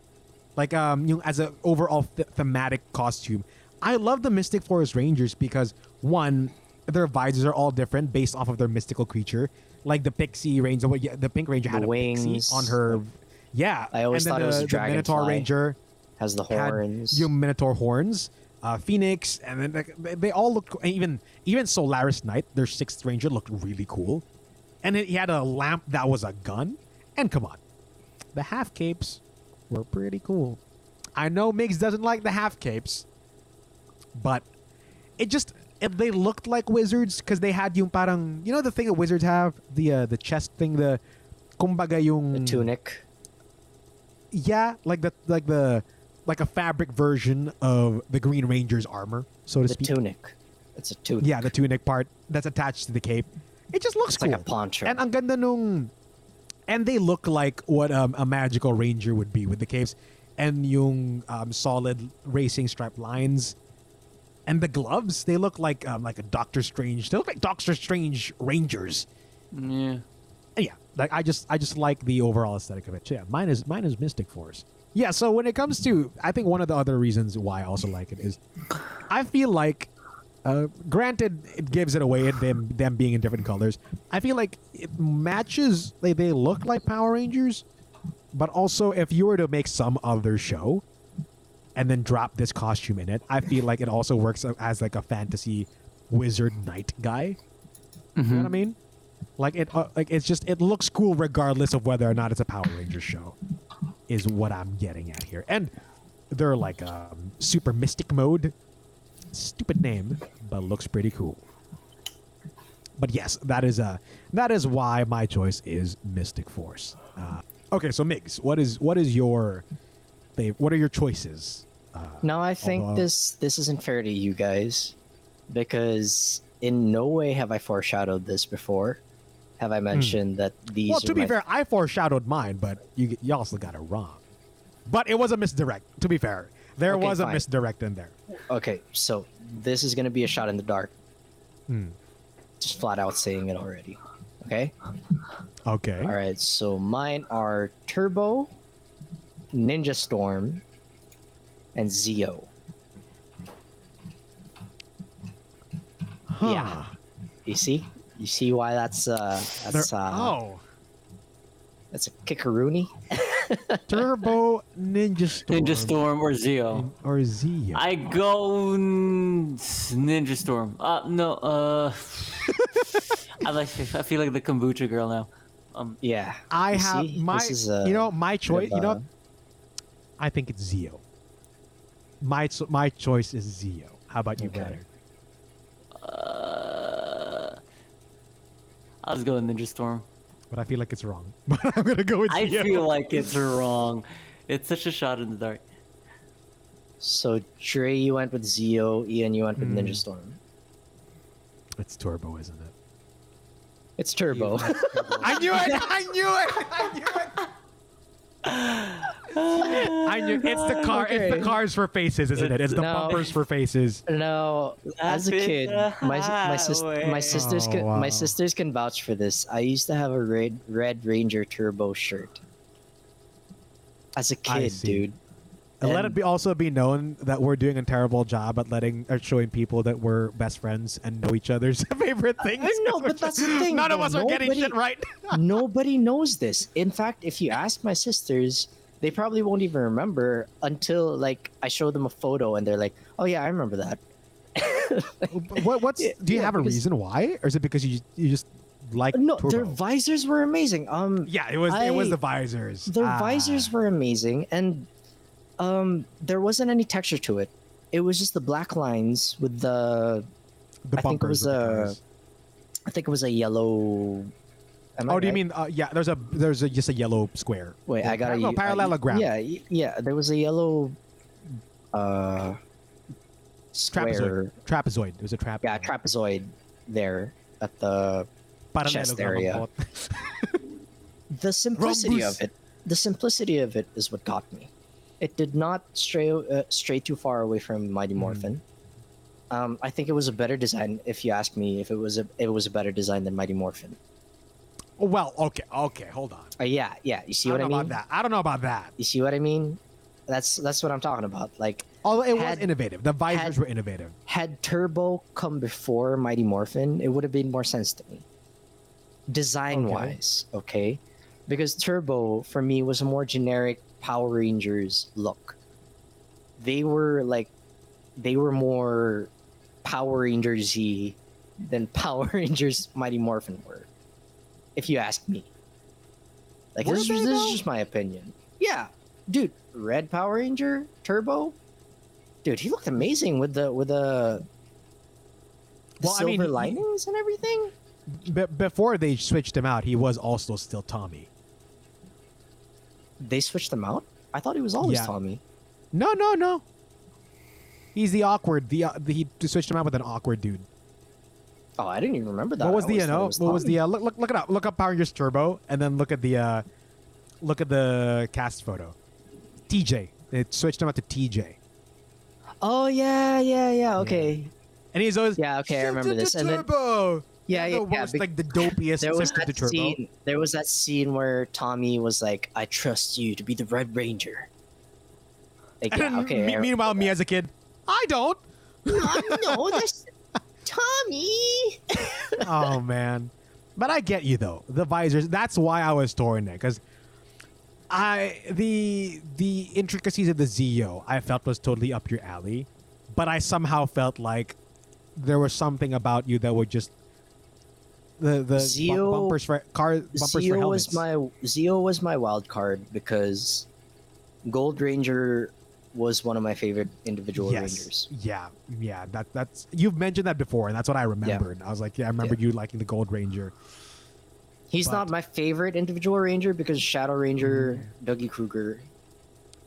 like um, you know, as an overall th- thematic costume, I love the Mystic Force Rangers because one, their visors are all different based off of their mystical creature. Like the Pixie Ranger, the Pink Ranger had The a pixie wings. on her. Yeah, I always thought it was a the Minotaur. Ranger Has the horns. yung Minotaur horns, uh, Phoenix, and then they, they all look even even Solaris Knight, their sixth ranger, looked really cool, and then he had a lamp that was a gun. And come on, the half capes were pretty cool. I know Migs doesn't like the half capes, but it just it, they looked like wizards because they had yung parang you know the thing that wizards have the uh, the chest thing the kumbaga yung the tunic. yeah, like the like the like a fabric version of the Green Ranger's armor, so to The speak. tunic. It's a tunic. Yeah, the tunic part that's attached to the cape. It just looks It's cool. like a poncho. And ang ganda nung and they look like what um, a magical ranger would be with the capes and yung um, solid racing stripe lines and the gloves they look like um, like a Doctor Strange. They look like Doctor Strange Rangers. yeah. And yeah, like I just I just like the overall aesthetic of it. So yeah, mine is mine is Mystic Force. Yeah, so when it comes to I think one of the other reasons why I also like it is I feel like uh, granted it gives it away at them them being in different colors. I feel like it matches they they look like Power Rangers, but also if you were to make some other show and then drop this costume in it, I feel like it also works as like a fantasy wizard knight guy. You know what I mean? Like it, uh, like it's just it looks cool regardless of whether or not it's a Power Rangers show. Is what I'm getting at here, and they're like um, super mystic mode. Stupid name, but looks pretty cool. But yes, that is uh, that is why my choice is Mystic Force. Uh, okay, so Migs, what is what is your, fav- what are your choices? Uh, Now I think Although- this this isn't fair to you guys because in no way have I foreshadowed this before. Have I mentioned that these? Hmm. well, to be my- fair, I foreshadowed mine, but you you also got it wrong. But it was a misdirect. To be fair, there Okay, was a fine. misdirect in there. Okay, so this is gonna be a shot in the dark. Hmm. Just flat out saying it already. Okay. Okay. All right. So mine are Turbo, Ninja Storm, and Zeo. Yeah. You see? You see why that's uh There- that's uh oh, that's a kickaroony? Turbo Ninja Storm. Ninja Storm or Zeo. or Zeo. I go n- Ninja Storm. Uh, no, uh, I like. I feel like the kombucha girl now. Um, Yeah. I You have see? my, This is, uh, you know, my choice. of You know. I think it's Zeo. My my choice is Zeo. How about you, Okay. brother? uh, I was going Ninja Storm. But I feel like it's wrong. But I'm gonna go with I Zeo. feel like it's wrong. It's such a shot in the dark. So Dre, you went with Zeo. Ian, you went with Hmm. Ninja Storm. it's Turbo, isn't it? It's Turbo. I knew it! I knew it! I knew it! I knew it's the car. It's the cars for faces, isn't it? It's the No. bumpers for faces. no, as a kid, my my, sis- my sisters Oh, can, wow. my sisters can vouch for this. I used to have a red Red Ranger Turbo shirt. As a kid, dude. And let it be also be known that we're doing a terrible job at letting or showing people that we're best friends and know each other's favorite things. I know, but that's the thing, None of though. us are getting shit right. Nobody knows this. In fact, if you ask my sisters, they probably won't even remember until like I show them a photo and they're like, "Oh yeah, I remember that." what, what's do you yeah, have a because- reason why, or is it because you you just like No, Turbo? their visors were amazing. Um, yeah, it was it was the visors. their Ah. visors were amazing, and um, there wasn't any texture to it. It was just the black lines with the. the I think it was, cars. I think it was a yellow. Am I Oh, do you mean uh, yeah? There's a there's a, just a yellow square. Wait, Yeah, I got a no, I- parallelogram. Yeah, yeah. There was a yellow. Uh. Square. trapezoid. Trapezoid. It was a trapezoid. Yeah, trapezoid there at the chest Parallelogram area. the simplicity Rhombus. of it. The simplicity of it is what got me. It did not stray uh, stray too far away from Mighty Hmm. Morphin. Um, I think it was a better design. If you ask me, if it was a it was a better design than Mighty Morphin. Oh, well, okay, okay, hold on. Uh, yeah, yeah. You see I what don't I know mean? about that. I don't know about that. You see what I mean? That's that's what I'm talking about. Like Although it was innovative. The visors had- were innovative. had Turbo come before Mighty Morphin, it would have made more sense to me. Design wise, okay? Because Turbo, for me, was a more generic Power Rangers look. They were like, they were more Power Rangers y than Power Rangers Mighty Morphin were. If you ask me. Like, Were this, this is just my opinion. Yeah. Dude, Red Power Ranger, Turbo, dude, he looked amazing with the with the, the Well, I silver mean, linings and everything. Be- before they switched him out, he was also still Tommy. They switched them out. I thought he was always Yeah. Tommy. No, no, no. He's the awkward. The, uh, the he switched him out with an awkward dude. Oh, I didn't even remember that. what was I the you know? was What was the uh, look, look look it up? Look up Power Rangers Turbo, and then look at the uh, look at the cast photo. TJ. They switched him out to TJ, Oh yeah, yeah, yeah. Okay. and he's always Yeah, okay, I remember this. And then Turbo. Yeah, yeah, the yeah. worst, like the dopiest there was that Turbo. scene. There was that scene where Tommy was like, "I trust you to be the Red Ranger." Like, yeah, okay. me- meanwhile, me as a kid, I don't. no, that's Tommy. oh man, but I get you though. The visors. That's why I was torn there because I the the intricacies of the Zeo I felt was totally up your alley, but I somehow felt like there was something about you that would just the the bu- Zeo- bumpers for car bumpers for helmets. was my Zeo was my wild card because Gold Ranger was one of my favorite individual yes, rangers. yeah, yeah. That that's you've mentioned that before, and that's what I remembered. I was like, yeah, I remember you liking the Gold Ranger. He's But- not my favorite individual ranger because Shadow Ranger, Mm. Doggie Cruger.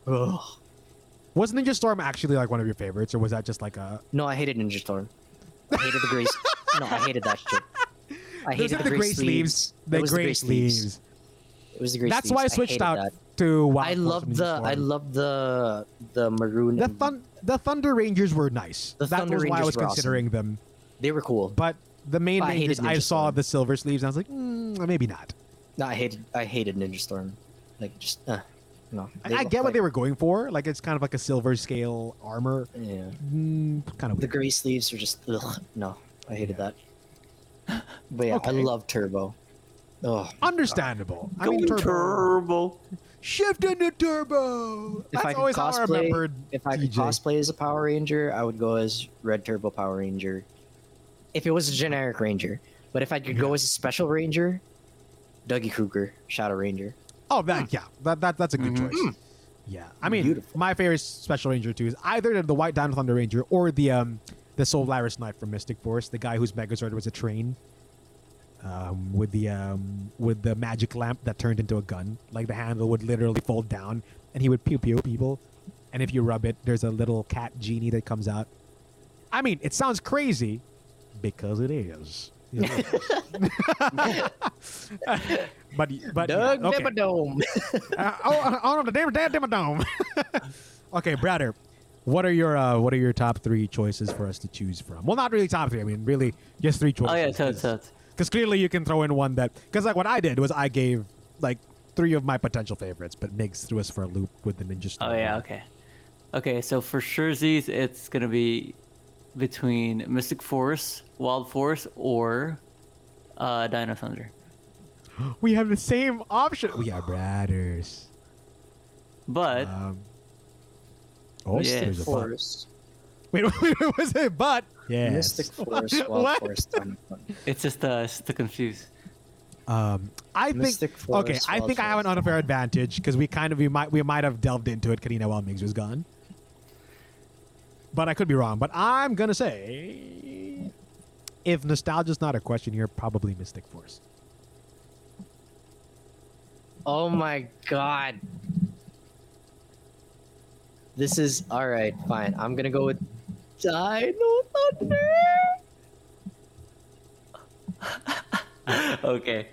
Ugh. Was Ninja Storm actually like one of your favorites, or was that just like a No, I hated Ninja Storm. I hated the gray. s- no, I hated that shit. I hated are the gray sleeves. It The was gray gray sleeves. It was the gray That's sleeves. why I switched hated out that. to Wild I loved Ninja the I loved the the maroon. the fun. The Thunder Rangers were nice. The that Thunder was why I was were awesome. considering them. They were cool. But the main I hated Rangers, I Ninja saw Storm. the silver sleeves, and I was like, mm, maybe not. No, I hated I hated Ninja Storm. Like just uh, no. I, I get what they were going for. Like it's kind of like a silver scale armor. Yeah. Mm, kind of The gray sleeves are just ugh, no. I hated that. But yeah, Okay. I love Turbo. Oh, Understandable. I mean, turbo. Turbo. Shift into turbo. if That's I could always how I remembered. if I could TJ. cosplay as a Power Ranger, I would go as Red Turbo Power Ranger. If it was a generic Ranger, but if I could go as a Special Ranger, Doggie Cruger, Shadow Ranger. Oh, that yeah, that, that that's a good choice. Yeah, I mean, Beautiful. my favorite Special Ranger too is either the White Dino Thunder Ranger or the um the Solaris Knight from Mystic Force, the guy whose Megazord was a train. Um, with the um, with the magic lamp that turned into a gun, like the handle would literally fold down, and he would pew pew people, and if you rub it, there's a little cat genie that comes out. I mean, it sounds crazy, because it is. But but yeah, Doug okay. Dimmadome. Uh, oh, oh no, the damn damn damn dome. okay, Brother, what are your uh, what are your top three choices for us to choose from? Well, not really top three. I mean, really just three choices. Oh yeah, totes, totes. Because clearly you can throw in one that because like what I did was I gave like three of my potential favorites, but Migs threw us for a loop with the Ninja Storm. Oh yeah, okay. Okay, so for Sherzies, it's gonna be between Mystic Force, Wild Force, or uh, Dino Thunder. We have the same option. We are brothers. But Um, oh, Yeah. there's a but. Force. Wait, wait, wait, was it but? Yeah. Mystic Force, Wild What? Force, Dino it's just uh, it's to confuse. Um, I think Mystic okay. I Wild think I have an unfair advantage because we kind of we might we might have delved into it, Karina, while Migs was gone. But I could be wrong. But I'm gonna say, if nostalgia's not a question here, probably Mystic Force. Oh my god. This is alright, fine. I'm gonna go with Dino Thunder. okay.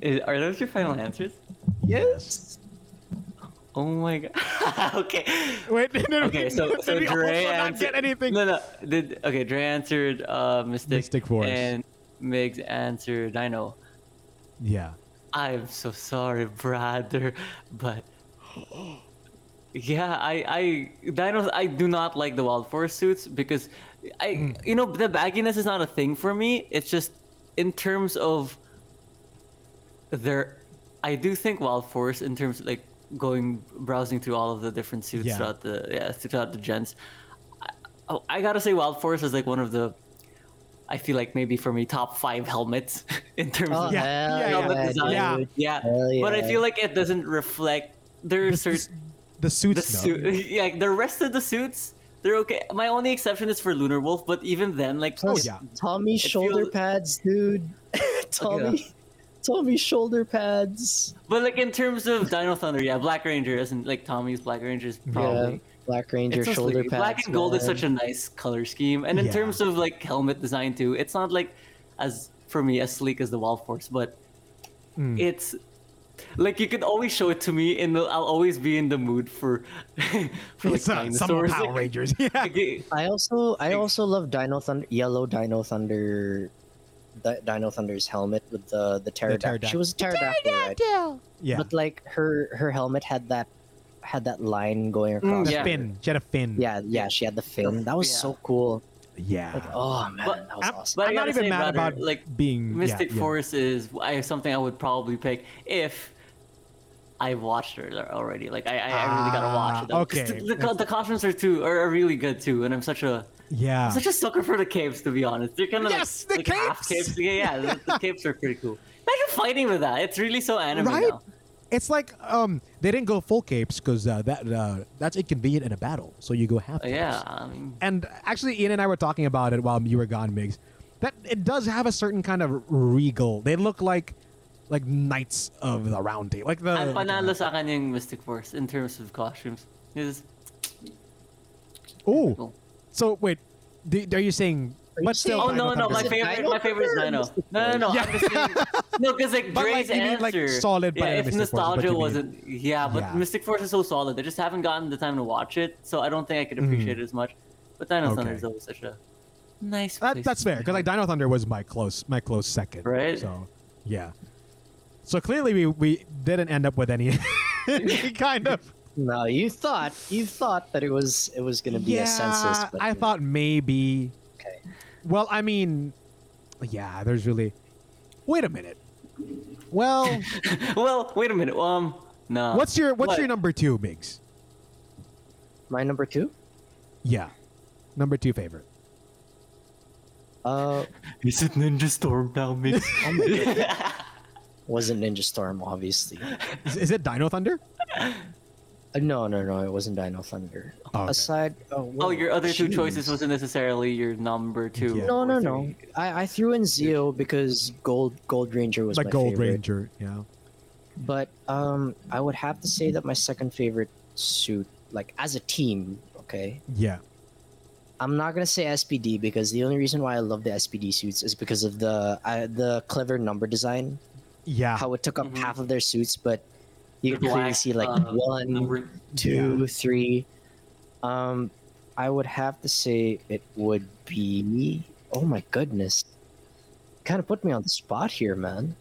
Is, are those your final answers? Yes. Oh my god. okay. Wait, no, no, Okay, so did so Dre also not answered. get anything? No, no. Did okay? Dre answered uh, Mystic. Mystic Force. And Migs answered Dino. Yeah. I'm so sorry, brother, but yeah, I I Dinos I do not like the Wild Force suits because I Hmm. you know the bagginess is not a thing for me. It's just in terms of their I do think Wild Force in terms of like going browsing through all of the different suits Yeah. throughout the yeah throughout the gens. I, oh, I gotta say Wild Force is like one of the I feel like maybe for me top five helmets in terms Oh, of Yeah, yeah, helmet yeah, design. yeah. dude. Yeah, but I feel like it doesn't reflect their The, certain the the suits, though. suit. Yeah, the rest of the suits they're okay. My only exception is for Lunar Wolf, but even then, like Oh, yeah. Tommy shoulder feels- pads, dude. Tommy, Tommy shoulder pads. But like in terms of Dino Thunder, yeah, Black Ranger isn't like Tommy's Black Ranger is probably. Yeah, Black Ranger It's so shoulder pads. Black and gold is such a nice color scheme, and in Yeah. terms of like helmet design too, it's not like as for me as sleek as the Wild Force, but Mm. it's like you can always show it to me, and I'll always be in the mood for for like It's, uh, some. Power Like, Rangers. Yeah. like, I also I also love Dino Thunder Yellow Dino Thunder Di- Dino Thunder's helmet with the the pterodactyl. She was a pterodactyl, right? Yeah. But like her her helmet had that had that line going across. the Mm, yeah. fin. She had a fin. Yeah, yeah, she had the fin. That was Yeah. so cool. Yeah. Like, oh man, But- that was I'm, awesome. But I I'm not even mad brother, about like, being Mystic yeah. Force is I, something I would probably pick if I watched it already. Like I, I, I really gotta watch it. Ah, though, 'cause okay. The, the, the costumes are too are, are really good too, and I'm such a Yeah. such a sucker for the capes to be honest. They're kind of Yes, like, the like half capes! capes. Yeah, yeah, the, the capes are pretty cool. Imagine fighting with that. It's really so anime Right? now. It's like um they didn't go full capes because uh, that uh, that's inconvenient in a battle. So you go half. Capes. yeah, I mean, And actually, Ian and I were talking about it while you were gone, Migs. That it does have a certain kind of regal. They look like like knights of the round table, like the. ang panalo sa akin yung Mystic Force in terms of costumes. Is oh, so wait, are you saying? Are you But still, Oh no, no, my favorite, my favorite is Thunder Dino. No, no, no. Yeah. I'm just saying, no, because like But, like, Dre's you mean, like, answer. solid yeah, if Mystic Force, but nostalgia you mean- wasn't, yeah, but Yeah. Mystic Force is so solid. I just haven't gotten the time to watch it, so I don't think I could appreciate it as much. But Dino Thunder Mm-hmm. Is always such a nice. That, place that's fair because like Dino Thunder was my close my close second. Right. So yeah. So clearly we we didn't end up with any, any kind of. No, you thought you thought that it was it was gonna be yeah, a census, but I thought maybe. Okay. Well, I mean, yeah. There's really. Wait a minute. Well, well, wait a minute. Um, no. what's your what's What? your number two, Migs? My number two. Yeah, number two favorite. Uh, Is it Ninja Storm now, Migs? oh wasn't Ninja Storm, obviously. Is, is it Dino Thunder? Uh, no, no, no. It wasn't Dino Thunder. Oh, okay. Aside. Oh, oh, your other two choices wasn't necessarily your number two. Yeah. No, no, no. I, I threw in Zeo because Gold Gold Ranger was Like my Gold favorite. Ranger. Yeah. But um, I would have to say that my second favorite suit, like as a team, okay. Yeah. I'm not gonna say SPD because the only reason why I love the SPD suits is because of the uh, the clever number design, Yeah. how it took up Mhm. half of their suits, but you can clearly see like uh, one, number. two, three. Um, I would have to say it would be. Oh my goodness, kind of put me on the spot here, man.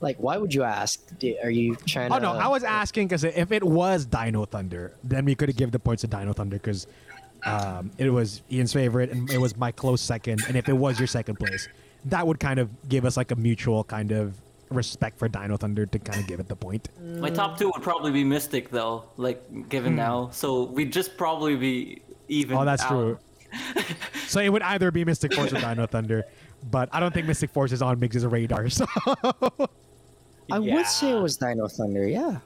Like, why would you ask? Are you trying to Oh to? no, I was asking because if it was Dino Thunder, then we could have given the points to Dino Thunder because um, it was Ian's favorite and it was my close second. And if it was your second place, that would kind of give us like a mutual kind of respect for Dino Thunder to kind of give it the point. My top two would probably be Mystic though, like given now. So we'd just probably be even. Oh, that's out. true. so it would either be Mystic Force or Dino Thunder, but I don't think Mystic Force is on Migs' radar. So I would say it was Dino Thunder. Yeah.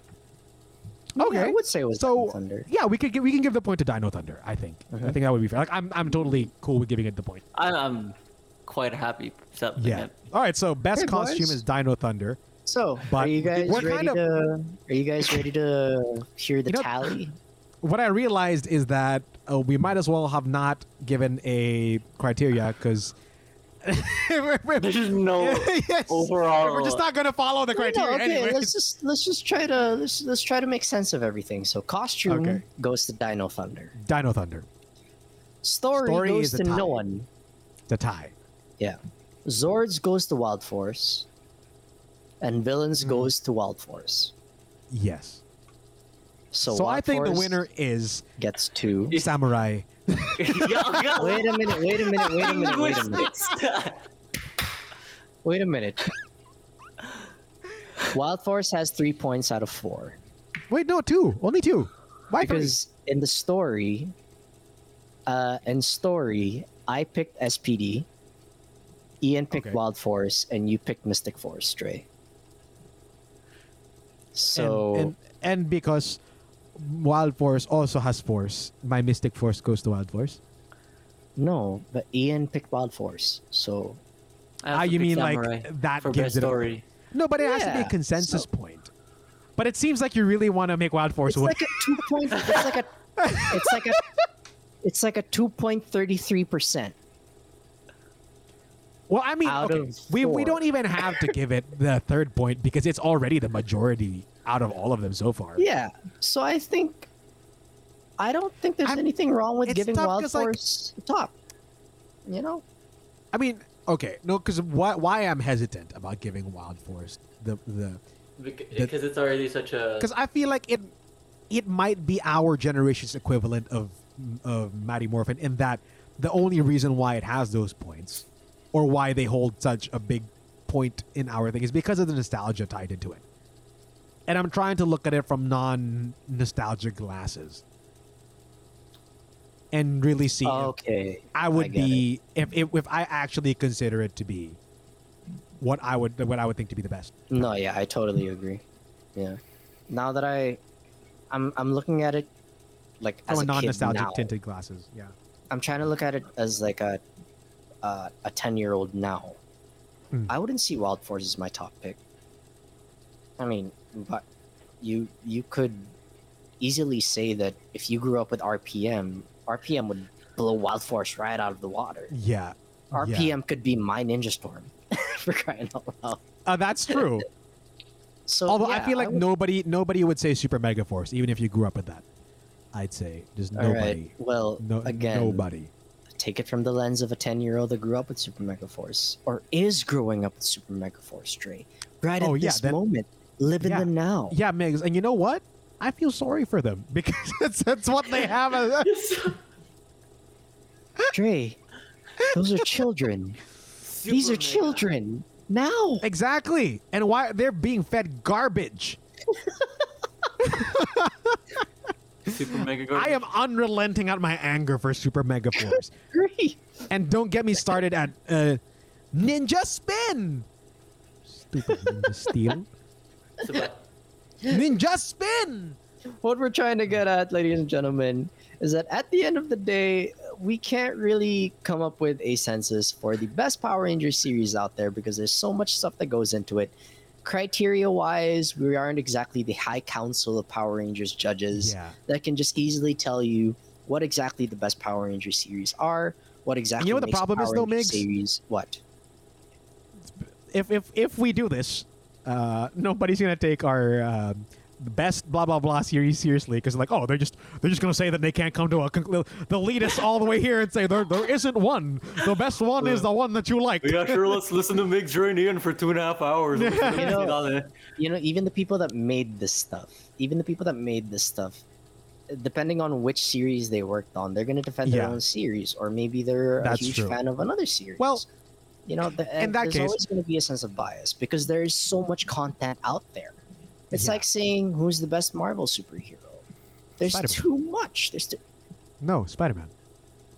Yeah, okay, I would say it was so Dino Thunder. yeah, we could gi- we can give the point to Dino Thunder. I think I Mhm. think that would be fair. Like I'm I'm totally cool with giving it the point. I, I'm quite happy accepting Yeah. it. All right. So best Hey, costume boys. is Dino Thunder. So, But are you guys we're ready kind of- to? Are you guys ready to hear the You know- tally? What I realized is that uh, we might as well have not given a criteria because There's just no yes, overall. we're just not gonna follow the No, no, criteria okay, anyway. let's just let's just try to let's let's try to make sense of everything. So, costume Okay. goes to Dino Thunder. Dino Thunder, Story, Story goes is to tie. no one. the tie. Yeah. Zords goes to Wild Force. And villains Mhm. goes to Wild Force. Yes. So, So, I think the winner is gets two. Samurai. Yo, yo. Wait a minute, wait a minute, wait a minute, wait a minute. Wait a minute. Wild Force has three points out of four. Wait, no, two. Only two. Why three? Because in the story, uh, in story, I picked SPD, Ian picked Okay. Wild Force, and you picked Mystic Force, Stray. So and, and and because Wild Force also has Force, my Mystic Force goes to Wild Force. no, but Ian picked Wild Force. So I have Ah, to you pick mean Samurai like that for gives best it a- story? No, but it has to be a consensus so- point. But it seems like you really want to make Wild Force it's win. like a two point. It's like a. It's like a. It's like a two point thirty three percent. Well, I mean, okay, we we don't even have to give it the third point because it's already the majority out of all of them so far. Yeah. So I think. I don't think there's I'm- anything wrong with giving Wild Wild 'cause, like- top. You know. I mean, okay, no, because why why I'm hesitant about giving Wild Force the the Because eh, it's already such a. because I feel like it it might be our generation's equivalent of of Mighty Morphin in that the only reason why it has those points or why they hold such a big point in our thing is because of the nostalgia tied into it. And I'm trying to look at it from non nostalgic glasses. And really see if Okay. I would get be if, if if I actually consider it to be what I would what I would think to be the best. No, yeah, I totally agree. Yeah. Now that I, I'm I'm looking at it, like From as a a non nostalgic tinted glasses. Yeah. I'm trying to look at it as like a, uh, a ten year old now. Hmm. I wouldn't see Wild Force as my top pick. I mean, but you you could easily say that if you grew up with RPM, RPM would blow Wild Force right out of the water. Yeah. RPM Yeah. could be my Ninja Storm, for crying out loud. Uh, that's true. So Although I feel like would- nobody nobody would say Super Mega Force, even if you grew up with that. I'd say just All right. nobody. Well, No, again, nobody. Take it from the lens of a 10 year old that grew up with Super Mega Force or is growing up with Super Mega Force Stray. Right Oh, at yeah, this then- moment, live in Yeah. the now. Yeah, Migs, and you know what? I feel sorry for them because that's, that's what they have. As, Stray, Those are children. These are mega. children. Now. Exactly. And why they're being fed garbage. Super mega I am unrelenting at my anger for Super Mega Force. Great. and don't get me started at uh, Ninja Spin. Stupid Ninja Steel. Ninja Spin. What we're trying to get at, ladies and gentlemen, is that at the end of the day, we can't really come up with a census for the best Power Rangers series out there because there's so much stuff that goes into it. Criteria wise, we aren't exactly the high council of Power Rangers judges Yeah. that can just easily tell you what exactly the best Power Rangers series are, what exactly you know what the problem is though, Migs? Series what? If if if we do this, uh, nobody's gonna take our um, best blah blah blah series seriously because like oh they're just they're just gonna say that they can't come to a conclu- they'll lead us all the way here and say there there isn't one the best one is the one that you like yeah, sure. Let's listen to Migs journey in for two and a half hours. You know- You know, even the people that made this stuff, even the people that made this stuff, depending on which series they worked on, they're going to defend their Yeah. own series, or maybe they're That's a huge true. fan of another series. Well, you know, the, in that there's case- always going to be a sense of bias because there's so much content out there. It's Yeah. like saying who's the best Marvel superhero. There's Spider-Man. too much. There's too, no Spider Man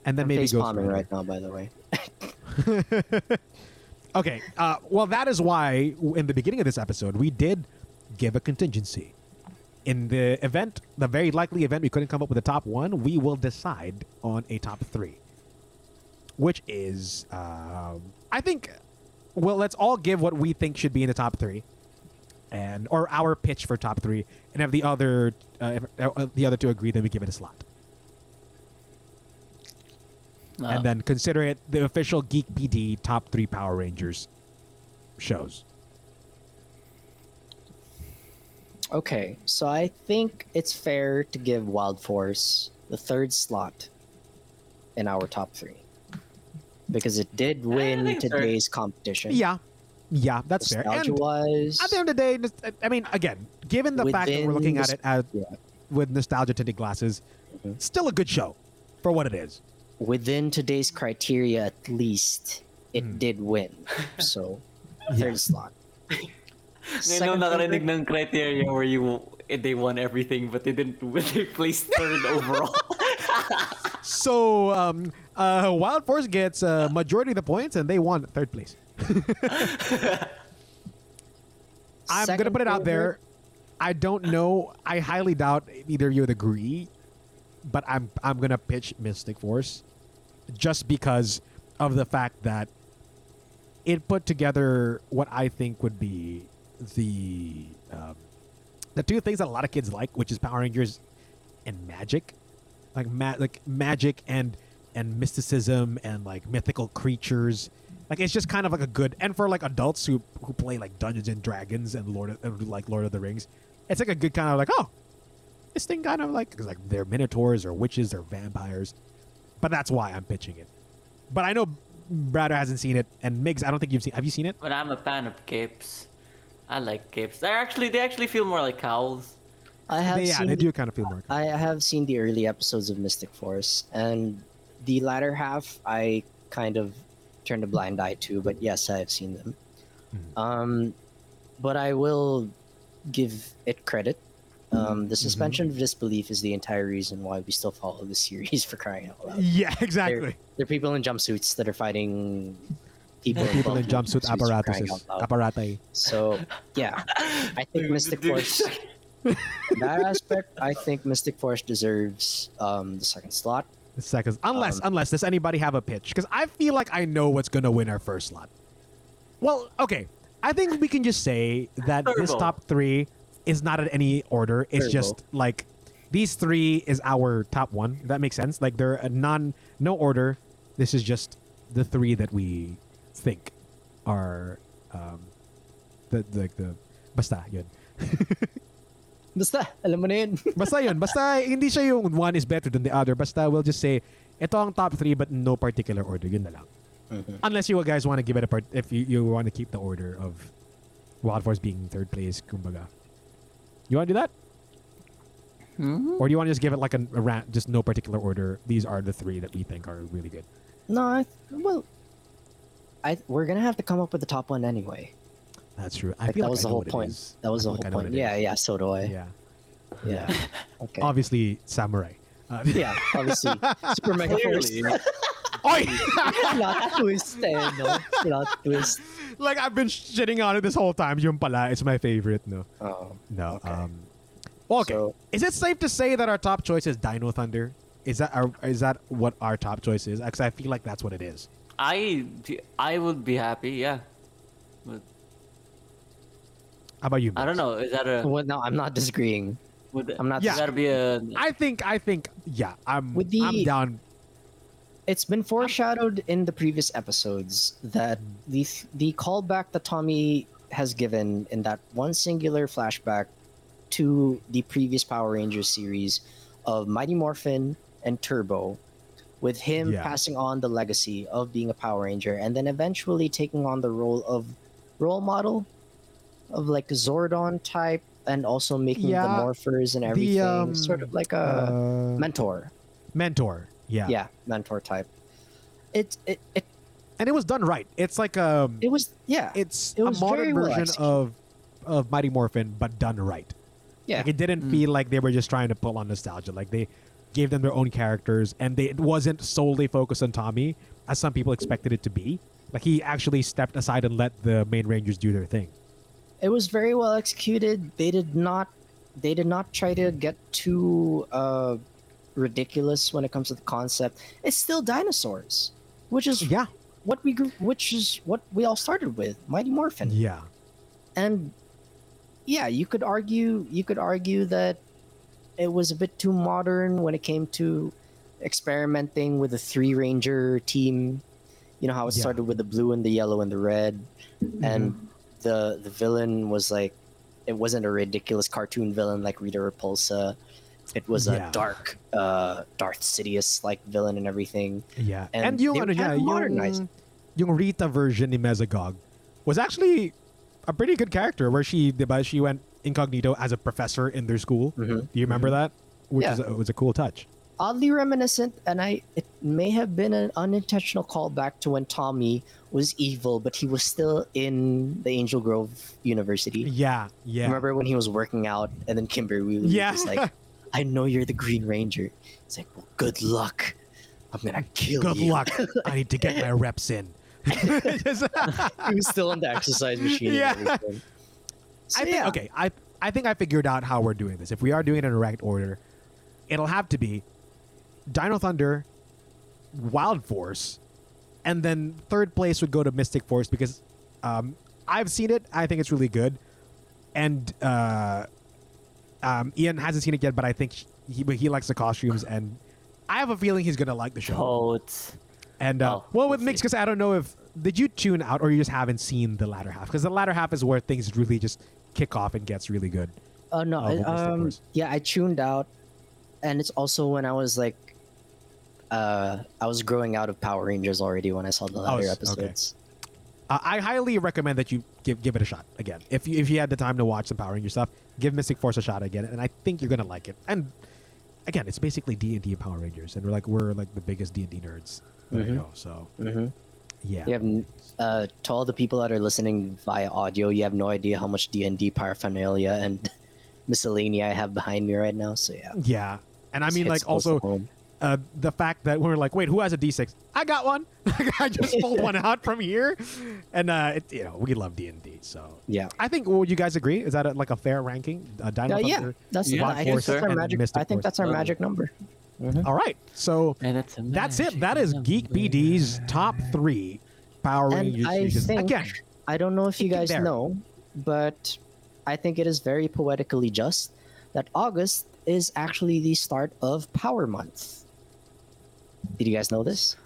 and then I'm maybe Ghost Rider. right now, by the way. Okay. Uh, well, that is why in the beginning of this episode we did give a contingency. In the event, the very likely event we couldn't come up with a top one, we will decide on a top three, which is, um, I think, well, let's all give what we think should be in the top three, and or our pitch for top three, and if the other, uh, if, uh, the other two agree, then we give it a slot, and then consider it the official Geek PD top three Power Rangers shows. Okay, so I think it's fair to give Wild Force the third slot in our top three because it did win think it's fair. today's competition. Yeah, yeah, that's fair. And wise, at the end of the day, nos- I mean, again, given the fact that we're looking at it as, yeah. with nostalgia tinted glasses, Mhm. still a good show for what it is. within today's criteria, at least it Hmm. did win. So, Yeah. third slot. Ngayon lang nakarinig ng criteria where you eh, they won everything but they didn't win. They placed third overall. So, um, uh, Wild Force gets a majority of the points, and they won third place. I'm gonna put it out there. I don't know. I highly doubt either of you would agree, but I'm I'm gonna pitch Mystic Force, just because of the fact that it put together what I think would be the um, the two things that a lot of kids like, which is Power Rangers and magic, like ma- like magic and and mysticism and like mythical creatures. Like it's just kind of like a good and for like adults who who play like Dungeons and Dragons and Lord of, and like Lord of the Rings, it's like a good kind of like oh, this thing kind of like 'cause, like they're minotaurs or witches or vampires, but that's why I'm pitching it. But I know Brad hasn't seen it, and Migs, I don't think you've seen. Have you seen it? but I'm a fan of capes. I like capes. They're actually they actually feel more like cowls. I have They- yeah, seen they do kind of feel more. I have seen the early episodes of Mystic Force, and the latter half I kind of turned a blind eye to. But yes, I have seen them. Mhm. Um, but I will give it credit. Um, the suspension of disbelief is the entire reason why we still follow the series for crying out loud. Yeah, exactly. there are people in jumpsuits that are fighting people, People in jumpsuit apparatuses, out apparate. So yeah, I think Mystic Force. that aspect, I think Mystic Force deserves um, the second slot. Seconds. Unless, Um, unless does anybody have a pitch? Because I feel like I know what's gonna win our first slot. Well, okay. I think we can just say that this top three is not in any order. It's Turbo. just like these three is our top one. If that makes sense. Like they're a non no order. This is just the three that we think are um the like the basta yun. Basta, alam mo na yun. Basta yun. Basta hindi siya yung one is better than the other. Basta we'll just say, ito ang top three but no particular order. Yun na lang. Mm-hmm. Unless you guys want to give it a part, if you, you want to keep the order of Wild Force being third place, kumbaga. You want to do that? Mm-hmm. Or do you want to just give it like a, a ran- just no particular order? These are the three that we think are really good. No, I, well, I we're gonna have to come up with the top one anyway. That's true. I Like, feel that like was I the whole point. That was the whole like I know what point. Yeah, yeah. So do I. yeah. Yeah. Okay. Obviously, samurai. Uh, yeah, obviously. Super Mega Force. Clearly. Oi! Plot twist, eh, no? Plot twist. like I've been shitting on it this whole time. Yung pala, it's my favorite. No, Oh. no. Okay. Um, okay. So- is it safe to say that our top choice is Dino Thunder? Is that our, is that what our top choice is? Because I feel like that's what it is. I I would be happy. Yeah. But How about you? I don't know. Is that a? Well, no, I'm not disagreeing. Would, I'm not Yeah. Is that be a? I think I think yeah. I'm With the- I'm down. It's been foreshadowed in the previous episodes that the the callback that Tommy has given in that one singular flashback to the previous Power Rangers series of Mighty Morphin and Turbo, with him Yeah. passing on the legacy of being a Power Ranger and then eventually taking on the role of role model of like Zordon type and also making Yeah, the morphers and the, everything um, sort of like a Uh, mentor. mentor. Yeah. Yeah, mentor type. It it it, And it was done right. It's like um. it was yeah. it's it a modern very well version executed. of of Mighty Morphin, but done right. yeah. Like it didn't feel like they were just trying to pull on nostalgia. Like they gave them their own characters, and they, it wasn't solely focused on Tommy, as some people expected it to be. Like he actually stepped aside and let the main Rangers do their thing. It was very well executed. They did not they did not try to get too uh ridiculous when it comes to the concept. It's still dinosaurs, which is Yeah, what we grew, which is what we all started with, Mighty Morphin. yeah, And yeah, you could argue you could argue that it was a bit too modern when it came to experimenting with a three ranger team. You know how it Yeah. started with the blue and the yellow and the red, and the the villain was like it wasn't a ridiculous cartoon villain like Rita Repulsa. It was Yeah. a dark uh Darth Sidious like villain and everything. yeah. And, And yung ano niya, trying yung, yung Rita version ni Mesogog was actually a pretty good character. Where she, diba, she went incognito as a professor in their school. Mhm. Do you remember that? Which Yeah. is a, was a cool touch. Oddly reminiscent, and I it may have been an unintentional callback to when Tommy was evil, but he was still in the Angel Grove University. Yeah, yeah. Remember when he was working out, and then Kimberly was Yeah. like, "I know you're the Green Ranger." It's like, "Well, good luck. I'm gonna kill Good you." Good luck. I need to get my reps in. Just- he was still on the exercise machine. Yeah. So, I think yeah. okay. I I think I figured out how we're doing this. If we are doing it in a ranked order, it'll have to be Dino Thunder, Wild Force, and then third place would go to Mystic Force because um, I've seen it. I think it's really good, and uh, um, Ian hasn't seen it yet, but I think he he likes the costumes, and I have a feeling he's gonna like the show. Totes. And uh, Oh, well, with we'll Migs, because I don't know if did you tune out or you just haven't seen the latter half? Because the latter half is where things really just kick off and gets really good. Oh no, Oh, I- um, yeah, I tuned out, and it's also when I was like, uh, I was growing out of Power Rangers already when I saw the latter s- okay. episodes. Uh, I highly recommend that you give give it a shot again. If you, if you had the time to watch some Power Rangers stuff, give Mystic Force a shot again, and I think you're gonna like it. And again, it's basically D and D and Power Rangers, and we're like we're like the biggest D and D nerds that I know. So Mm-hmm. yeah, You have, uh, to all the people that are listening via audio, you have no idea how much D and D paraphernalia and miscellany I have behind me right now. So yeah, yeah. And I mean, like also home. Uh, the fact that we're like, wait, who has a D6? I got one. I just pulled one out from here, and uh, it, you know we love D and D. So yeah. I think. Would you guys agree? Is that a, like a fair ranking? Uh, Dino Uh, yeah, that's Yeah, Wild I think that's our magic. I think Force. that's our Oh. magic number. All right, so And it's that's it. magic That is Geek PD's top three Power And Rangers. I think Again, I don't know if you guys there. know, but I think it is very poetically just that August is actually the start of Power Month. Did you guys know this?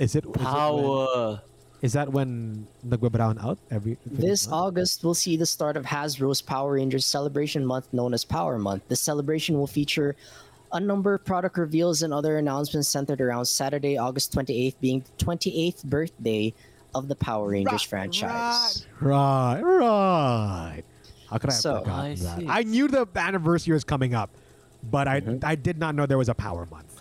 is it when- Power. Is that when nagbabrown out every? every This month? August will see the start of Hasbro's Power Rangers celebration month known as Power Month. The celebration will feature a number of product reveals and other announcements centered around Saturday, August 28th, being the 28th birthday of the Power Rangers franchise. Right, right. How could I have So- forgotten I that? I knew the anniversary was coming up, but I mm-hmm. I did not know there was a Power Month.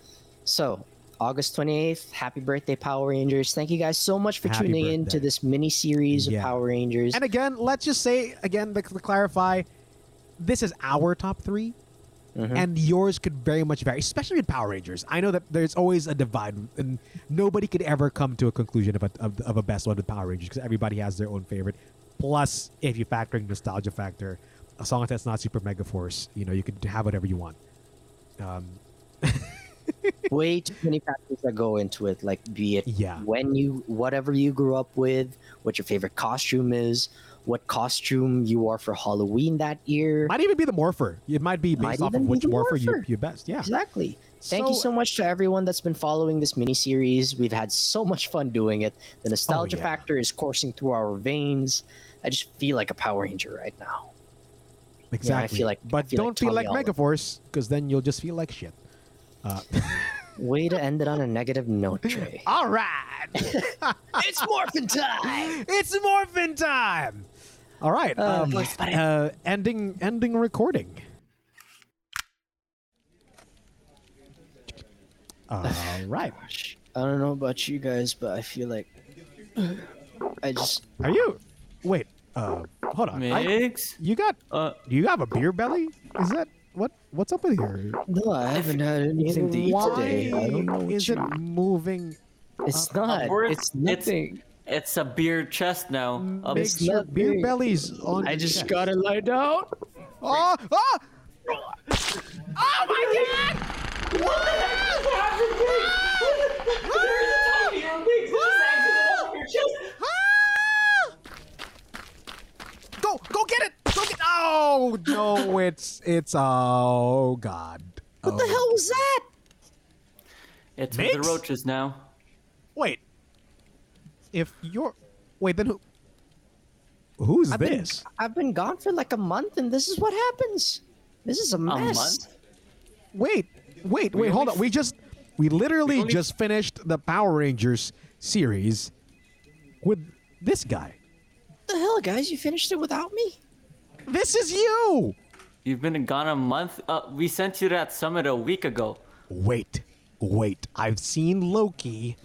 So, August 28th, happy birthday, Power Rangers. Thank you guys so much for Happy tuning in to this mini series of Power Rangers. And again, let's just say again to, to clarify, this is our top 3 Mm-hmm. and yours could very much vary, especially with Power Rangers. I know that there's always a divide, and nobody could ever come to a conclusion of a, of, of a best one with Power Rangers because everybody has their own favorite. Plus, if you factor in nostalgia factor, a song that's not Super Mega Force, you know, you could have whatever you want. Um, Way too many factors that go into it, like be it Yeah. when you, whatever you grew up with, what your favorite costume is, what costume you are for Halloween that year. might even be the Morpher. It might be Might based off of which the Morpher, you, Morpher. you best. Yeah. Exactly. Thank you So- so much to everyone that's been following this mini series. We've had so much fun doing it. The oh, nostalgia Oh, yeah. factor is coursing through our veins. I just feel like a Power Ranger right now. Exactly. I feel like- but feel don't feel like Megaforce because then you'll just feel like shit. Uh, Way to end it on a negative note, Trey. all right. it's morphin' time. It's morphin time. All right. Uh, um, uh, ending ending recording. All right. Gosh, I don't know about you guys, but I feel like I just Are you? Wait. Uh, hold on. I- Migs? you got? Uh, Do you have a beer belly? Is that what? What's up with here? no, I haven't had anything to eat Why today. I don't know what is you- it moving? It's not. Upward? It's It's- nothing. it's a beer chest now. Um, Makes it's your not beer big. bellies on. I just chest. gotta lie down. Oh! Oh! Oh my God! Go! Go get it! Go get! Oh no! It's it's oh god! What the oh. hell was that? it's with the roaches now. Wait. If you're wait, then who? Who's I've been, this? I've been gone for like a month, and this is what happens. This is a A mess. month? Wait, wait, We wait, hold only on. We just we literally we only- just finished the Power Rangers series with this guy. What the hell, guys? You finished it without me? This is you. You've been gone a month? Uh, we sent you that summit a week ago. Wait, wait. I've seen Loki.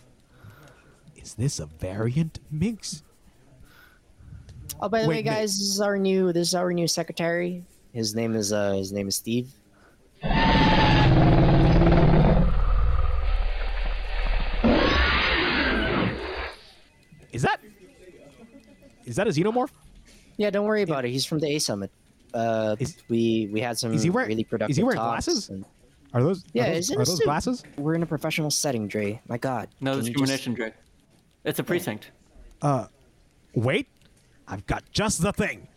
Is this a variant Migs? Oh, by the way, Wait, Nick. guys, this is our new this is our new secretary. His name is uh his name is Steve. Is that is that a xenomorph? Yeah, don't worry about it. He's from the A Summit. Uh, Is- we we had some is he wearing- really is he productive wearing talks, glasses? and- Are those Yeah, are those, in are a those glasses? We're in a professional setting, Dre. My God. No Can you just- Dre. It's a precinct. Uh, wait, I've got just the thing.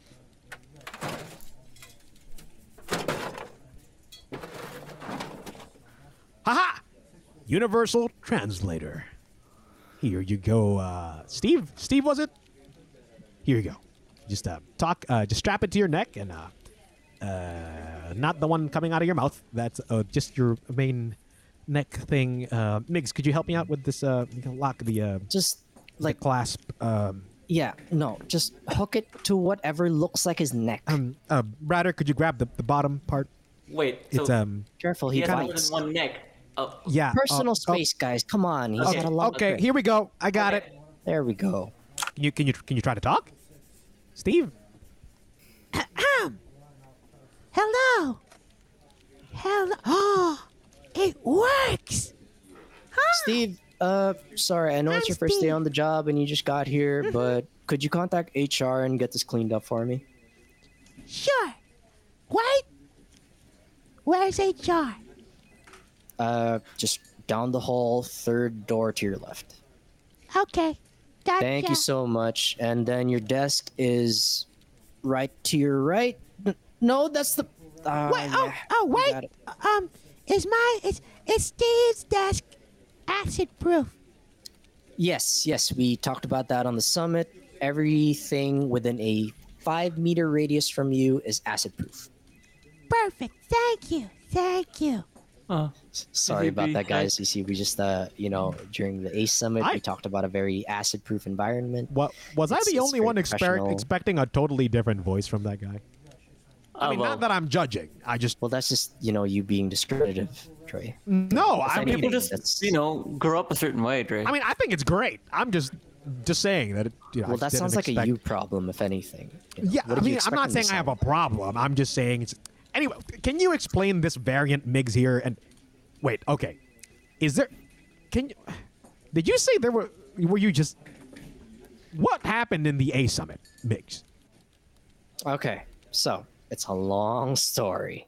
Haha! Universal Translator. Here you go, uh, Steve. Steve, was it? Here you go. Just uh, talk. Uh, just strap it to your neck, and uh, uh, not the one coming out of your mouth. That's uh, just your main neck thing. Uh, Migs, could you help me out with this? Uh, lock the uh, Just like like clasp. Um, yeah, no, just hook it to whatever looks like his neck. um, uh, Bratter, could you grab the, the bottom part? Wait, It's so um, Careful, he he has more bites. than one neck. Oh, yeah. Personal uh, oh, space, guys. Come on, he's okay, got a lot. okay, here we go. I got Okay. it. There we go. Can you can you can you try to talk, Steve? Hello. Hello. Oh, it works. Steve, uh, sorry, I know it's I'm your first day on the job and you just got here, Mm-hmm. but could you contact HR and get this cleaned up for me? Sure. Wait. Where's HR? Uh, just down the hall, third door to your left. Okay. Gotcha. Thank you so much. And then your desk is right to your right. No, that's the. Uh, Wait, oh, oh, wait. Um, is my is is Steve's desk acid proof? Yes, yes, we talked about that on the summit. Everything within a five meter radius from you is acid proof. Perfect. Thank you. Thank you. Sorry about Maybe that, guys. You see, we just, uh, you know, during the ACE summit, I- we talked about a very acid proof environment. What was I the only one expect, professional. expecting a totally different voice from that guy? I mean, well. not that I'm judging. I just Well, that's just you know you being discriminative, Trey. no. I mean, People just that's- you know grow up a certain way, Trey. I mean, I think it's great. I'm just just saying that. It, you know, I Well, that didn't sounds like expect- a you problem, if anything. you know. Yeah, What I mean, I'm not him to saying I have a problem. I'm just saying it's. Anyway, can you explain this variant Migs here? And wait, okay, is there? Can you? Did you say there were? Were you just? What happened in the A summit, Migs? Okay, so it's a long story.